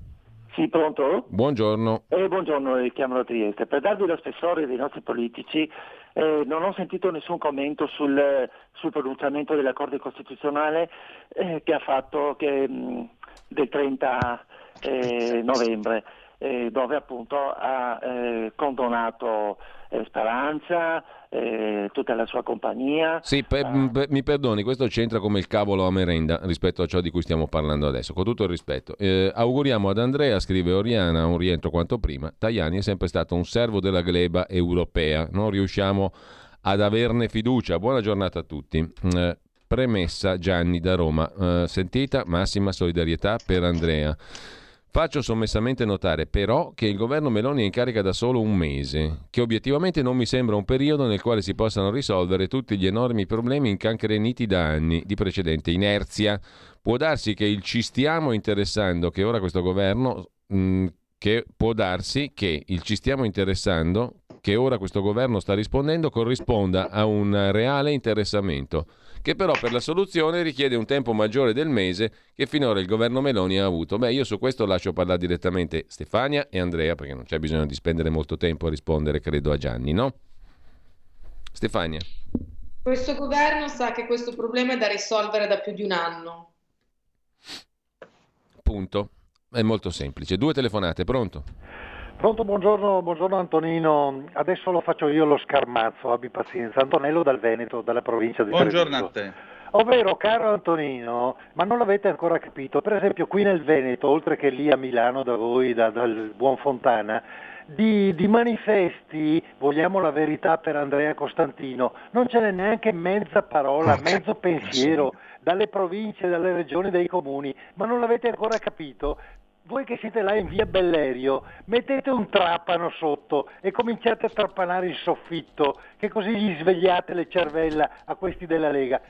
Sì, pronto? Buongiorno. Eh, buongiorno, eh, chiamo da Trieste. Per darvi lo spessore dei nostri politici, eh, non ho sentito nessun commento sul, sul pronunciamento della Corte Costituzionale eh, che ha fatto che, mh, del 30 eh, novembre, eh, dove appunto ha eh, condonato eh, Speranza, eh, tutta la sua compagnia. Sì, pe- pe- mi perdoni, questo c'entra come il cavolo a merenda rispetto a ciò di cui stiamo parlando adesso, con tutto il rispetto. Eh, auguriamo ad Andrea, scrive Oriana, un rientro quanto prima. Tajani è sempre stato un servo della gleba europea, non riusciamo ad averne fiducia. Buona giornata a tutti. Premessa Gianni da Roma, Eh, sentita massima solidarietà per Andrea. Faccio sommessamente notare però che il governo Meloni è in carica da solo un mese, che obiettivamente non mi sembra un periodo nel quale si possano risolvere tutti gli enormi problemi incancreniti da anni di precedente inerzia. Può darsi che il ci stiamo interessando, che ora questo governo, mh, che può darsi che il ci stiamo interessando, che ora questo governo sta rispondendo, corrisponda a un reale interessamento che però per la soluzione richiede un tempo maggiore del mese che finora il governo Meloni ha avuto. Beh, io su questo lascio parlare direttamente Stefania e Andrea, perché non c'è bisogno di spendere molto tempo a rispondere, credo, a Gianni, no? Stefania. Questo governo sa che questo problema è da risolvere da più di un anno. Punto. È molto semplice. Due telefonate, pronto? Pronto, buongiorno, buongiorno Antonino. Adesso lo faccio io lo scarmazzo, abbi pazienza. Antonello dal Veneto, dalla provincia di Buongiorno a Treviso. te. Ovvero, caro Antonino, ma non l'avete ancora capito, per esempio qui nel Veneto, oltre che lì a Milano da voi, da- dal buon Fontana, di, di manifesti, vogliamo la verità per Andrea Costantino, non ce n'è neanche mezza parola, mezzo pensiero dalle province, dalle regioni, dai comuni, ma non l'avete ancora capito? Voi che siete là in via Bellerio, mettete un trapano sotto e cominciate a trapanare il soffitto, che così gli svegliate le cervella a questi della Lega.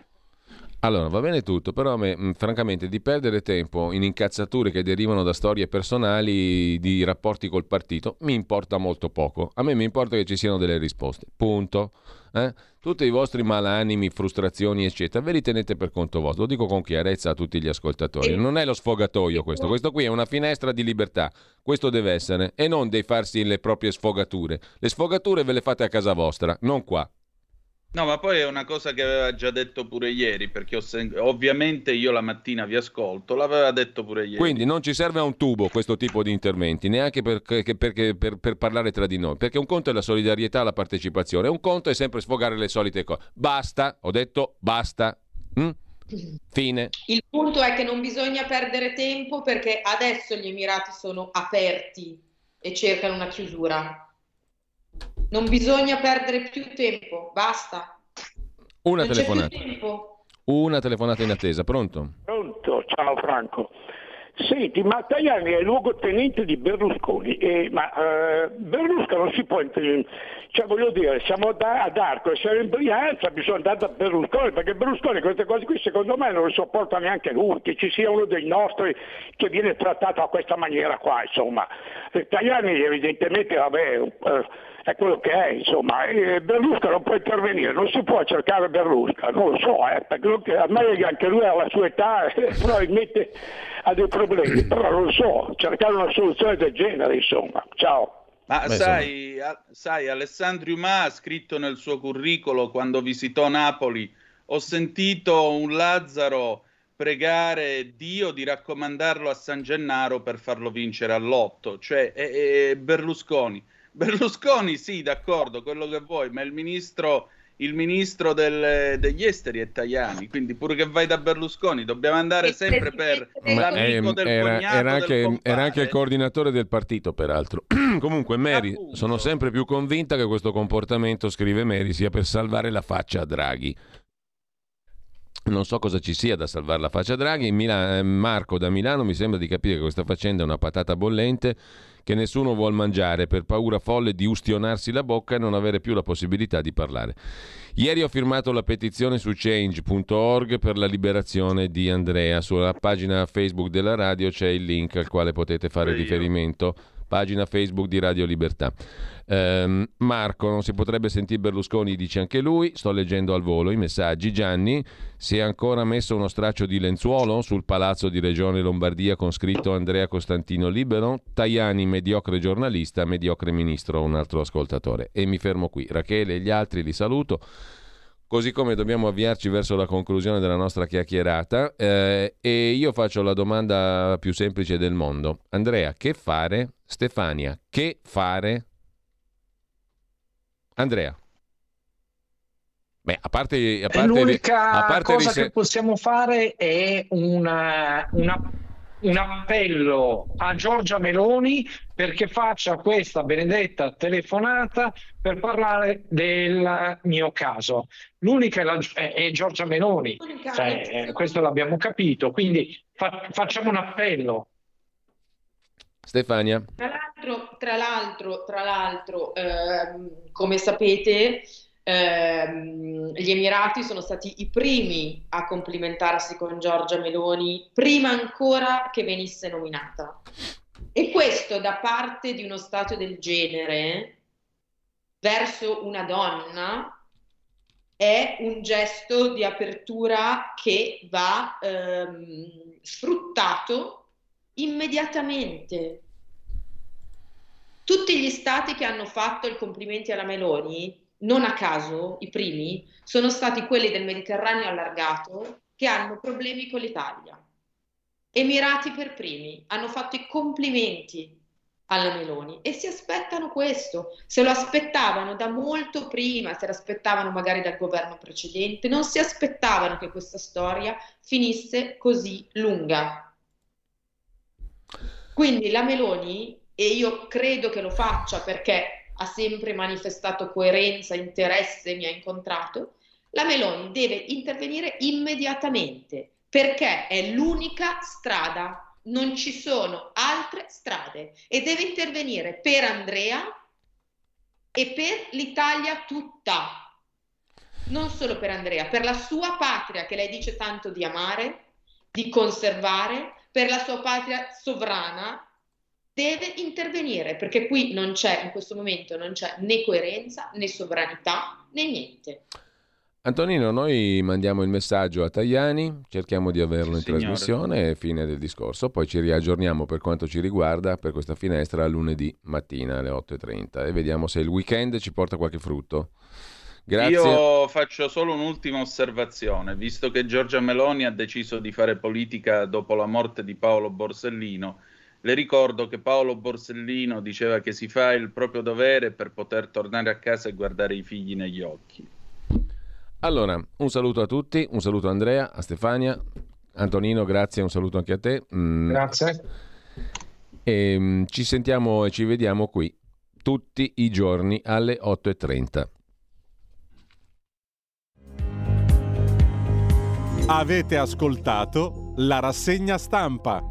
Allora, va bene tutto, però a me, francamente, di perdere tempo in incazzature che derivano da storie personali, di rapporti col partito, mi importa molto poco. A me mi importa che ci siano delle risposte. Punto. Eh? Tutti i vostri malanimi, frustrazioni, eccetera, ve li tenete per conto vostro. Lo dico con chiarezza a tutti gli ascoltatori. Non è lo sfogatoio questo. Questo qui è una finestra di libertà. Questo deve essere. E non dei farsi le proprie sfogature. Le sfogature ve le fate a casa vostra, non qua. No, ma poi è una cosa che aveva già detto pure ieri, perché ho sen- ovviamente io la mattina vi ascolto, l'aveva detto pure ieri. Quindi non ci serve a un tubo questo tipo di interventi, neanche per, che- perché- per- per parlare tra di noi, perché un conto è la solidarietà, la partecipazione, un conto è sempre sfogare le solite cose. Basta, ho detto basta. Mm? Fine. Il punto è che non bisogna perdere tempo perché adesso gli Emirati sono aperti e cercano una chiusura. Non bisogna perdere più tempo, basta. Una non c'è più telefonata. tempo. Una telefonata in attesa, pronto? Pronto? Ciao Franco. Senti, ma Tajani è luogotenente di Berlusconi, e, ma eh, Berlusconi non si può, cioè voglio dire, siamo ad Arco e siamo in Brianza, bisogna andare da Berlusconi, perché Berlusconi queste cose qui secondo me non le sopporta neanche lui, che ci sia uno dei nostri che viene trattato a questa maniera qua, insomma. Tajani evidentemente, vabbè, eh, è quello che è, insomma, e Berlusconi non può intervenire, non si può cercare Berlusconi, non lo so, eh, perché a me anche lui alla sua età probabilmente ha dei problemi, però non lo so, cercare una soluzione del genere, insomma. Ciao. Ma Beh, sai, a, sai, Alessandro Umà ha scritto nel suo curriculum quando visitò Napoli, ho sentito un Lazzaro pregare Dio di raccomandarlo a San Gennaro per farlo vincere all'otto, cioè è, è Berlusconi Berlusconi sì, d'accordo, quello che vuoi, ma il ministro, il ministro del, degli esteri è Tajani, quindi pure che vai da Berlusconi, dobbiamo andare sempre per l'amico del era, cognato era anche, del era anche il coordinatore del partito, peraltro. Comunque, Mary, Appunto. sono sempre più convinta che questo comportamento, scrive Mary, sia per salvare la faccia a Draghi. Non so cosa ci sia da salvare la faccia a Draghi. Mila- eh, Marco da Milano mi sembra di capire che questa faccenda è una patata bollente che nessuno vuole mangiare per paura folle di ustionarsi la bocca e non avere più la possibilità di parlare. Ieri ho firmato la petizione su change.org per la liberazione di Andrea. Sulla pagina Facebook della radio c'è il link al quale potete fare riferimento pagina Facebook di Radio Libertà. Eh, Marco, non si potrebbe sentire Berlusconi, dice anche lui. Sto leggendo al volo i messaggi. Gianni, si è ancora messo uno straccio di lenzuolo sul palazzo di Regione Lombardia con scritto Andrea Costantino Libero. Tajani, mediocre giornalista, mediocre ministro, un altro ascoltatore. E mi fermo qui. Rachele e gli altri li saluto così come dobbiamo avviarci verso la conclusione della nostra chiacchierata eh, e io faccio la domanda più semplice del mondo. Andrea, che fare? Stefania, che fare? Andrea. Beh, a parte, a parte L'unica a parte cosa rise- che possiamo fare è una, una un appello a Giorgia Meloni perché faccia questa benedetta telefonata per parlare del mio caso. L'unica è, la, è Giorgia Meloni, cioè, eh, questo l'abbiamo capito, quindi fa, facciamo un appello. Stefania. Tra l'altro, tra l'altro, tra l'altro ehm, come sapete, ehm, gli Emirati sono stati i primi a complimentarsi con Giorgia Meloni prima ancora che venisse nominata. E questo da parte di uno Stato del genere verso una donna è un gesto di apertura che va ehm, sfruttato immediatamente. Tutti gli stati che hanno fatto i complimenti alla Meloni non a caso i primi sono stati quelli del Mediterraneo allargato che hanno problemi con l'Italia. Emirati per primi hanno fatto i complimenti alla Meloni e si aspettano questo, se lo aspettavano da molto prima, se lo aspettavano magari dal governo precedente, non si aspettavano che questa storia finisse così lunga. Quindi la Meloni, e io credo che lo faccia perché ha sempre manifestato coerenza, interesse, mi ha incontrato, la Meloni deve intervenire immediatamente perché è l'unica strada, non ci sono altre strade e deve intervenire per Andrea e per l'Italia tutta, non solo per Andrea, per la sua patria che lei dice tanto di amare, di conservare, per la sua patria sovrana deve intervenire perché qui non c'è, in questo momento non c'è né coerenza né sovranità né niente. Antonino, noi mandiamo il messaggio a Tajani, cerchiamo di averlo in Signore. trasmissione, fine del discorso, poi ci riaggiorniamo per quanto ci riguarda per questa finestra lunedì mattina alle 8.30 e vediamo se il weekend ci porta qualche frutto. Grazie. Io faccio solo un'ultima osservazione, visto che Giorgia Meloni ha deciso di fare politica dopo la morte di Paolo Borsellino le ricordo che Paolo Borsellino diceva che si fa il proprio dovere per poter tornare a casa e guardare i figli negli occhi. Allora, un saluto a tutti, un saluto a Andrea, a Stefania, Antonino, grazie, un saluto anche a te. Mm. Grazie. E, um, ci sentiamo e ci vediamo qui tutti i giorni alle 8.30. Avete ascoltato la rassegna stampa.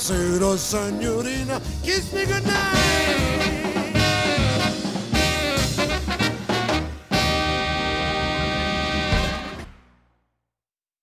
Buonasera signorina, kiss me goodnight.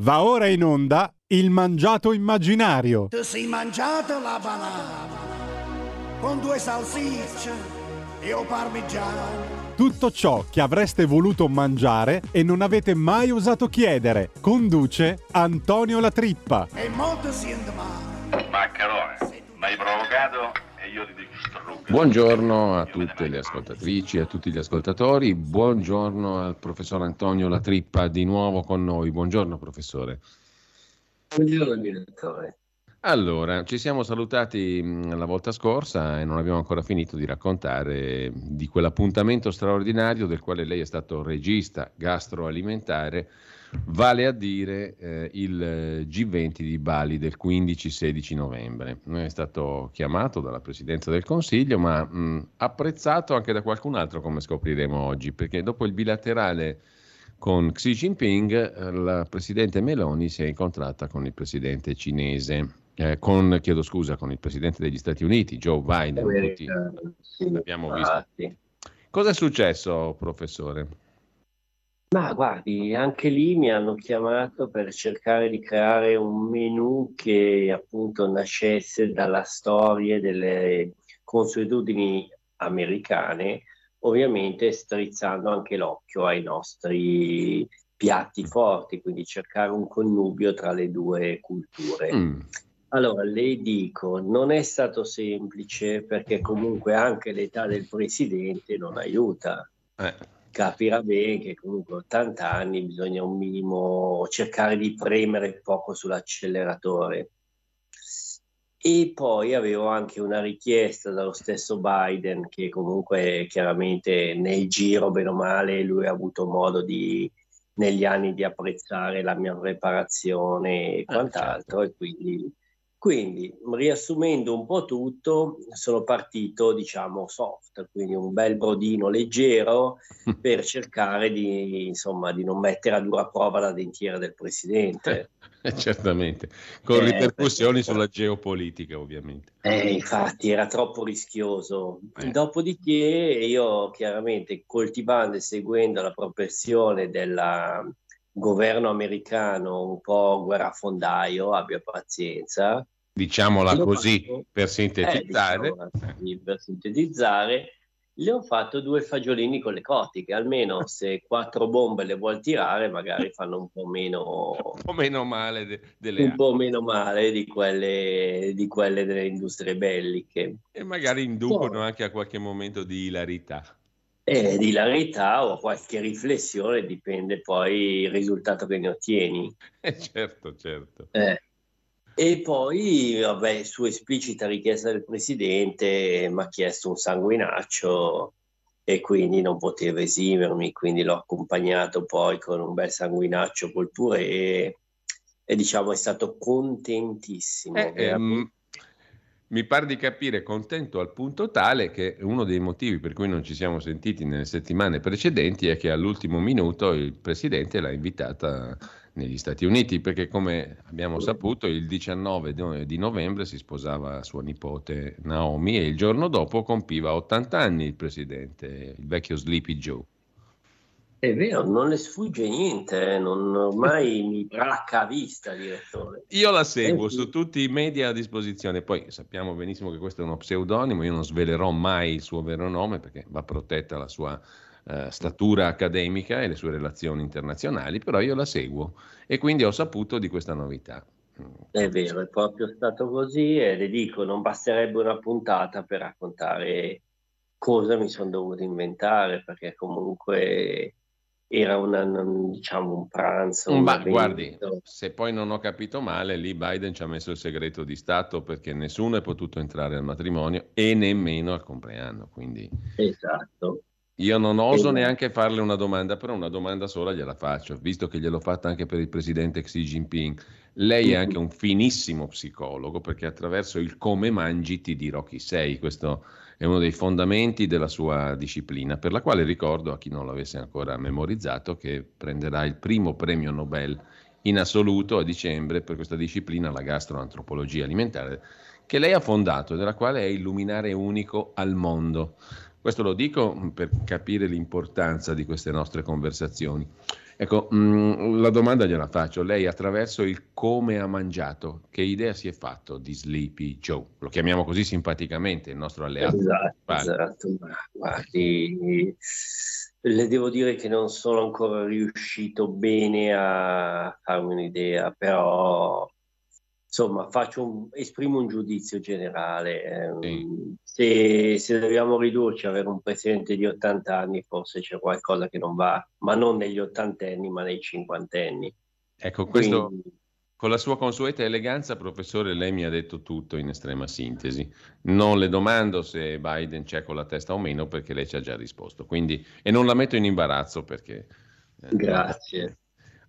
Va ora in onda il mangiato immaginario. Ti sei mangiata la banana con due salsicce e o parmigiano. Tutto ciò che avreste voluto mangiare e non avete mai osato chiedere. Conduce Antonio La Trippa. E molto si male. Maccherone, mi hai provocato e io ti dico. Buongiorno a tutte le ascoltatrici e a tutti gli ascoltatori, buongiorno al professor Antonio La Trippa di nuovo con noi. Buongiorno professore. Buongiorno direttore. Allora, ci siamo salutati mh, la volta scorsa e non abbiamo ancora finito di raccontare di quell'appuntamento straordinario del quale lei è stato regista gastroalimentare, vale a dire eh, il eh, G20 di Bali del 15-16 novembre. È stato chiamato dalla Presidenza del Consiglio, ma mh, apprezzato anche da qualcun altro, come scopriremo oggi, perché dopo il bilaterale con Xi Jinping, eh, la Presidente Meloni si è incontrata con il Presidente cinese eh, con, chiedo scusa, con il Presidente degli Stati Uniti, Joe Biden, tutti l'abbiamo visto. Cosa è successo, professore? Ma guardi, anche lì mi hanno chiamato per cercare di creare un menù che appunto nascesse dalla storia delle consuetudini americane, ovviamente strizzando anche l'occhio ai nostri piatti forti, quindi cercare un connubio tra le due culture. Mm. Allora, le dico, non è stato semplice perché comunque anche l'età del presidente non aiuta. Eh. Capirà bene che comunque 80 anni bisogna un minimo cercare di premere poco sull'acceleratore. E poi avevo anche una richiesta dallo stesso Biden che comunque chiaramente nel giro, bene o male, lui ha avuto modo di, negli anni di apprezzare la mia preparazione e quant'altro e quindi quindi, riassumendo un po' tutto, sono partito, diciamo, soft, quindi un bel brodino leggero per cercare di, insomma, di non mettere a dura prova la dentiera del presidente. Eh, certamente, con Eh, ripercussioni perché- sulla geopolitica, ovviamente. Eh, infatti era troppo rischioso. Dopodiché io chiaramente coltivando e seguendo la propensione del governo americano un po' guerrafondaio, abbia pazienza. Diciamola così, fatto- per Eh, sintetizzare. diciamo, sì, per sintetizzare, le ho fatto due fagiolini con le cotiche, almeno se quattro bombe le vuol tirare magari fanno un po' meno Un po' meno male de- delle un po' meno male di quelle, di quelle delle industrie belliche. E magari inducono anche a qualche momento di ilarità. E di ilarità o qualche riflessione dipende poi il risultato che ne ottieni. Eh, certo, certo. Eh. E poi, vabbè, su esplicita richiesta del presidente, mi ha chiesto un sanguinaccio e quindi non potevo esimermi, quindi l'ho accompagnato poi con un bel sanguinaccio col purè e, diciamo è stato contentissimo. Eh, ehm, mi pare di capire contento al punto tale che uno dei motivi per cui non ci siamo sentiti nelle settimane precedenti è che all'ultimo minuto il presidente l'ha invitata negli Stati Uniti, perché come abbiamo saputo il 19 di novembre si sposava sua nipote Naomi e il giorno dopo compiva 80 anni il presidente, il vecchio Sleepy Joe. È vero, non le sfugge niente, eh, non, ormai mi bracca a vista, direttore. Io la seguo eh, su tutti i media a disposizione, poi sappiamo benissimo che questo è uno pseudonimo, io non svelerò mai il suo vero nome perché va protetta la sua eh, statura accademica e le sue relazioni internazionali, però io la seguo e quindi ho saputo di questa novità. È vero, è proprio stato così e le dico, non basterebbe una puntata per raccontare cosa mi sono dovuto inventare, perché comunque era una, diciamo, un pranzo. Un Ma guardi, se poi non ho capito male, lì Biden ci ha messo il segreto di Stato perché nessuno è potuto entrare al matrimonio e nemmeno al compleanno. Quindi... Esatto. Io non oso neanche farle una domanda, però una domanda sola gliela faccio, visto che gliel'ho fatta anche per il presidente Xi Jinping. Lei è anche un finissimo psicologo perché attraverso il come mangi ti dirò chi sei. Questo è uno dei fondamenti della sua disciplina, per la quale ricordo a chi non l'avesse ancora memorizzato che prenderà il primo premio Nobel in assoluto a dicembre per questa disciplina, la gastroantropologia alimentare, che lei ha fondato e della quale è il luminare unico al mondo. Questo lo dico per capire l'importanza di queste nostre conversazioni. Ecco, mh, mm, la domanda gliela faccio. Lei attraverso il come ha mangiato, che idea si è fatto di Sleepy Joe? Lo chiamiamo così simpaticamente, il nostro alleato. Esatto, esatto. guardi, le devo dire che non sono ancora riuscito bene a farmi un'idea, però insomma, un, esprimo un giudizio generale. Ehm, se, se, dobbiamo ridurci a avere un presidente di 80 anni, forse c'è qualcosa che non va, ma non negli ottantenni, ma nei cinquantenni. Ecco, questo Quindi... con la sua consueta eleganza, professore, lei mi ha detto tutto in estrema sintesi. Non le domando se Biden c'è con la testa o meno, perché lei ci ha già risposto. Quindi, e non la metto in imbarazzo perché. Eh, Grazie.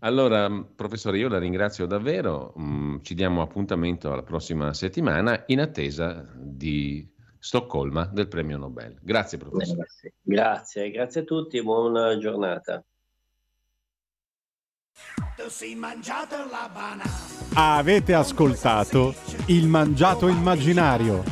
Allora, professore, io la ringrazio davvero, mm, ci diamo appuntamento alla prossima settimana in attesa di Stoccolma del premio Nobel. Grazie professore. Grazie, grazie a tutti e buona giornata. Avete ascoltato Il Mangiato Immaginario